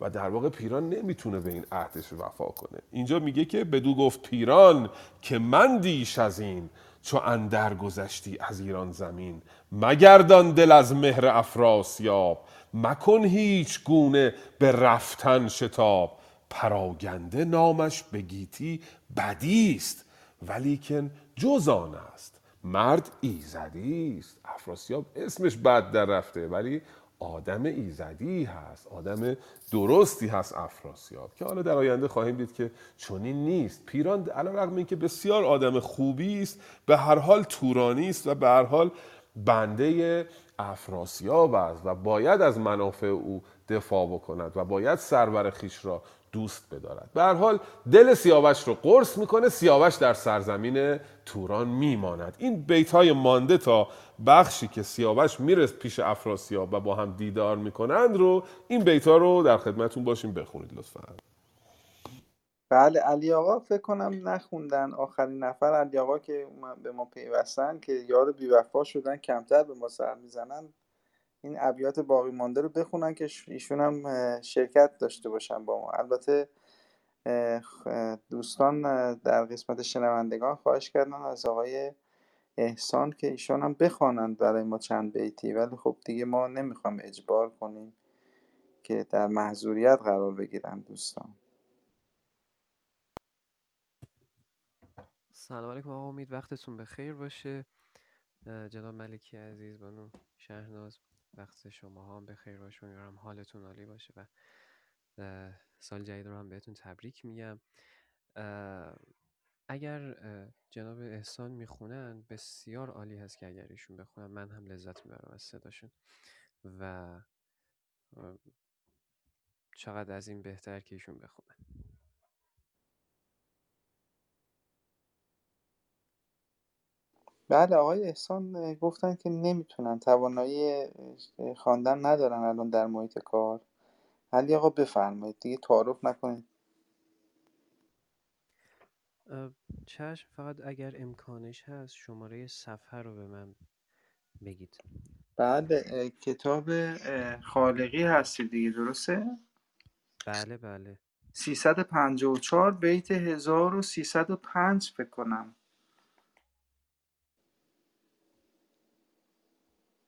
و در واقع پیران نمی‌تونه به این عهدش وفا کنه. اینجا میگه که بدو گفت پیران که من دیش از این چو اندر گذشتی از ایران زمین. مگردان دل از مهر افراسیاب مکن هیچ گونه به رفتن شتاب. پراگنده نامش به گیتی بدیست ولیکن جز آن است. مرد ایزدی است. افراسیاب اسمش بد در رفته ولی آدم ایزدی هست آدم درستی هست افراسیاب. که حالا در آینده خواهیم دید که چنین نیست. پیران علی رغم اینکه بسیار آدم خوبی است به هر حال تورانی است و به هر حال بنده افراسیاب است و باید از منافع او دفاع بکند و باید سرور خیش را دوست بدارد. به حال دل سیاوش رو قرص می‌کنه سیاوش در سرزمین توران میماند. این بیت های مانده تا بخشی که سیاوش میره پیش افراسیاب و با هم دیدار می‌کنند رو این بیت ها رو در خدمتون باشیم بخونید لطفا. بله علی آقا فکر کنم نخوندن. آخرین نفر علی آقا که به ما پیوستن که یار بیوفا شدن کمتر به ما سر می‌زنن. این ابیات باقی مانده رو بخونن که ایشون هم شرکت داشته باشن با ما. البته دوستان در قسمت شنوندگان خواهش کردن از آقای احسان که ایشان هم بخوانند برای ما چند بیتی. ولی خب دیگه ما نمی‌خوام اجبار کنیم که در محضوریت قرار بگیرن دوستان. سلام علیکم آقا امید وقتتون بخیر باشه. جناب ملکی عزیز بانو شهناز. وقت شما هم بخیر باشه امیدوارم حالتون عالی باشه و سال جدید رو هم بهتون تبریک میگم. اگر جناب احسان می‌خونن بسیار عالی هست که اگر ایشون بخونن. من هم لذت می‌برم از صداشون و چقدر از این بهتر که ایشون بخونن. بله آقای احسان گفتن که نمی‌تونن توانایی خواندن ندارن الان در محیط کار. علی آقا بفرمایید دیگه تعارف نکنید. چشم فقط اگر امکانش هست شماره صفحه رو به من بگید. بله کتاب خالقی هستی دیگه درسته؟ بله بله. 354 بیت 1305 فکر کنم.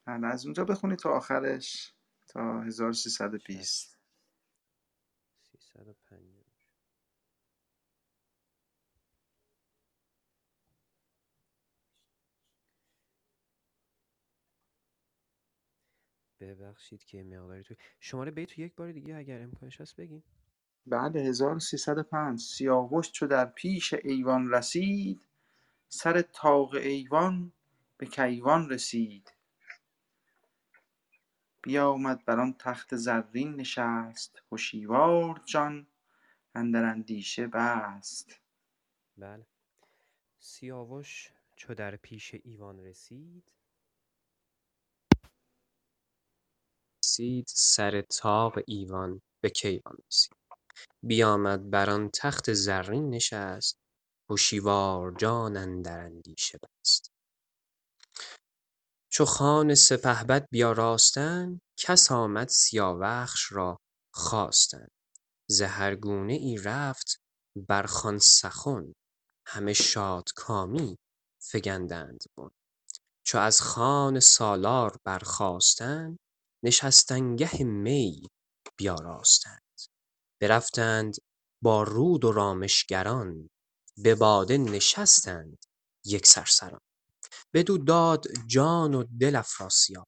بله از اونجا بخونید تا آخرش تا 1320 305 ببخشید که مقداری توی شماره بیت یک بار دیگه اگر امکانش هست بگین. بله 1305 سیاوش چو در پیش ایوان رسید سر طاق ایوان به کیوان رسید. بیامد بر آن تخت زرین نشست. هشیوار جان اندر اندیشه بست. بله. سیاوش چو در پیش ایوان رسید. رسید سر طاق ایوان به کیوان رسید. بیامد بر آن تخت زرین نشست. هشیوار جان اندر اندیشه بست. چو خوان سپهبد بیاراستند کس آمد سیاوخش را خواستند. ز ای رفت بر خوان سخن همه شادکامی فگندند بن. چو از خوان سالار برخاستند نشستنگه می بیاراستند. برفتند با رود و رامشگران به باده نشستند یکسر سران بدو داد جان و دل افراسیاب.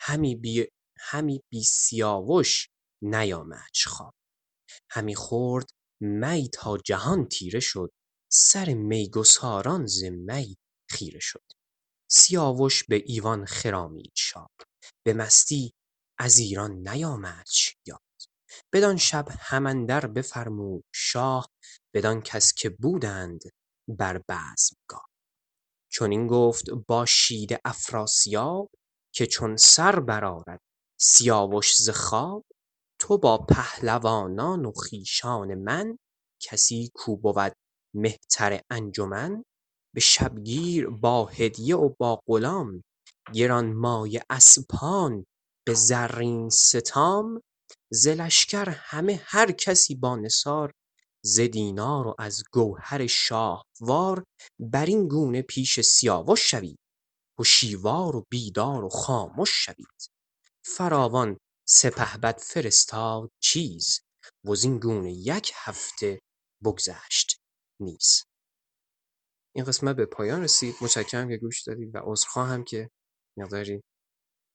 همی بی, همی بی سیاوش نیامدش خواب. همی خورد می تا جهان تیره شد. سر میگساران ز می خیره شد. سیاوش به ایوان خرامید شاد به مستی از ایران نیامدش یاد. بدان شب هم اندر بفرمود شاه. بدان کس که بودند بر بزمگاه. چنین گفت با شید افراسیاب که چون سر برآرد سیاوش ز خواب تو با پهلوانان و خویشان من کسی کو بود مهتر انجمن؟ به شبگیر با هدیه و با غلام گرانمایه اسپان به زرین ستام ز لشکر همه هر کسی با نثار ز دینار و از گوهر شاهوار بر این گونه پیش سیاوش شوید هشیوار و بیدار و خامش شوید. فراوان سپهبد فرستاد چیز وزین گونه یک هفته بگذشت نیز. این قسمت به پایان رسید. متشکرم که گوش دادید و عذرخواهم که مقداری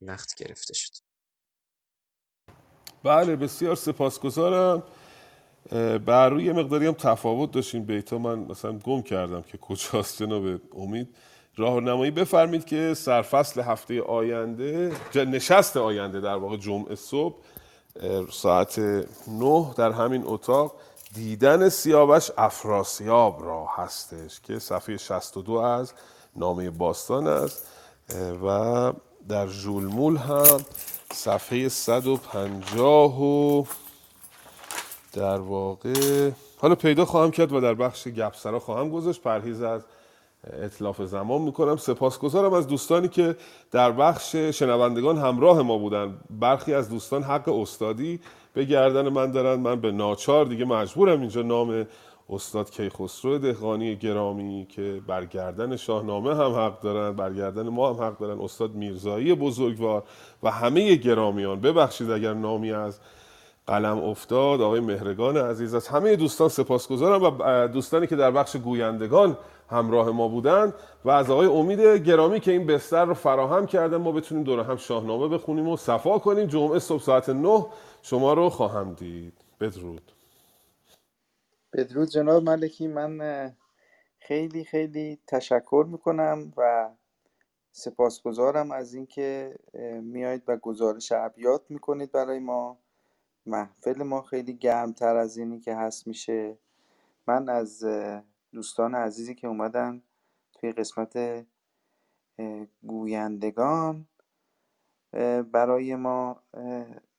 وقت گرفته شد. بله بسیار سپاسگزارم. بر روی مقداری هم تفاوت داشتیم بیتا من مثلا گم کردم که کجاست جناب امید. راهنمایی بفرمید که سرفصل هفته آینده نشست آینده در واقع جمعه صبح ساعت نه در همین اتاق دیدن سیاوش افراسیاب را هستش که صفحه 62 از نامه باستان است. و در ژولمول هم صفحه 150 و در واقع حالا پیدا خواهم کرد و در بخش گپسرا خواهم گذاشت. پرهیز از اطلاف زمان می‌کنم. سپاسگزارم از دوستانی که در بخش شنوندگان همراه ما بودن. برخی از دوستان حق استادی به گردن من دارن. من به ناچار دیگه مجبورم اینجا نام استاد کیخسرو دهقانی گرامی که برگردن شاهنامه هم حق دارن برگردن ما هم حق دارن. استاد میرزایی بزرگوار و همه گرامیان. ببخشید اگر نامی از قلم افتاد آقای مهرگان عزیز از همه دوستان سپاسگزارم و دوستانی که در بخش گویندگان همراه ما بودند و از آقای امید گرامی که این بستر رو فراهم کردن ما بتونیم دور هم شاهنامه بخونیم و صفا کنیم. جمعه صبح ساعت 9 شما رو خواهم دید. بدرود. بدرود جناب ملکی. من خیلی خیلی تشکر می‌کنم و سپاسگزارم از اینکه میایید و گزارش ابیات می‌کنید برای ما. محفل ما خیلی گرمتر از اینی که هست میشه. من از دوستان عزیزی که اومدن توی قسمت گویندگان برای ما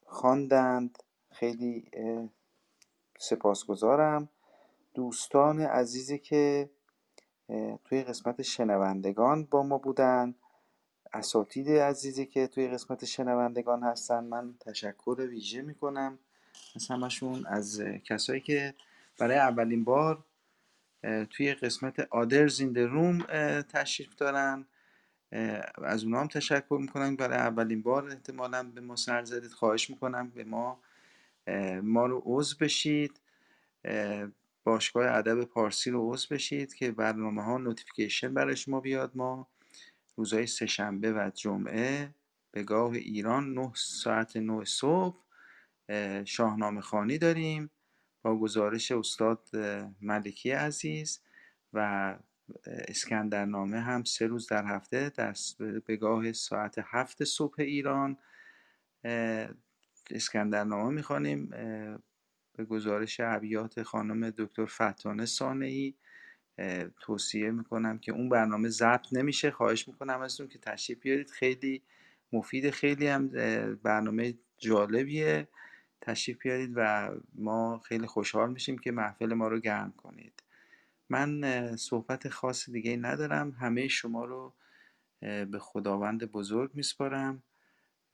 خواندند. خیلی سپاسگزارم. دوستان عزیزی که توی قسمت شنوندگان با ما بودن. اساتید عزیزی که توی قسمت شنوندگان هستن من تشکر ویژه می‌کنم از همشون از کسایی که برای اولین بار توی قسمت آدرز این روم تشریف دارن. از اونها هم تشکر می‌کنم برای اولین بار احتمالا به ما سر زدید. خواهش می‌کنم به ما ما رو عضو بشید. اه، باشگاه ادب پارسی رو عضو بشید که برنامه ها نوتیفیکیشن برای شما بیاد. ما روزهای سهشنبه و جمعه به گاه ایران 9 ساعت 9 صبح اه، شاهنامه خوانی داریم با گزارش استاد ملکی عزیز و اسکندرنامه هم سه روز در هفته در به گاه ساعت هفت صبح ایران. اسکندرنامه می‌خوانیم به گزارش ابیات خانم دکتر فتانه سانعی اه، توصیه می‌کنم که اون برنامه ضبط نمیشه. خواهش می‌کنم ازتون که تشریف بیارید. خیلی مفید خیلی هم برنامه جالبیه. تشریف بیارید و ما خیلی خوشحال میشیم که محفل ما رو گرم کنید. من صحبت خاص دیگه ندارم. همه شما رو به خداوند بزرگ میسپارم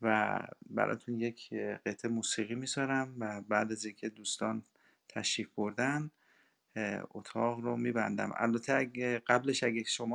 و براتون یک قطعه موسیقی می‌ذارم و بعد از اینکه دوستان تشریف بردن اتاق رو میبندم. البته اگه قبلش اگه شما